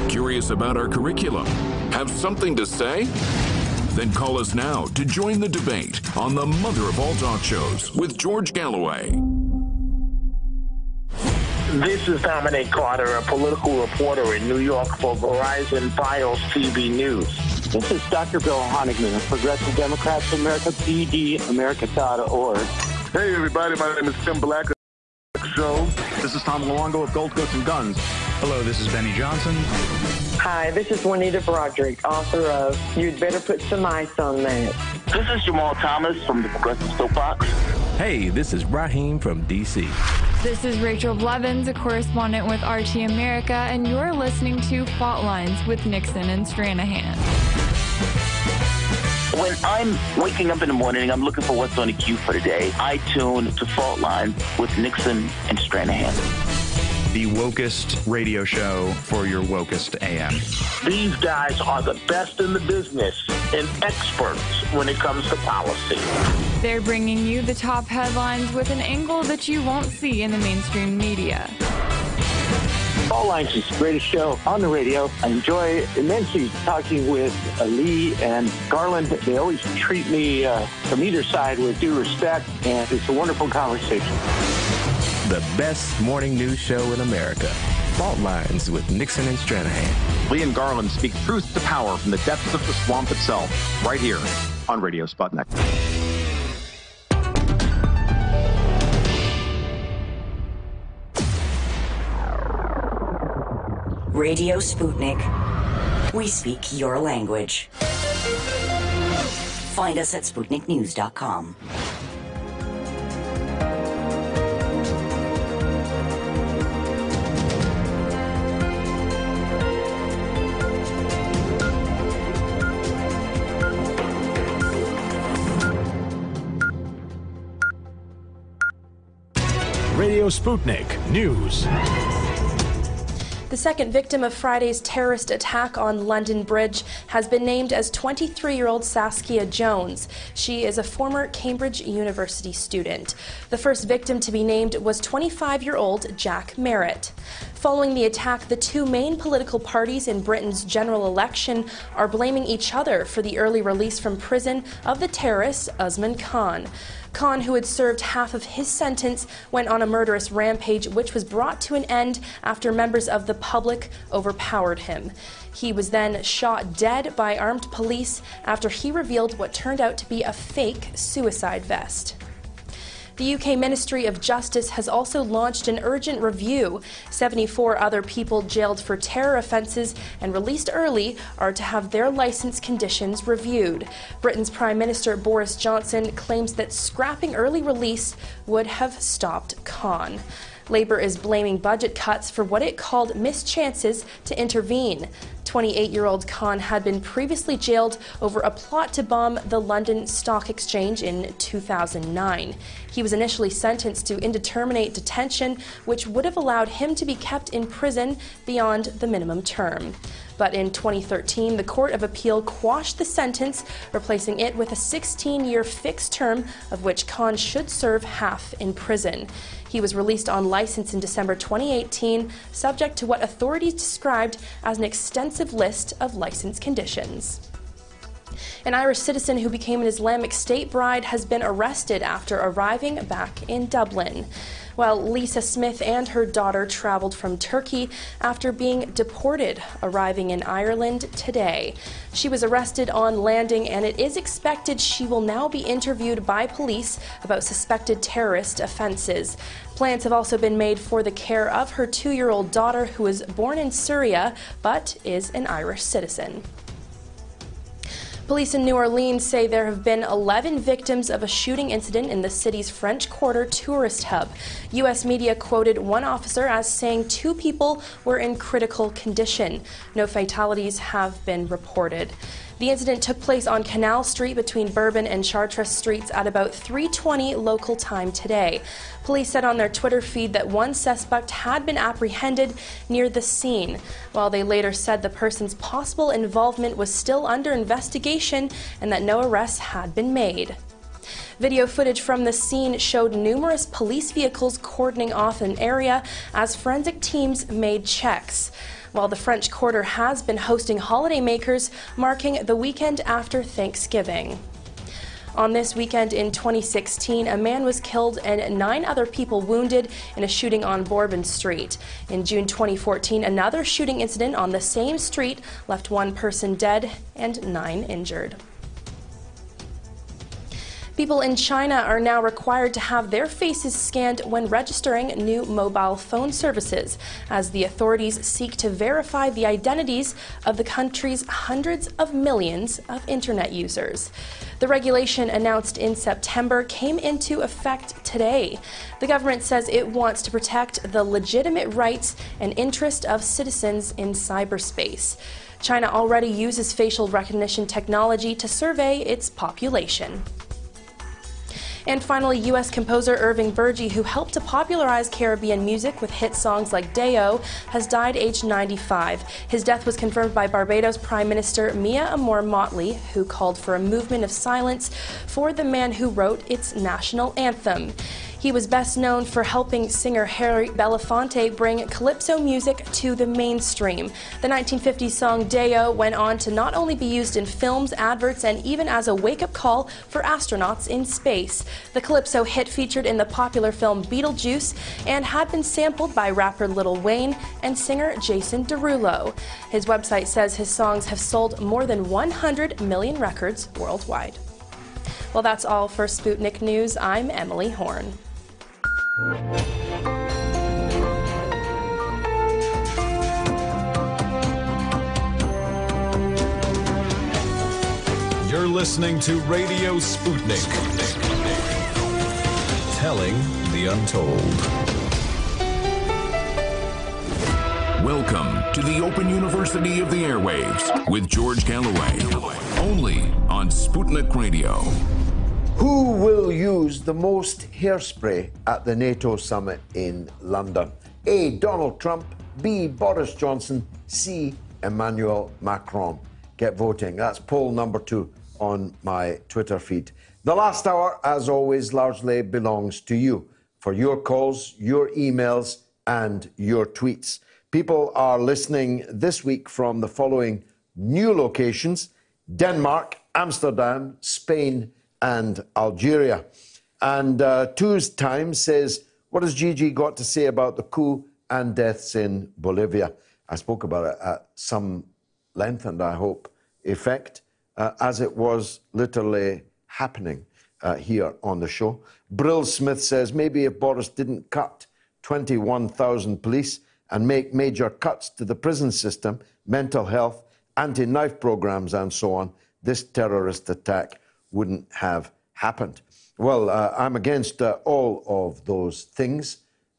Curious about our curriculum? Have something to say? Then call us now to join the debate on the mother of all talk shows with George Galloway. This is Dominic Carter, a political reporter in New York for Verizon FiOS TV News. This is Dr. Bill Honigman of Progressive Democrats of America, PDAmerica.org. Hey, everybody, my name is Tim Black. Show. This is Tom Luongo of Gold Goats and Guns. Hello, this is Benny Johnson. Hi, this is Juanita Broaddrick, author of You'd Better Put Some Ice on That. This is Jamal Thomas from the Progressive Soapbox. Hey, this is Raheem from DC. This is Rachel Blevins, a correspondent with RT America, and you're listening to Fault Lines with Nixon and Stranahan. When I'm waking up in the morning I'm looking for what's on the queue for the day, I tune to Fault Lines with Nixon and Stranahan. The wokest radio show for your wokest AM. These guys are the best in the business and experts when it comes to policy. They're bringing you the top headlines with an angle that you won't see in the mainstream media. Fault Lines is the greatest show on the radio. I enjoy immensely talking with uh, Lee and Garland. They always treat me uh, from either side with due respect, and it's a wonderful conversation. The best morning news show in America. Fault Lines with Nixon and Stranahan. Lee and Garland speak truth to power from the depths of the swamp itself, right here on Radio Sputnik. Radio Sputnik. We speak your language. Find us at SputnikNews.com. Radio Sputnik News. The second victim of Friday's terrorist attack on London Bridge has been named as 23 year old Saskia Jones. She is a former Cambridge University student. The first victim to be named was 25 year old Jack Merritt. Following the attack, the two main political parties in Britain's general election are blaming each other for the early release from prison of the terrorist Usman Khan. Khan, who had served half of his sentence, went on a murderous rampage, which was brought to an end after members of the public overpowered him. He was then shot dead by armed police after he revealed what turned out to be a fake suicide vest. The UK Ministry of Justice has also launched an urgent review. 74 other people jailed for terror offences and released early are to have their licence conditions reviewed. Britain's Prime Minister Boris Johnson claims that scrapping early release would have stopped Khan. Labour is blaming budget cuts for what it called mischances to intervene. 28 year old Khan had been previously jailed over a plot to bomb the London Stock Exchange in 2009. He was initially sentenced to indeterminate detention, which would have allowed him to be kept in prison beyond the minimum term. But in 2013, the Court of Appeal quashed the sentence, replacing it with a 16 year fixed term, of which Khan should serve half in prison. He was released on license in December 2018, subject to what authorities described as an extensive list of license conditions. An Irish citizen who became an Islamic State bride has been arrested after arriving back in Dublin. While Lisa Smith and her daughter traveled from Turkey after being deported, arriving in Ireland today. She was arrested on landing, and it is expected she will now be interviewed by police about suspected terrorist offenses. Plans have also been made for the care of her two year old daughter, who was born in Syria but is an Irish citizen. Police in New Orleans say there have been 11 victims of a shooting incident in the city's French Quarter tourist hub. U.S. media quoted one officer as saying two people were in critical condition. No fatalities have been reported. The incident took place on Canal Street between Bourbon and Chartres Streets at about 3:20 local time today. Police said on their Twitter feed that one suspect had been apprehended near the scene, while they later said the person's possible involvement was still under investigation and that no arrests had been made. Video footage from the scene showed numerous police vehicles cordoning off an area as forensic teams made checks while the French Quarter has been hosting holiday makers marking the weekend after Thanksgiving. On this weekend in 2016, a man was killed and nine other people wounded in a shooting on Bourbon Street. In June 2014, another shooting incident on the same street left one person dead and nine injured. People in China are now required to have their faces scanned when registering new mobile phone services, as the authorities seek to verify the identities of the country's hundreds of millions of internet users. The regulation announced in September came into effect today. The government says it wants to protect the legitimate rights and interests of citizens in cyberspace. China already uses facial recognition technology to survey its population. And finally, U.S. composer Irving Burgie, who helped to popularize Caribbean music with hit songs like Day-O, has died aged 95. His death was confirmed by Barbados Prime Minister Mia Amor Mottley, who called for a movement of silence for the man who wrote its national anthem. He was best known for helping singer Harry Belafonte bring calypso music to the mainstream. The 1950s song Day-O went on to not only be used in films, adverts, and even as a wake up call for astronauts in space. The calypso hit featured in the popular film Beetlejuice and had been sampled by rapper Lil Wayne and singer Jason Derulo. His website says his songs have sold more than 100 million records worldwide. Well, that's all for Sputnik News. I'm Emily Horn. You're listening to Radio Sputnik. Telling the untold. Welcome to the Open University of the Airwaves with George Galloway. Only on Sputnik Radio. Who will use the most hairspray at the NATO summit in London? A. Donald Trump. B. Boris Johnson. C. Emmanuel Macron. Get voting. That's poll number two on my Twitter feed. The last hour, as always, largely belongs to you for your calls, your emails, and your tweets. People are listening this week from the following new locations Denmark, Amsterdam, Spain, and Algeria. And uh, Two's says, What has Gigi got to say about the coup and deaths in Bolivia? I spoke about it at some length and I hope effect, uh, as it was literally happening uh, here on the show. Brill Smith says, Maybe if Boris didn't cut 21,000 police and make major cuts to the prison system, mental health, anti knife programs, and so on, this terrorist attack wouldn't have happened. Well, uh, I'm against uh, all of those things,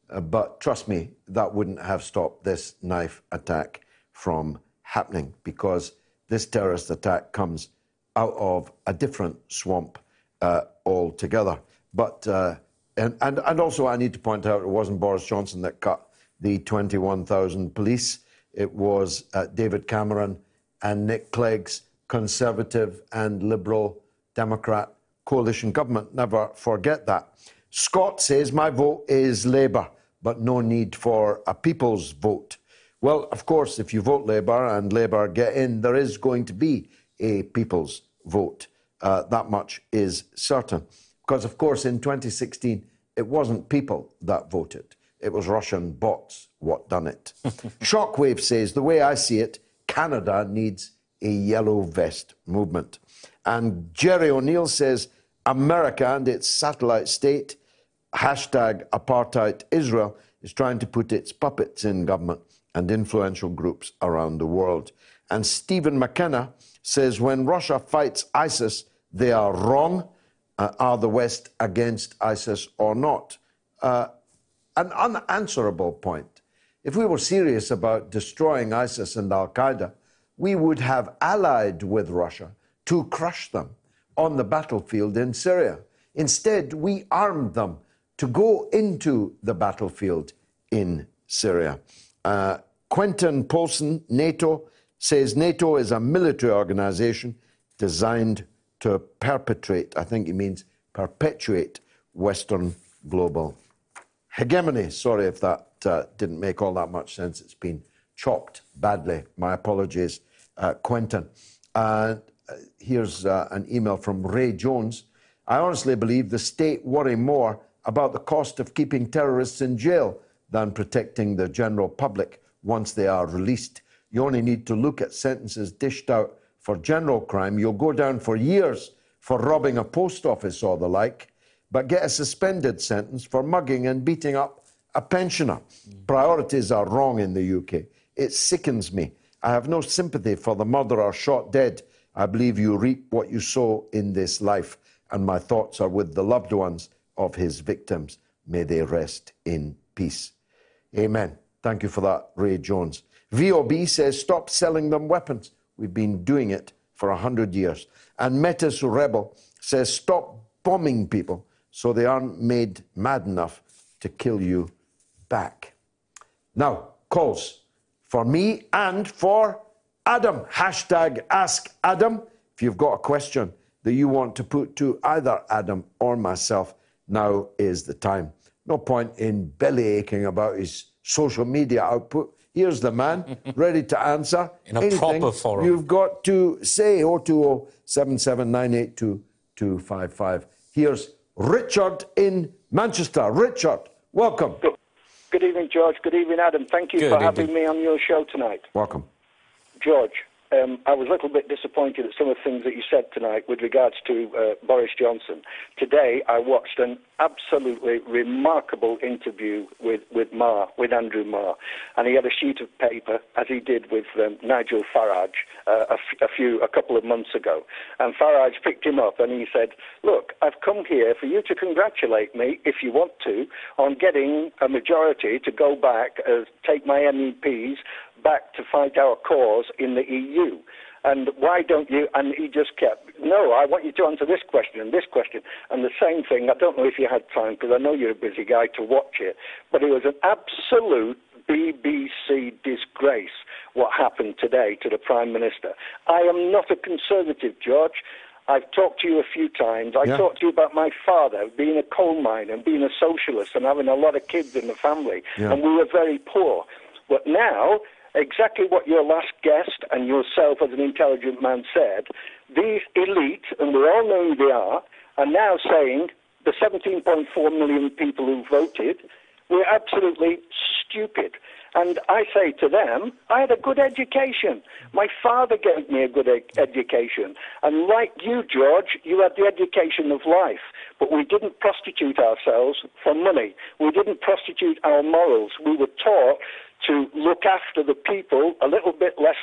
uh, but trust me, that wouldn't have stopped this knife attack from happening because this terrorist attack comes out of a different swamp uh, altogether. But uh, and, and and also, I need to point out it wasn't Boris Johnson that cut the 21,000 police. It was uh, David Cameron and Nick Clegg's Conservative and Liberal Democrat coalition government. Never forget that. Scott says, My vote is Labour, but no need for a people's vote. Well, of course, if you vote Labour and Labour get in, there is going to be a people's vote. Uh, that much is certain. Because, of course, in 2016, it wasn't people that voted, it was Russian bots what done it. Shockwave says, The way I see it, Canada needs a yellow vest movement. And Jerry O'Neill says, America and its satellite state, hashtag apartheid Israel, is trying to put its puppets in government and influential groups around the world. And Stephen McKenna says when Russia fights ISIS, they are wrong. Uh, are the West against ISIS or not? Uh, an unanswerable point. If we were serious about destroying ISIS and Al Qaeda, we would have allied with Russia to crush them on the battlefield in Syria. Instead, we armed them to go into the battlefield in Syria. Uh, Quentin Polson, NATO, says NATO is a military organization designed to perpetrate, I think he means perpetuate, Western global hegemony. Sorry if that uh, didn't make all that much sense. It's been chopped badly. My apologies, uh, Quentin. Uh, here's uh, an email from Ray Jones. I honestly believe the state worry more about the cost of keeping terrorists in jail than protecting the general public once they are released. You only need to look at sentences dished out for general crime. You'll go down for years for robbing a post office or the like, but get a suspended sentence for mugging and beating up a pensioner. Priorities are wrong in the UK. It sickens me. I have no sympathy for the murderer shot dead I believe you reap what you sow in this life, and my thoughts are with the loved ones of his victims. May they rest in peace. Amen. Thank you for that, Ray Jones. VOB says, stop selling them weapons. We've been doing it for a hundred years. And Metis Rebel says, stop bombing people so they aren't made mad enough to kill you back. Now, calls for me and for Adam, hashtag ask Adam. If you've got a question that you want to put to either Adam or myself, now is the time. No point in belly aching about his social media output. Here's the man ready to answer in a anything proper forum. You've got to say 020 77982 255. Here's Richard in Manchester. Richard, welcome. Good evening, George. Good evening, Adam. Thank you Good for having me on your show tonight. Welcome. George, um, I was a little bit disappointed at some of the things that you said tonight with regards to uh, Boris Johnson. Today, I watched an absolutely remarkable interview with, with Marr, with Andrew Marr, and he had a sheet of paper, as he did with um, Nigel Farage uh, a, f- a few, a couple of months ago. And Farage picked him up and he said, "Look, I've come here for you to congratulate me, if you want to, on getting a majority to go back, uh, take my MEPs back to fight our cause in the EU. And why don't you? And he just kept, no, I want you to answer this question and this question. And the same thing, I don't know if you had time, because I know you're a busy guy to watch it, but it was an absolute BBC disgrace what happened today to the Prime Minister. I am not a conservative, George. I've talked to you a few times. I Yeah. talked to you about my father being a coal miner and being a socialist and having a lot of kids in the family. Yeah. And we were very poor. But now, exactly what your last guest and yourself as an intelligent man said, these elite, and we all know who they are, are now saying the 17.4 million people who voted were absolutely stupid. And I say to them, I had a good education. My father gave me a good e- education. And like you, George, you had the education of life. But we didn't prostitute ourselves for money. We didn't prostitute our morals. We were taught to look after the people a little bit less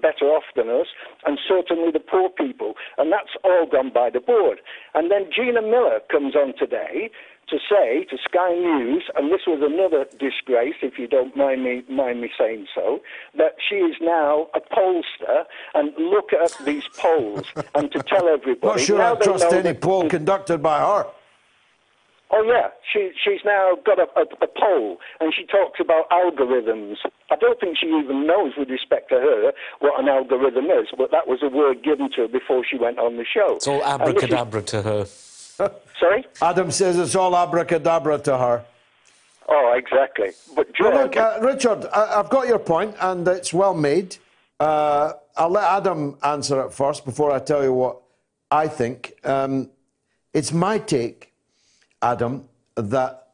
better off than us, and certainly the poor people. And that's all gone by the board. And then Gina Miller comes on today to say to Sky News, and this was another disgrace, if you don't mind me mind me saying so, that she is now a pollster, and look at these polls, and to tell everybody. Not sure I trust any poll conducted by her. Oh yeah, she she's now got a, a, a poll, and she talks about algorithms. I don't think she even knows, with respect to her, what an algorithm is. But that was a word given to her before she went on the show. It's all And this is- abracadabra to her. Sorry? Adam says it's all abracadabra to her. Oh, exactly. But Well, look, uh, Richard, I, I've got your point, and it's well made. Uh, I'll let Adam answer it first before I tell you what I think. Um, it's my take, Adam, that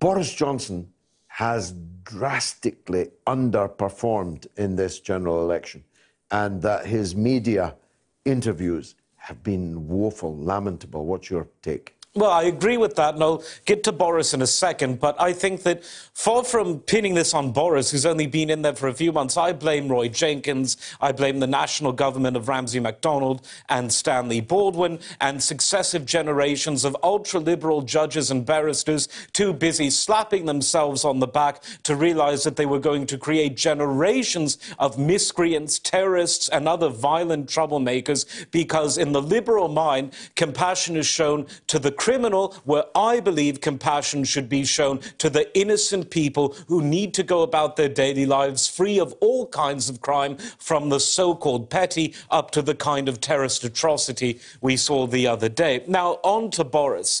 Boris Johnson has drastically underperformed in this general election, and that his media interviews have been woeful, lamentable. What's your take? Well, I agree with that, and I'll get to Boris in a second. But I think that far from pinning this on Boris, who's only been in there for a few months, I blame Roy Jenkins, I blame the national government of Ramsay MacDonald and Stanley Baldwin, and successive generations of ultra liberal judges and barristers too busy slapping themselves on the back to realize that they were going to create generations of miscreants, terrorists, and other violent troublemakers because, in the liberal mind, compassion is shown to the criminal, where I believe compassion should be shown to the innocent people who need to go about their daily lives free of all kinds of crime, from the so called petty up to the kind of terrorist atrocity we saw the other day. Now, on to Boris.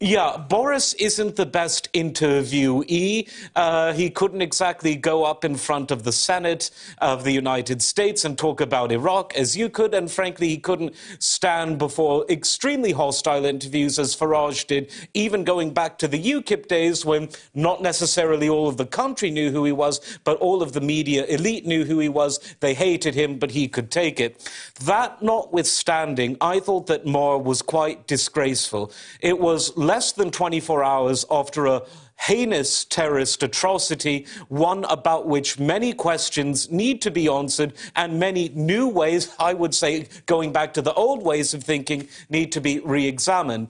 Yeah, Boris isn't the best interviewee. Uh, he couldn't exactly go up in front of the Senate of the United States and talk about Iraq as you could, and frankly, he couldn't stand before extremely hostile interviews as Farage did, even going back to the UKIP days when not necessarily all of the country knew who he was, but all of the media elite knew who he was. They hated him, but he could take it. That notwithstanding, I thought that Marr was quite disgraceful. It was less than 24 hours after a heinous terrorist atrocity, one about which many questions need to be answered, and many new ways, I would say, going back to the old ways of thinking, need to be re examined.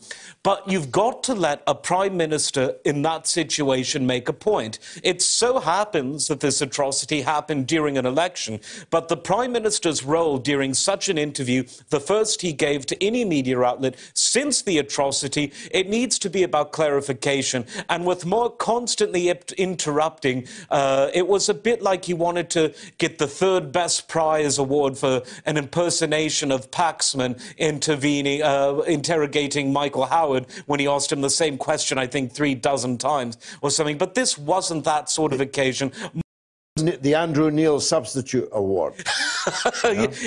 But you've got to let a prime minister in that situation make a point. It so happens that this atrocity happened during an election, but the prime minister's role during such an interview, the first he gave to any media outlet since the atrocity, it needs to be about clarification. And with Marr constantly interrupting, uh, it was a bit like he wanted to get the third best prize award for an impersonation of Paxman intervening, uh, interrogating Michael Howard when he asked him the same question, I think, three dozen times or something. But this wasn't that sort of occasion. The Andrew Neil Substitute Award.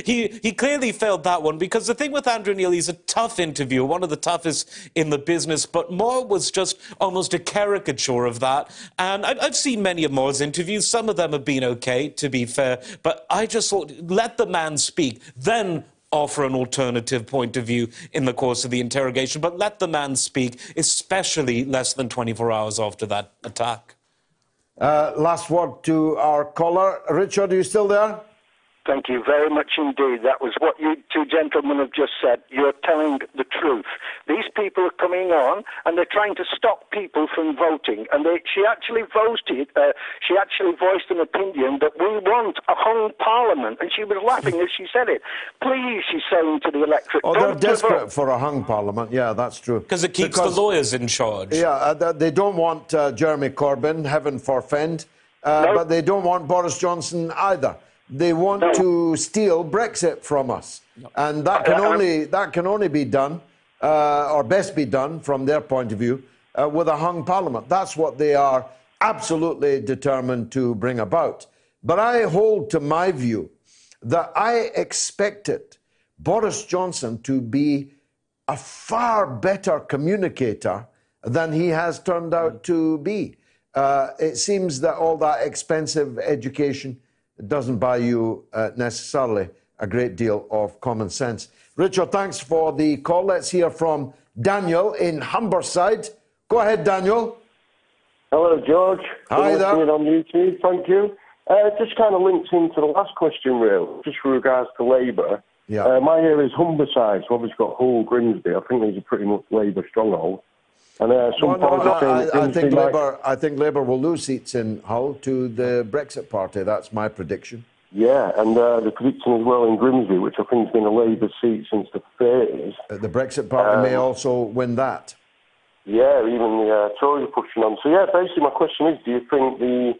he, he clearly failed that one because the thing with Andrew Neil, he's a tough interviewer, one of the toughest in the business. But Marr was just almost a caricature of that. And I, I've seen many of Marr's interviews. Some of them have been okay, to be fair. But I just thought, let the man speak. Then offer an alternative point of view in the course of the interrogation. But let the man speak, especially less than 24 hours after that attack. Uh, last word to our caller. Richard, are you still there? Thank you very much indeed. That was what you two gentlemen have just said. You're telling the truth. These people are coming on and they're trying to stop people from voting. And they, she actually voted, uh, she actually voiced an opinion that we want a hung parliament. And she was laughing as she said it. Please, she's saying to the electorate, Oh, they're desperate up. for a hung parliament. Yeah, that's true. Because it keeps the lawyers in charge. Yeah, uh, they don't want uh, Jeremy Corbyn, heaven forfend, uh, but they don't want Boris Johnson either. They want to steal Brexit from us, and that can only that can only be done, uh, or best be done from their point of view, uh, with a hung parliament. That's what they are absolutely determined to bring about. But I hold to my view that I expected Boris Johnson to be a far better communicator than he has turned out to be. Uh, it seems that all that expensive education doesn't buy you uh, necessarily a great deal of common sense. Richard, thanks for the call. Let's hear from Daniel in Humberside. Go ahead, Daniel. Hello, George. Hi there. on YouTube. Thank you. Uh, just kind of links into the last question, really, just with regards to Labour. Yeah. Uh, my area is Humberside, so obviously got Hull, Grimsby. I think these are pretty much Labour stronghold. And uh, some Well, no, I, I think Labour. I think Labour will lose seats in Hull to the Brexit Party. That's my prediction. Yeah, and uh, the prediction as well in Grimsby, which I think has been a Labour seat since the 30s. Uh, The Brexit Party may Um, also win that. Yeah, even the uh, Tories are pushing on. So yeah, basically my question is, do you think the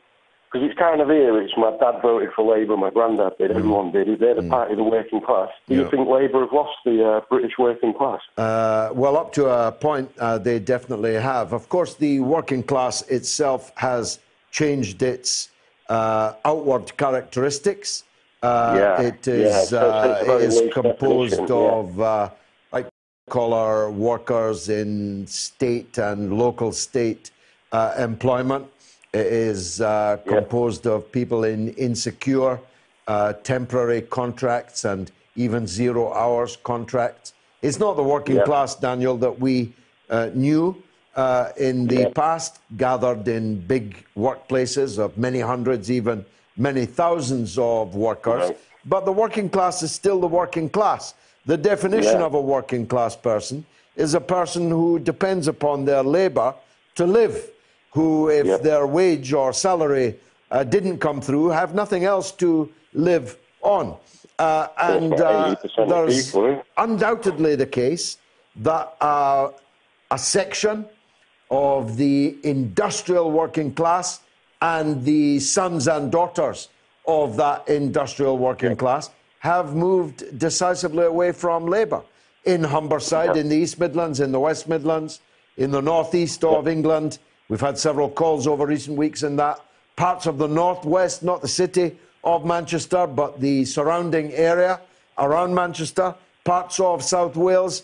because it's kind of here, it's my dad voted for Labour, my granddad did, everyone did. They're the party of the working class. Do you Yeah. think Labour have lost the uh, British working class? Uh, well, up to a point, uh, they definitely have. Of course, the working class itself has changed its uh, outward characteristics. Uh, Yeah, It yeah, is, so uh, it's a very it is loose composed definition, yeah. of uh, like collar workers in state and local state uh, employment. It is uh, composed of people in insecure uh, temporary contracts and even zero hours contracts. It's not the working Yeah. class, Daniel, that we uh, knew uh, in the past, gathered in big workplaces of many hundreds, even many thousands of workers. Right. But the working class is still the working class. The definition Yeah. of a working class person is a person who depends upon their labor to live, who, if their wage or salary uh, didn't come through, have nothing else to live on. Uh, and uh, there's people, eh? undoubtedly the case that uh, a section of the industrial working class and the sons and daughters of that industrial working class have moved decisively away from Labour. In Humberside, in the East Midlands, in the West Midlands, in the northeast of England, we've had several calls over recent weeks in that. Parts of the northwest, not the city of Manchester, but the surrounding area around Manchester, parts of South Wales,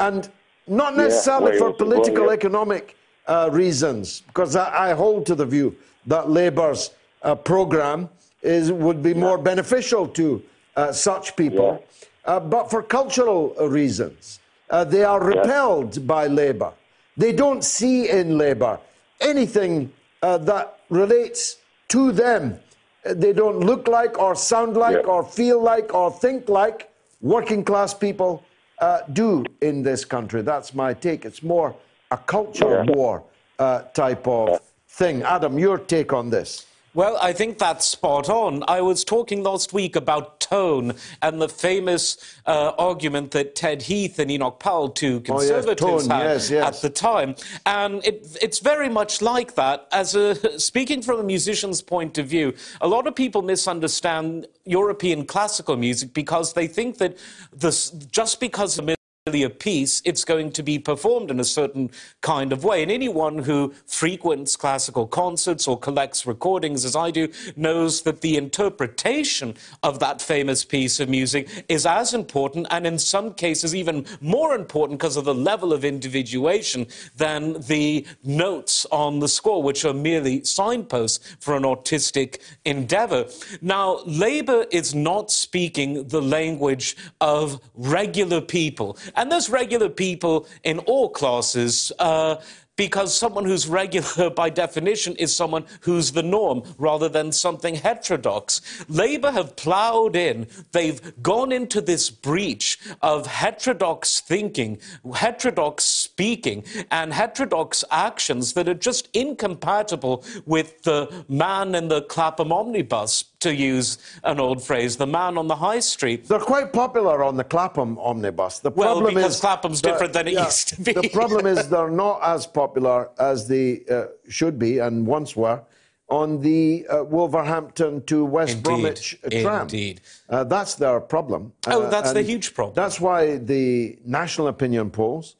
and not Yeah, necessarily for Wales as well, political yeah. economic uh, reasons, because I, I hold to the view that Labour's uh, programme is would be more beneficial to uh, such people, uh, but for cultural uh, reasons, uh, they are repelled by Labour. They don't see in Labour anything uh, that relates to them. Uh, They don't look like, or sound like, or feel like, or think like working class people uh, do in this country. That's my take. It's more a culture war uh, type of thing. Adam, your take on this? Well, I think that's spot on. I was talking last week about tone and the famous uh, argument that Ted Heath and Enoch Powell, two Oh, yes, conservatives, tone, had yes, yes. at the time, and it, it's very much like that. As a speaking from a musician's point of view, a lot of people misunderstand European classical music because they think that this, just because a a piece, it's going to be performed in a certain kind of way. And anyone who frequents classical concerts or collects recordings, as I do, knows that the interpretation of that famous piece of music is as important, and in some cases, even more important because of the level of individuation than the notes on the score, which are merely signposts for an artistic endeavor. Now, Labour is not speaking the language of regular people. And there's regular people in all classes. Uh, because someone who's regular by definition is someone who's the norm rather than something heterodox. Labour have ploughed in, they've gone into this breach of heterodox thinking, heterodox speaking, and heterodox actions that are just incompatible with the man in the Clapham omnibus, to use an old phrase, the man on the high street. They're quite popular on the Clapham omnibus. The Well, problem because is Clapham's different than it used to be. The problem is they're not as popular as they uh, should be and once were on the uh, Wolverhampton to West Indeed, Bromwich uh, tram. indeed. Uh, that's their problem. Oh, Uh, that's the huge problem. That's why the national opinion polls,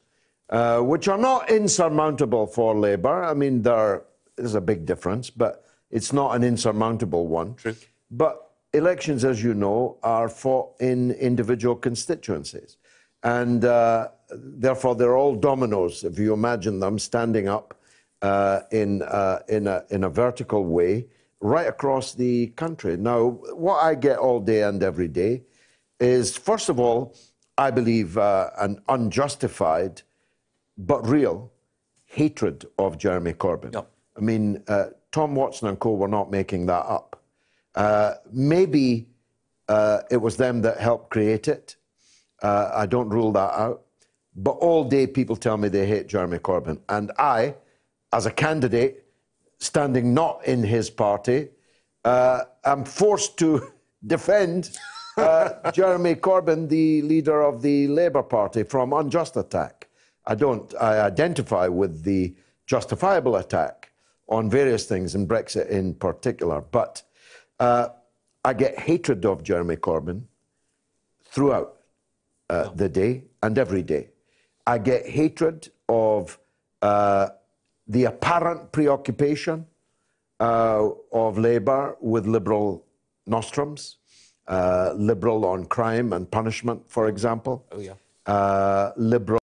uh, which are not insurmountable for Labour, I mean, there is a big difference, but it's not an insurmountable one. True. But elections, as you know, are fought in individual constituencies. And uh, therefore, they're all dominoes, if you imagine them standing up uh, in, uh, in, a, in a vertical way right across the country. Now, what I get all day and every day is, first of all, I believe uh, an unjustified but real hatred of Jeremy Corbyn. I mean, uh, Tom Watson and co were not making that up. Uh, maybe uh, it was them that helped create it. Uh, I don't rule that out. But all day people tell me they hate Jeremy Corbyn. And I, as a candidate standing not in his party, uh, am forced to defend uh, Jeremy Corbyn, the leader of the Labour Party, from unjust attack. I don't. I identify with the justifiable attack on various things, and Brexit in particular. But uh, I get hatred of Jeremy Corbyn throughout uh, the day and every day. I get hatred of uh, the apparent preoccupation uh, of Labour with liberal nostrums, uh, liberal on crime and punishment, for example. Oh, yeah. Uh, liberal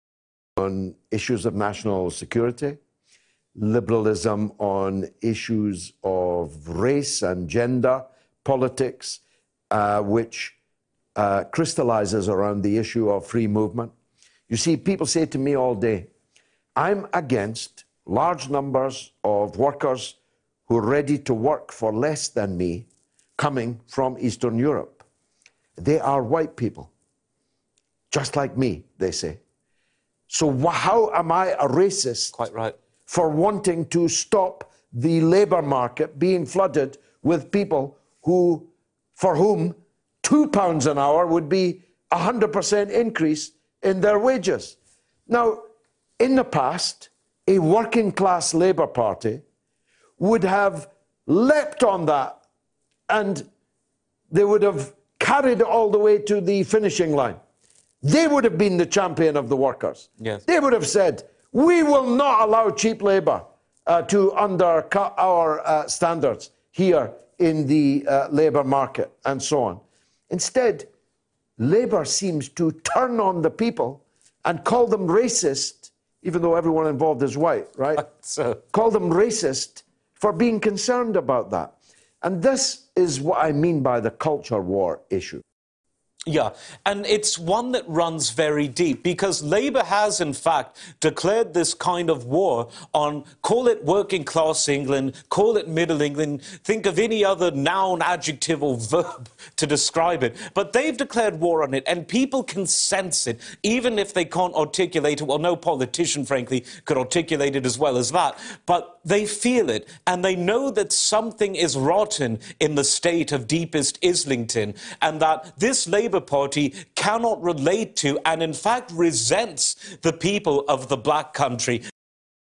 on issues of national security, liberalism on issues of race and gender politics, uh, which uh, crystallizes around the issue of free movement. You see, people say to me all day, I'm against large numbers of workers who are ready to work for less than me coming from Eastern Europe. They are white people, just like me, they say. So, how am I a racist? Quite right. For wanting to stop the labor market being flooded with people who, for whom two pounds an hour would be a 100% increase in their wages. Now, in the past, a working class Labour Party would have leapt on that and they would have carried it all the way to the finishing line. They would have been the champion of the workers. Yes. They would have said, We will not allow cheap labour uh, to undercut our uh, standards here in the uh, labour market and so on. Instead, Labour seems to turn on the people and call them racist, even though everyone involved is white, right? So. Call them racist for being concerned about that. And this is what I mean by the culture war issue. Yeah, and it's one that runs very deep because Labour has, in fact, declared this kind of war on, call it working class England, call it middle England, think of any other noun, adjective, or verb to describe it. But they've declared war on it, and people can sense it, even if they can't articulate it. Well, no politician, frankly, could articulate it as well as that. But they feel it, and they know that something is rotten in the state of deepest Islington, and that this Labour Party cannot relate to, and in fact resents the people of the black country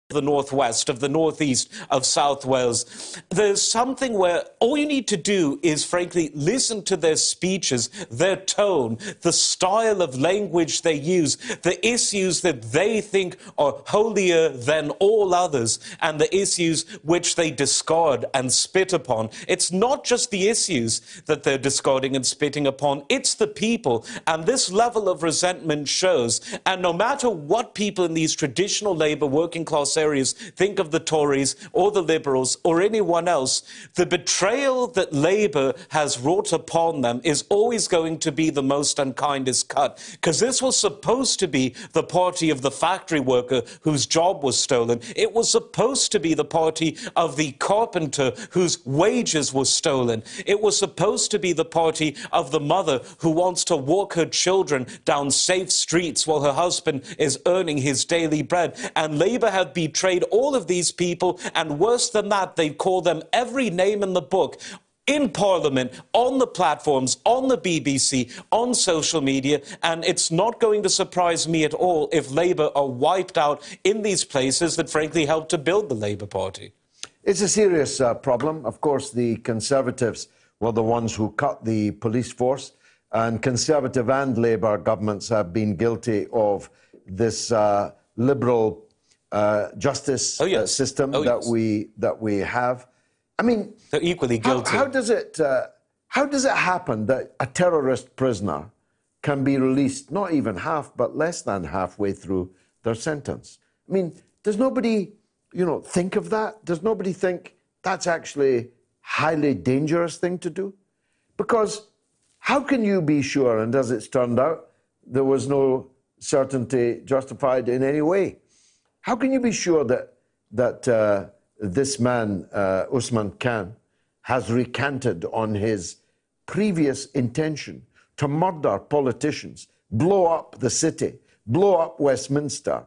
the northwest, of the northeast, of South Wales. There's something where all you need to do is, frankly, listen to their speeches, their tone, the style of language they use, the issues that they think are holier than all others, and the issues which they discard and spit upon. It's not just the issues that they're discarding and spitting upon, it's the people. And this level of resentment shows. And no matter what people in these traditional Labour working class areas think of the Tories or the Liberals or anyone else, the betrayal that Labour has wrought upon them is always going to be the most unkindest cut. Because this was supposed to be the party of the factory worker whose job was stolen. It was supposed to be the party of the carpenter whose wages were stolen. It was supposed to be the party of the mother who wants to walk her children down safe streets while her husband is earning his daily bread. And Labour have betrayed all of these people, and worse than that, they call them every name in the book in Parliament, on the platforms, on the BBC, on social media, and it's not going to surprise me at all if Labour are wiped out in these places that frankly helped to build the Labour Party. It's a serious uh, problem. Of course, the Conservatives were the ones who cut the police force, and Conservative and Labour governments have been guilty of this uh, liberal uh, justice Oh, yes. uh, system Oh, that yes. we that we have. I mean, They're equally guilty. how does it uh, how does it happen that a terrorist prisoner can be released not even half but less than halfway through their sentence? I mean, does nobody you know think of that? Does nobody think that's actually a highly dangerous thing to do? Because how can you be sure? And as it's turned out, there was no certainty justified in any way. How can you be sure that that uh, this man, uh, Usman Khan, has recanted on his previous intention to murder politicians, blow up the city, blow up Westminster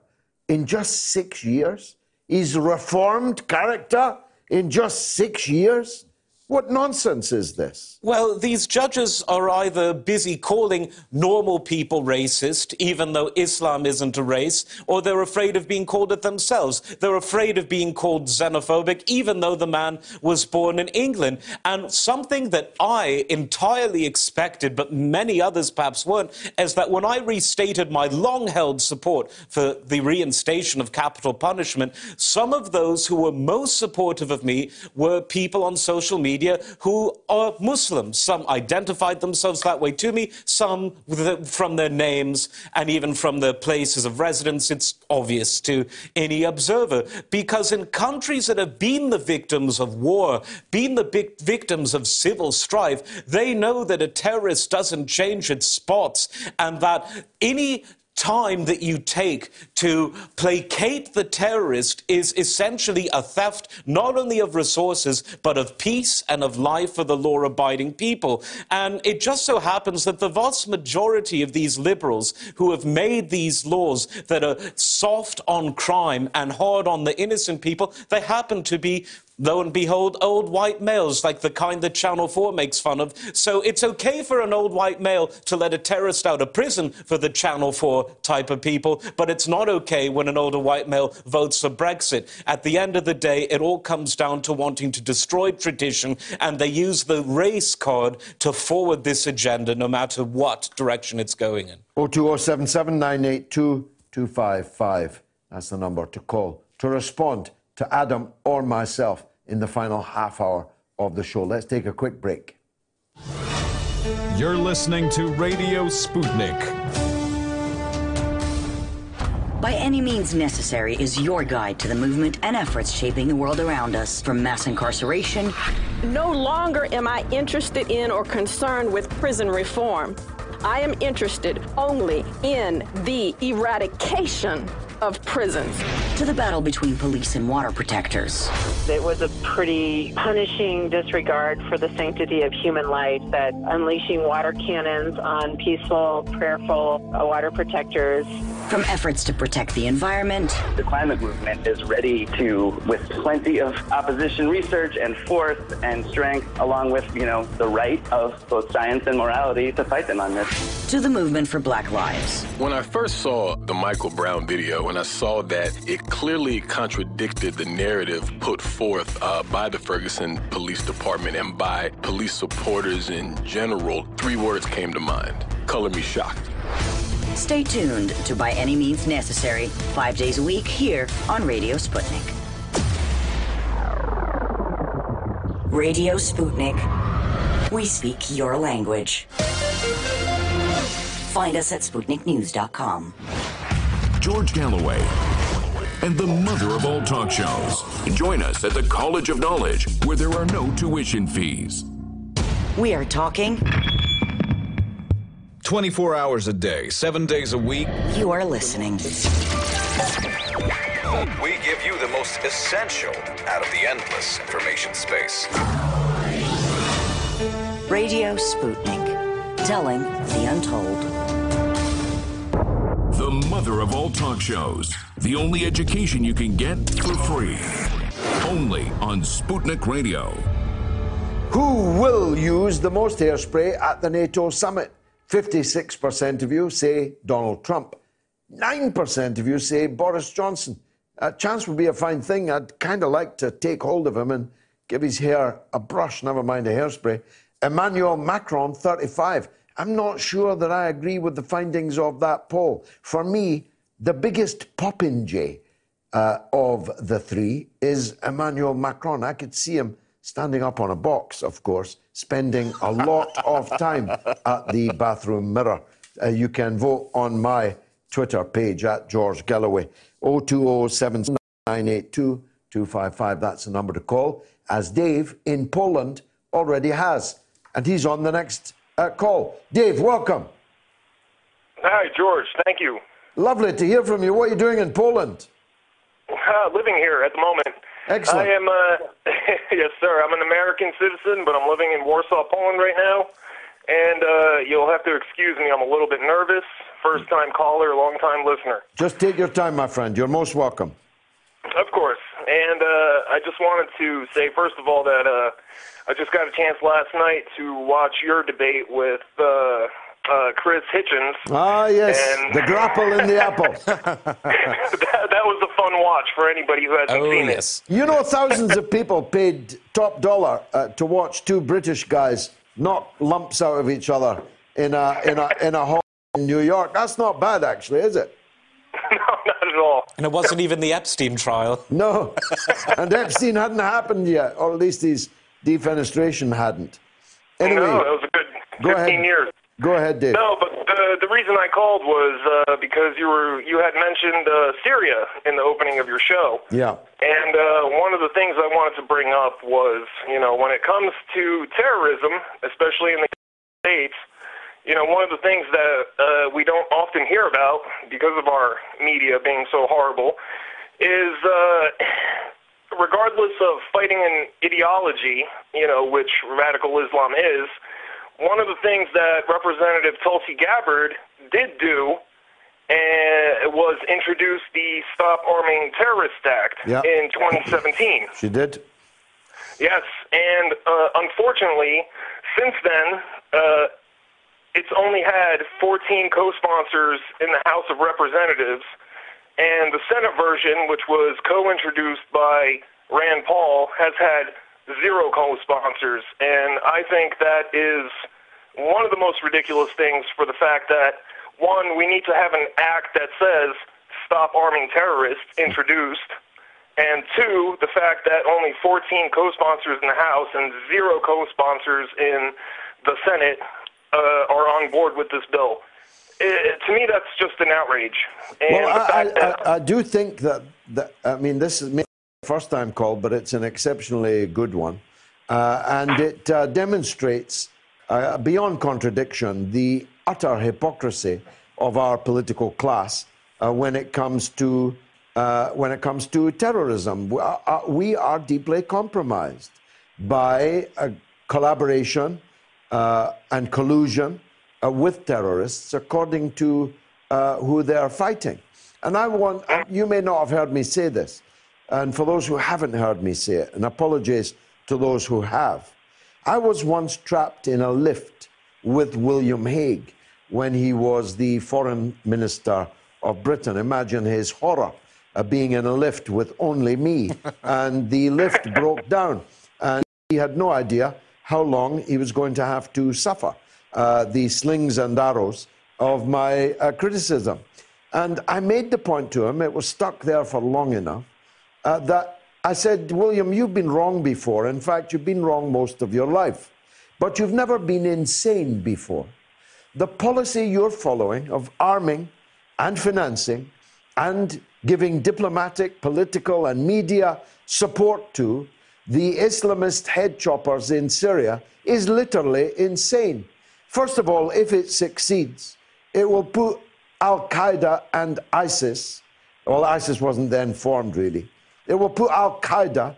in just six years? He's reformed character in just six years? What nonsense is this? Well, these judges are either busy calling normal people racist, even though Islam isn't a race, or they're afraid of being called it themselves. They're afraid of being called xenophobic, even though the man was born in England. And something that I entirely expected, but many others perhaps weren't, is that when I restated my long held support for the reinstation of capital punishment, some of those who were most supportive of me were people on social media media who are Muslims. Some identified themselves that way to me, some from their names and even from their places of residence. It's obvious to any observer. Because in countries that have been the victims of war, been the victims of civil strife, they know that a terrorist doesn't change its spots and that any time that you take to placate the terrorist is essentially a theft not only of resources but of peace and of life for the law abiding people. And it just so happens that the vast majority of these liberals who have made these laws that are soft on crime and hard on the innocent people, they happen to be lo and behold, old white males, like the kind that Channel 4 makes fun of. So it's okay for an old white male to let a terrorist out of prison for the Channel 4 type of people, but it's not okay when an older white male votes for Brexit. At the end of the day, it all comes down to wanting to destroy tradition, and they use the race card to forward this agenda no matter what direction it's going in. 02077 That's the number to call to respond to Adam or myself in the final half hour of the show. Let's take a quick break. You're listening to Radio Sputnik. By any means necessary is your guide to the movement and efforts shaping the world around us, from mass incarceration. No longer am I interested in or concerned with prison reform. I am interested only in the eradication of prisons. To the battle between police and water protectors. It was a pretty punishing disregard for the sanctity of human life that unleashing water cannons on peaceful, prayerful uh, water protectors. From efforts to protect the environment. The climate movement is ready to, with plenty of opposition research and force and strength, along with, you know, the right of both science and morality to fight them on this. To the movement for black lives. When I first saw the Michael Brown video, when I saw that it clearly contradicted the narrative put forth uh, by the Ferguson Police Department and by police supporters in general, three words came to mind color me shocked. Stay tuned to By Any Means Necessary, five days a week here on Radio Sputnik. Radio Sputnik. We speak your language. Find us at SputnikNews.com. George Galloway and the mother of all talk shows. Join us at the College of Knowledge, where there are no tuition fees. We are talking 24 hours a day, seven days a week. You are listening. We give you the most essential out of the endless information space. Radio Sputnik, telling the untold. The mother of all talk shows. The only education you can get for free. Only on Sputnik Radio. Who will use the most hairspray at the NATO summit? 56% of you say Donald Trump. 9% of you say Boris Johnson. A chance would be a fine thing. I'd kind of like to take hold of him and give his hair a brush, never mind a hairspray. Emmanuel Macron, 35. I'm not sure that I agree with the findings of that poll. For me, the biggest popinjay uh, of the three is Emmanuel Macron. I could see him standing up on a box, of course, spending a lot of time at the bathroom mirror. Uh, you can vote on my Twitter page at George Galloway. 0207 That's the number to call, as Dave in Poland already has. And he's on the next uh, call. Dave, welcome. Hi, George. Thank you. Lovely to hear from you. What are you doing in Poland? Uh, living here at the moment. Excellent. I am, uh, yes, sir. I'm an American citizen, but I'm living in Warsaw, Poland right now. And uh, you'll have to excuse me. I'm a little bit nervous. First time caller, long time listener. Just take your time, my friend. You're most welcome. Of course. And uh, I I just wanted to say, first of all, that uh, I just got a chance last night to watch your debate with uh, uh, Chris Hitchens. Ah, yes, And- the grapple in the apple. that, that was a fun watch for anybody who hasn't Oh, seen yes. You know, thousands of people paid top dollar uh, to watch two British guys knock lumps out of each other in a in a in a hall in New York. That's not bad, actually, is it? it. Not at all. And it wasn't even the Epstein trial. No, and Epstein hadn't happened yet, or at least his defenestration hadn't. Anyway, no, it was a good go 15 ahead. years. Go ahead, Dave. No, but the, the reason I called was uh, because you were you had mentioned uh, Syria in the opening of your show. Yeah. And uh, one of the things I wanted to bring up was, you know, when it comes to terrorism, especially in the States, you know, one of the things that uh, we don't often hear about because of our media being so horrible is, uh, regardless of fighting an ideology, you know, which radical Islam is, one of the things that Representative Tulsi Gabbard did do uh, was introduce the Stop Arming Terrorists Act Yeah. in 2017. She did. Yes, and uh, unfortunately, since then, uh, it's only had 14 co-sponsors in the House of Representatives, and the Senate version, which was co-introduced by Rand Paul, has had zero co-sponsors, and I think that is one of the most ridiculous things for the fact that one, we need to have an act that says stop arming terrorists introduced, and two, the fact that only 14 co-sponsors in the House and zero co-sponsors in the Senate uh, are on board with this bill. It, to me, that's just an outrage. And Well, I, that, I, I do think that, that, I mean, this is the first time called, but it's an exceptionally good one. Uh, and it uh, demonstrates, uh, beyond contradiction, the utter hypocrisy of our political class uh, when it comes to uh, when it comes to terrorism. We are, uh, we are deeply compromised by collaboration and collusion uh, with terrorists according to uh, who they are fighting. And I want, you may not have heard me say this, and for those who haven't heard me say it, and apologies to those who have, I was once trapped in a lift with William Hague when he was the foreign minister of Britain. Imagine his horror of being in a lift with only me, and the lift broke down, and he had no idea how long he was going to have to suffer uh, the slings and arrows of my uh, criticism. And I made the point to him, it was stuck there for long enough, uh, that I said, William, you've been wrong before. In fact, you've been wrong most of your life, but you've never been insane before. The policy you're following of arming and financing and giving diplomatic, political, and media support to the Islamist head choppers in Syria is literally insane. First of all, if it succeeds, it will put Al Qaeda and ISIS, well, ISIS wasn't then formed really, it will put Al Qaeda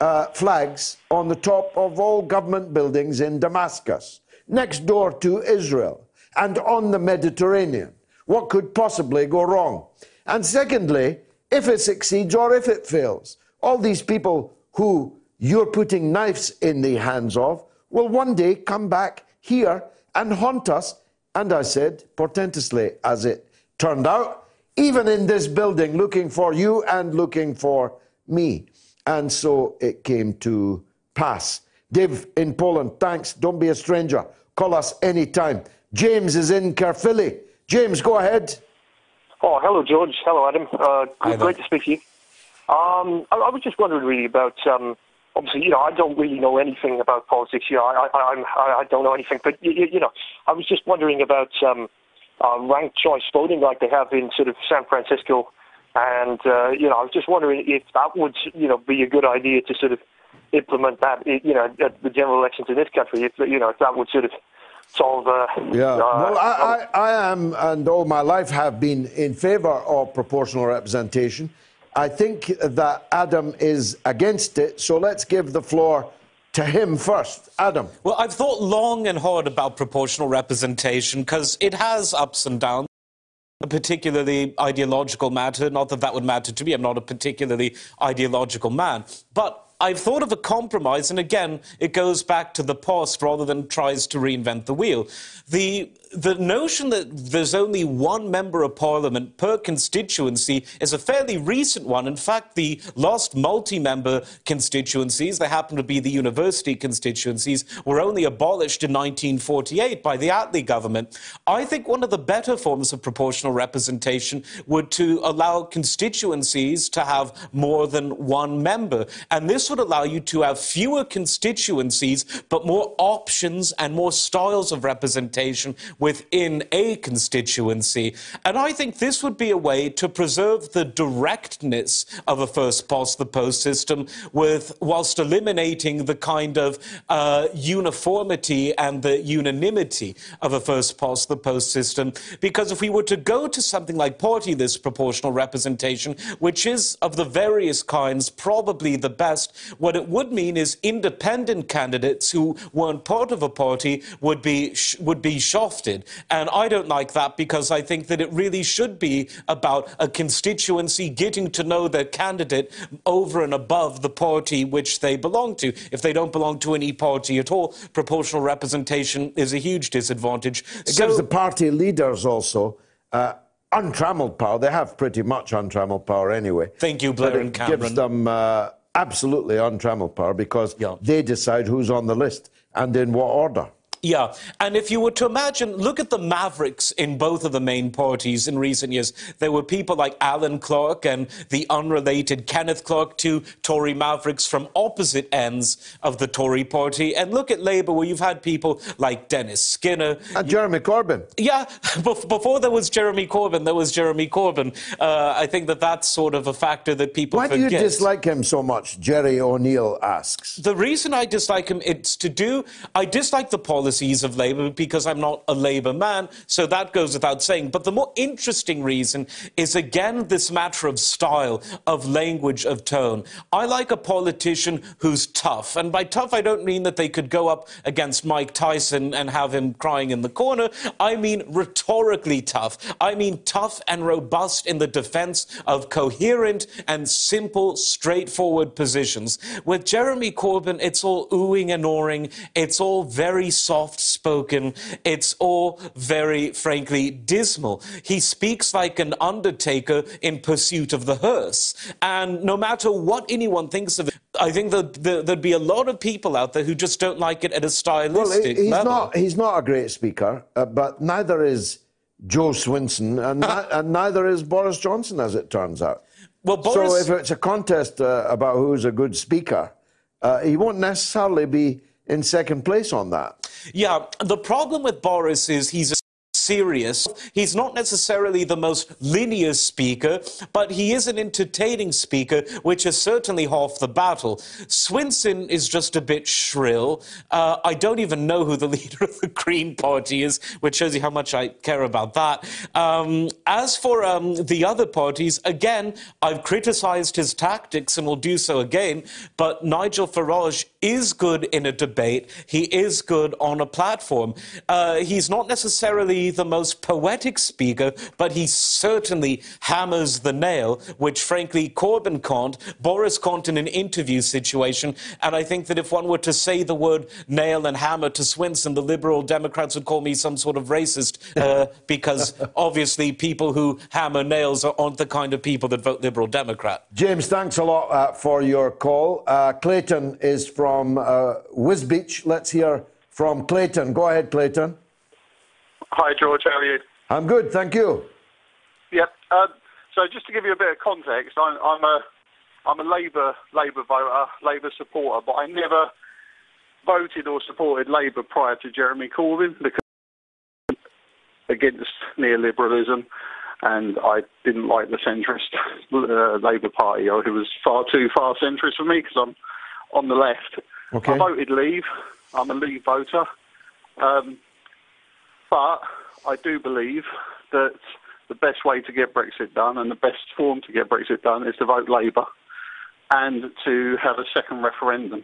uh, flags on the top of all government buildings in Damascus, next door to Israel, and on the Mediterranean. What could possibly go wrong? And secondly, if it succeeds or if it fails, all these people who you're putting knives in the hands of will one day come back here and haunt us. And I said, portentously as it turned out, even in this building, looking for you and looking for me. And so it came to pass. Dave in Poland, thanks. Don't be a stranger. Call us anytime. James is in Caerphilly. James, go ahead. Oh, hello, George. Hello, Adam. Uh, Hi great there. to speak to you. Um, I, I was just wondering really about. Um, obviously, you know, I don't really know anything about politics. You know, I, I, I'm, I I don't know anything. But you, you know, I was just wondering about um, uh, ranked choice voting, like they have in sort of San Francisco, and uh, you know, I was just wondering if that would, you know, be a good idea to sort of implement that, you know, at the general elections in this country. If you know, if that would sort of solve. Uh, Yeah. uh, well, I, I, I am, and all my life have been in favour of proportional representation. I think that Adam is against it, so let's give the floor to him first. Adam. Well, I've thought long and hard about proportional representation because it has ups and downs. a particularly ideological matter. Not that that would matter to me. I'm not a particularly ideological man. But I've thought of a compromise, and again, it goes back to the past rather than tries to reinvent the wheel. The the notion that there's only one member of parliament per constituency is a fairly recent one. In fact, the last multi-member constituencies, they happen to be the university constituencies, were only abolished in 1948 by the Attlee government. I think one of the better forms of proportional representation would to allow constituencies to have more than one member. And this would allow you to have fewer constituencies, but more options and more styles of representation within a constituency. And I think this would be a way to preserve the directness of a first past the post system with whilst eliminating the kind of uh, uniformity and the unanimity of a first past the post system. Because if we were to go to something like party list proportional representation, which is of the various kinds probably the best, what it would mean is independent candidates who weren't part of a party would be would be shafted and I don't like that because I think that it really should be about a constituency getting to know their candidate over and above the party which they belong to. If they don't belong to any party at all, proportional representation is a huge disadvantage. It so, gives the party leaders also. Uh, untrammeled power. They have pretty much untrammeled power anyway. Thank you, Blair and Cameron. gives them uh, absolutely untrammeled power because yeah. they decide who's on the list and in what order. Yeah, and if you were to imagine, look at the mavericks in both of the main parties in recent years. There were people like Alan Clark and the unrelated Kenneth Clarke, two Tory mavericks from opposite ends of the Tory party. And look at Labour, where you've had people like Dennis Skinner. And Jeremy Corbyn. Yeah, before there was Jeremy Corbyn, there was Jeremy Corbyn. Uh, I think that that's sort of a factor that people Why forget. do you dislike him so much? Jerry O'Neill asks. The reason I dislike him, it's to do, I dislike the policy policies of Labour because I'm not a Labour man, so that goes without saying. But the more interesting reason is again this matter of style, of language, of tone. I like a politician who's tough, and by tough I don't mean that they could go up against Mike Tyson and have him crying in the corner. I mean rhetorically tough. I mean tough and robust in the defence of coherent and simple, straightforward positions. With Jeremy Corbyn, it's all oohing and awing. It's all very soft soft spoken. It's all very, frankly, dismal. He speaks like an undertaker in pursuit of the hearse. And no matter what anyone thinks of it, I think that there'd be a lot of people out there who just don't like it at a stylistic well, he's level. Not, he's not a great speaker, uh, but neither is Jo Swinson, and, and, neither is Boris Johnson, as it turns out. Well, Boris... So if it's a contest uh, about who's a good speaker, uh, he won't necessarily be in second place on that. Yeah, the problem with Boris is he's serious. He's not necessarily the most linear speaker, but he is an entertaining speaker, which is certainly half the battle. Swinson is just a bit shrill. Uh, I don't even know who the leader of the Green Party is, which shows you how much I care about that. Um, as for um, the other parties, again, I've criticized his tactics and will do so again, but Nigel Farage is good in a debate. He is good on a platform. Uh, he's not necessarily the most poetic speaker, but he certainly hammers the nail, which frankly Corbyn can't. Boris can't in an interview situation. And I think that if one were to say the word nail and hammer to Swinson, the Liberal Democrats would call me some sort of racist uh, because obviously people who hammer nails aren't the kind of people that vote Liberal Democrat. James, thanks a lot uh, for your call. Uh, Clayton is from uh, Wisbech. Let's hear from Clayton. Go ahead, Clayton. Hi, George. How are you? I'm good, thank you. Yep. Um, so, just to give you a bit of context, I'm, I'm a I'm a Labour Labour voter, Labour supporter, but I never voted or supported Labour prior to Jeremy Corbyn because against neoliberalism, and I didn't like the centrist uh, Labour Party, or it was far too far centrist for me because I'm on the left. Okay. I voted Leave. I'm a Leave voter. Um, but I do believe that the best way to get Brexit done and the best form to get Brexit done is to vote Labour and to have a second referendum.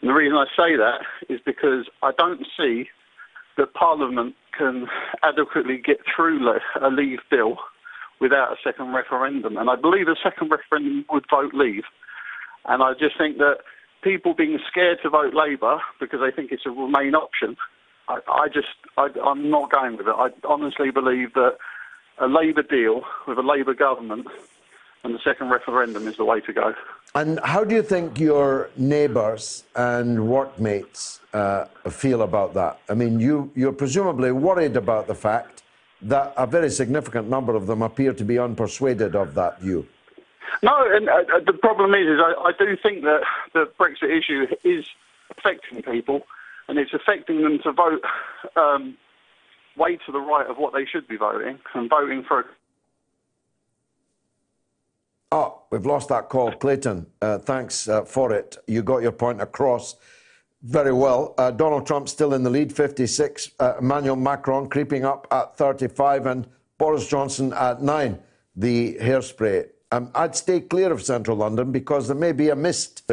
And the reason I say that is because I don't see that Parliament can adequately get through a Leave bill without a second referendum. And I believe a second referendum would vote leave. And I just think that people being scared to vote Labour because they think it's a Remain option, I, I just, I, I'm not going with it. I honestly believe that a Labour deal with a Labour government and the second referendum is the way to go. And how do you think your neighbours and workmates uh, feel about that? I mean, you, you're presumably worried about the fact that a very significant number of them appear to be unpersuaded of that view. No, and uh, the problem is, is I, I do think that the Brexit issue is affecting people, and it's affecting them to vote um, way to the right of what they should be voting, and voting for Oh, we've lost that call. Clayton, uh, thanks uh, for it. You got your point across very well. Uh, Donald Trump still in the lead, 56. Uh, Emmanuel Macron creeping up at 35, and Boris Johnson at 9. The hairspray. Um, I'd stay clear of central London because there may be a mist,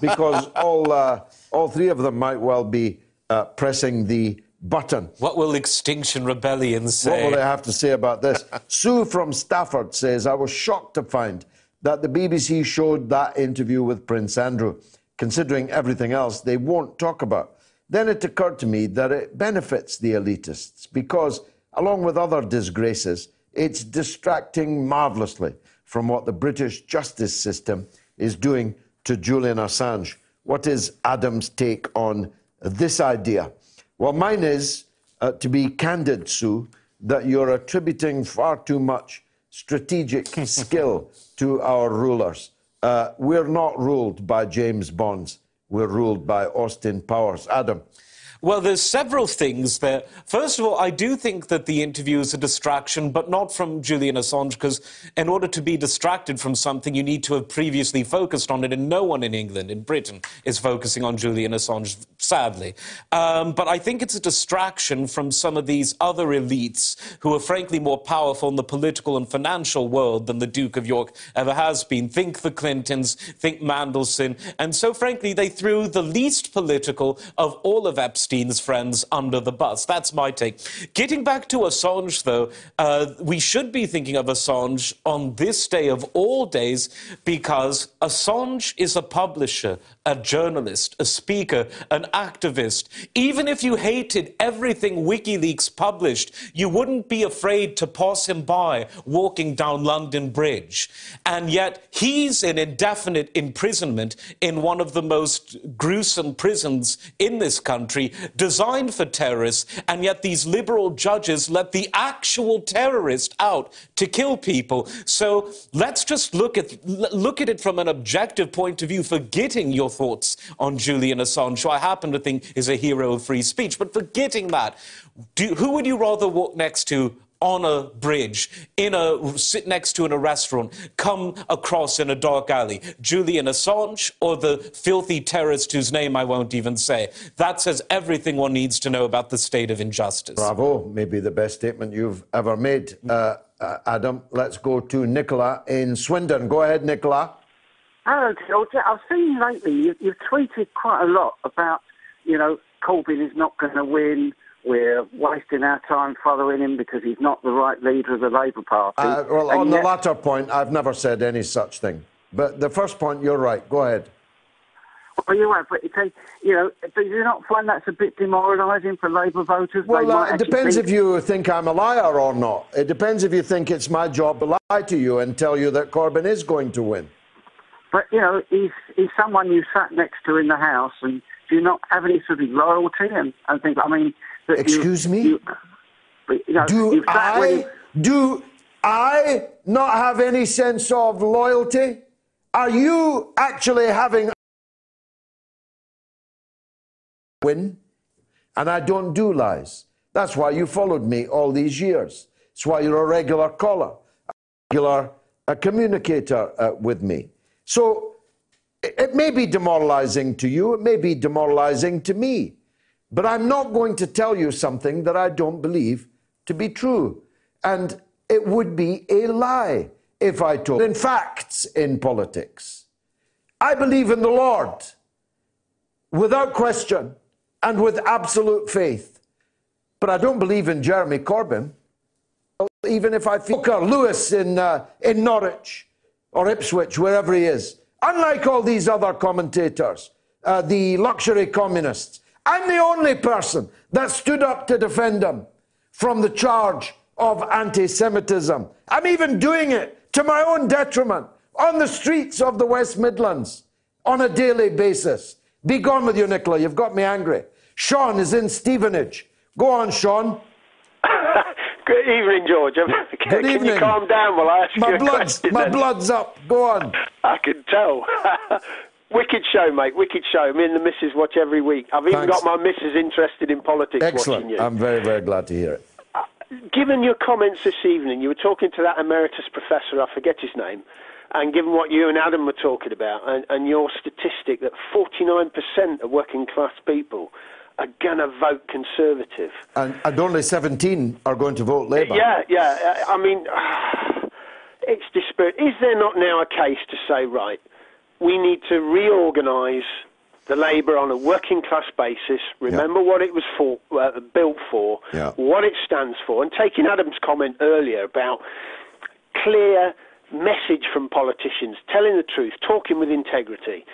because all, uh, all three of them might well be uh, pressing the button. What will Extinction Rebellion say? What will they have to say about this? Sue from Stafford says, I was shocked to find that the BBC showed that interview with Prince Andrew. Considering everything else they won't talk about. Then it occurred to me that it benefits the elitists because, along with other disgraces, it's distracting marvellously from what the British justice system is doing to Julian Assange. What is Adam's take on this idea? Well, mine is, uh, to be candid, Sue, that you're attributing far too much strategic skill to our rulers. Uh, we're not ruled by James Bonds. We're ruled by Austin Powers. Adam. Well, there's several things there. First of all, I do think that the interview is a distraction, but not from Julian Assange, because in order to be distracted from something, you need to have previously focused on it, and no one in England, in Britain, is focusing on Julian Assange, sadly. Um, but I think it's a distraction from some of these other elites who are frankly more powerful in the political and financial world than the Duke of York ever has been. Think the Clintons, think Mandelson. And so, frankly, they threw the least political of all of Epstein Epstein's friends under the bus. That's my take. Getting back to Assange, though, uh, we should be thinking of Assange on this day of all days because Assange is a publisher, a journalist, a speaker, an activist. Even if you hated everything WikiLeaks published, you wouldn't be afraid to pass him by walking down London Bridge. And yet, he's in indefinite imprisonment in one of the most gruesome prisons in this country, designed for terrorists, and yet these liberal judges let the actual terrorist out to kill people. So let's just look at look at it from an objective point of view, forgetting your thoughts on Julian Assange, who I happen to think is a hero of free speech, but forgetting that, do, who would you rather walk next to on a bridge, in a sit next to in a restaurant, come across in a dark alley, Julian Assange or the filthy terrorist whose name I won't even say. That says everything one needs to know about the state of injustice. Bravo, maybe the best statement you've ever made, uh, uh, Adam. Let's go to Nicola in Swindon. Go ahead, Nicola. Hello, George. I've seen lately you, you've tweeted quite a lot about, you know, Corbyn is not going to win we're wasting our time following him because he's not the right leader of the Labour Party. Uh, well, and on yet, the latter point, I've never said any such thing. But the first point, you're right. Go ahead. Well, you're right, but it's, you know, do you not find that's a bit demoralising for Labour voters? Well, uh, it depends think- if you think I'm a liar or not. It depends if you think it's my job to lie to you and tell you that Corbyn is going to win. But you know, he's he's someone you sat next to in the house, and do you not have any sort of loyalty and, and things? I mean, that you- Excuse me? you- you know, Do you've sat with I do I not have any sense of loyalty? Are you actually having win? And I don't do lies. That's why you followed me all these years. It's why you're a regular caller, a regular a communicator uh, with me. So it, it may be demoralizing to you, it may be demoralizing to me, but I'm not going to tell you something that I don't believe to be true. And it would be a lie if I told in facts in politics. I believe in the Lord without question and with absolute faith. But I don't believe in Jeremy Corbyn. even if I feel Lewis in, uh, in Norwich or Ipswich, wherever he is. Unlike all these other commentators, uh, the luxury communists, I'm the only person that stood up to defend him from the charge of anti Semitism. I'm even doing it to my own detriment on the streets of the West Midlands on a daily basis. Be gone with you, Nicola. You've got me angry. Sean is in Stevenage. Go on, Sean. Good evening, George. Good Good can evening. you calm down while I ask my you a blood's, question? My blood's up. Go on. I can tell. Wicked show, mate. Wicked show. Me and the missus watch every week. I've even Thanks. got my missus interested in politics watching Excellent. you. I'm very, very glad to hear it. Given your comments this evening, you were talking to that emeritus professor, I forget his name, and given what you and Adam were talking about, and, and your statistic that 49% of working class people are going to vote Conservative. And, and only 17 are going to vote Labour. Yeah, yeah. uh, I mean, it's desperate. Is there not now a case to say, right, we need to reorganise the Labour on a working class basis, remember what it was for, uh, built for, Yeah. what it stands for, and taking Adam's comment earlier about clear message from politicians, telling the truth, talking with integrity,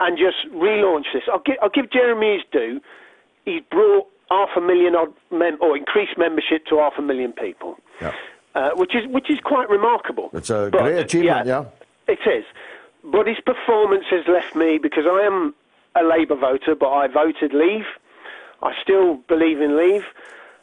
and just relaunch this. I'll give, I'll give Jeremy his due. He's brought half a million odd mem- or increased membership to half a million people, Yeah. uh, which is which is quite remarkable. It's a But, great achievement, yeah, yeah. It is. But his performance has left me, because I am a Labour voter, but I voted Leave. I still believe in Leave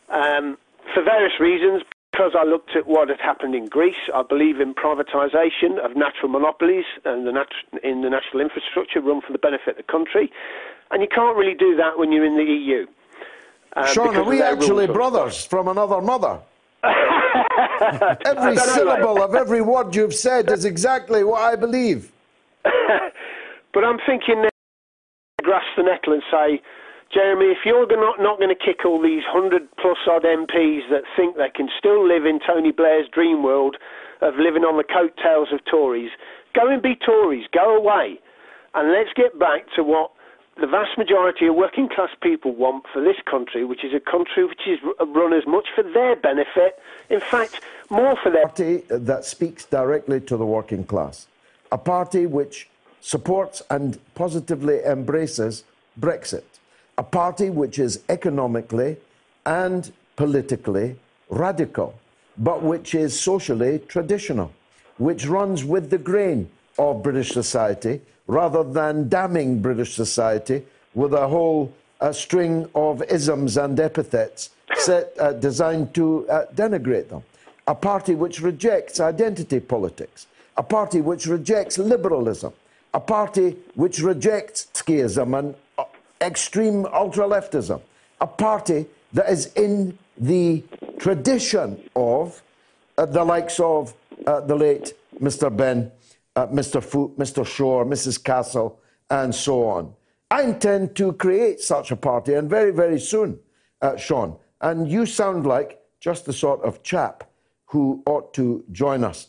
um, for various reasons. Because I looked at what had happened in Greece, I believe in privatisation of natural monopolies and the nat- in the national infrastructure run for the benefit of the country. And you can't really do that when you're in the EU. um, Sean, are we actually brothers from another mother? Every syllable of every word you've said is exactly what I believe. But I'm thinking now, grasp the nettle and say, Jeremy, if you're not, not going to kick all these hundred plus odd MPs that think they can still live in Tony Blair's dream world of living on the coattails of Tories, go and be Tories, go away, and let's get back to what the vast majority of working class people want for this country, which is a country which is run as much for their benefit, in fact, more for their party that speaks directly to the working class, a party which supports and positively embraces Brexit, a party which is economically and politically radical, but which is socially traditional, which runs with the grain of British society rather than damning British society with a whole uh, string of isms and epithets set, uh, designed to uh, denigrate them. A party which rejects identity politics, a party which rejects liberalism, a party which rejects Trotskyism and uh, extreme ultra leftism, a party that is in the tradition of uh, the likes of uh, the late Mr. Benn, uh, Mr. Foot, Mr. Shore, Mrs. Castle, and so on. I intend to create such a party, and very, very soon, uh, Sean. And you sound like just the sort of chap who ought to join us.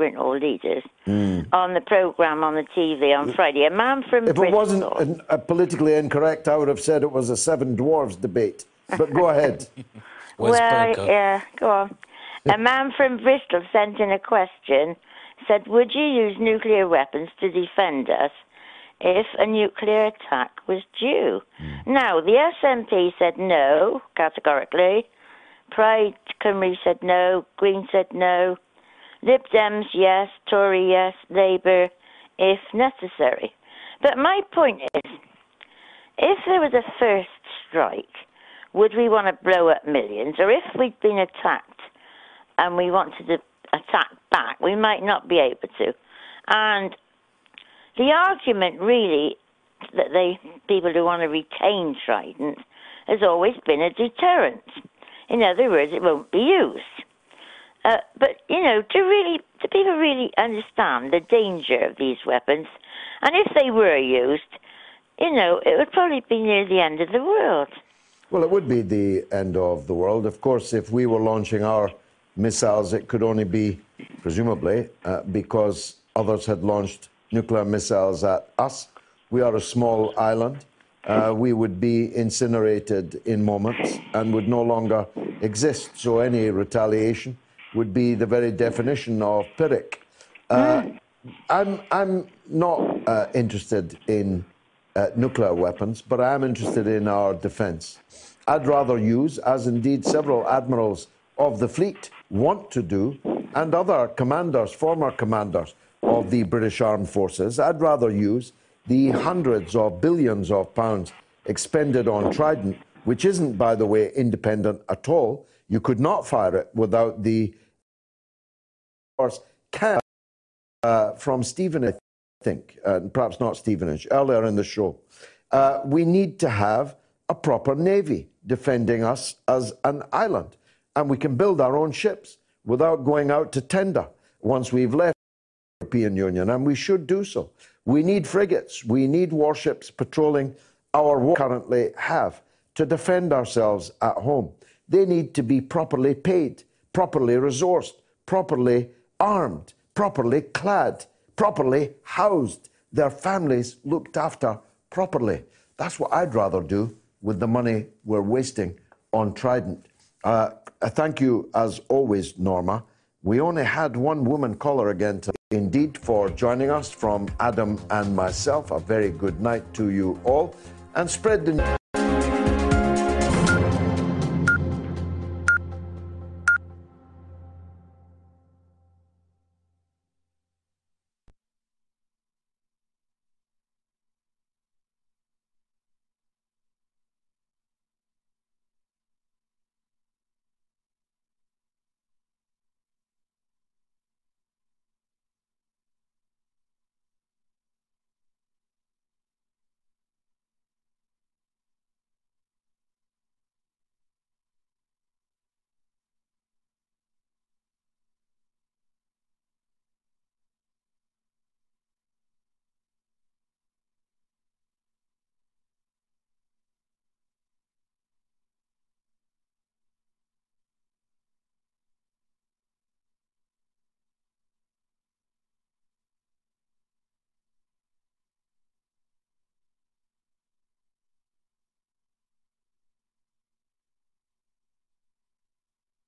They weren't all leaders. Hmm. On the programme on the TV on Friday, a man from Bristol. If it wasn't uh, uh, politically incorrect, I would have said it was a Seven Dwarves debate. But go ahead. well, yeah, go on. a man from Bristol sent in a question. Said, "Would you use nuclear weapons to defend us if a nuclear attack was due?" Now, the SNP said no categorically. Plaid Cymru said no. Green said no. Lib Dems yes. Tory yes. Labour if necessary. But my point is, if there was a first strike, would we want to blow up millions? Or if we'd been attacked and we wanted to attack back, we might not be able to. And the argument really that they people who want to retain Trident has always been a deterrent. In other words, it won't be used. Uh, but you know, do really do people really understand the danger of these weapons? And if they were used, you know, it would probably be near the end of the world. Well, it would be the end of the world. Of course, if we were launching our missiles, it could only be, presumably, uh, because others had launched nuclear missiles at us. We are a small island. uh, we would be incinerated in moments and would no longer exist. So any retaliation would be the very definition of Pyrrhic. Uh, I'm, I'm not uh, interested in uh, nuclear weapons, but I am interested in our defence. I'd rather use, as indeed several admirals of the fleet want to do, and other commanders, former commanders of the British Armed Forces, I'd rather use the hundreds of billions of pounds expended on Trident, which isn't, by the way, independent at all. You could not fire it without the course, uh, from Stephen, I think, uh, perhaps not Stevenage, earlier in the show. Uh, we need to have a proper navy defending us as an island, and we can build our own ships without going out to tender once we've left the European Union, and we should do so. We need frigates, we need warships patrolling our waters currently have to defend ourselves at home. They need to be properly paid, properly resourced, properly armed, properly clad, properly housed, their families looked after properly. That's what I'd rather do with the money we're wasting on Trident. Uh, thank you, as always, Norma. We only had one woman caller again today. Indeed, for joining us from Adam and myself. A very good night to you all. And spread the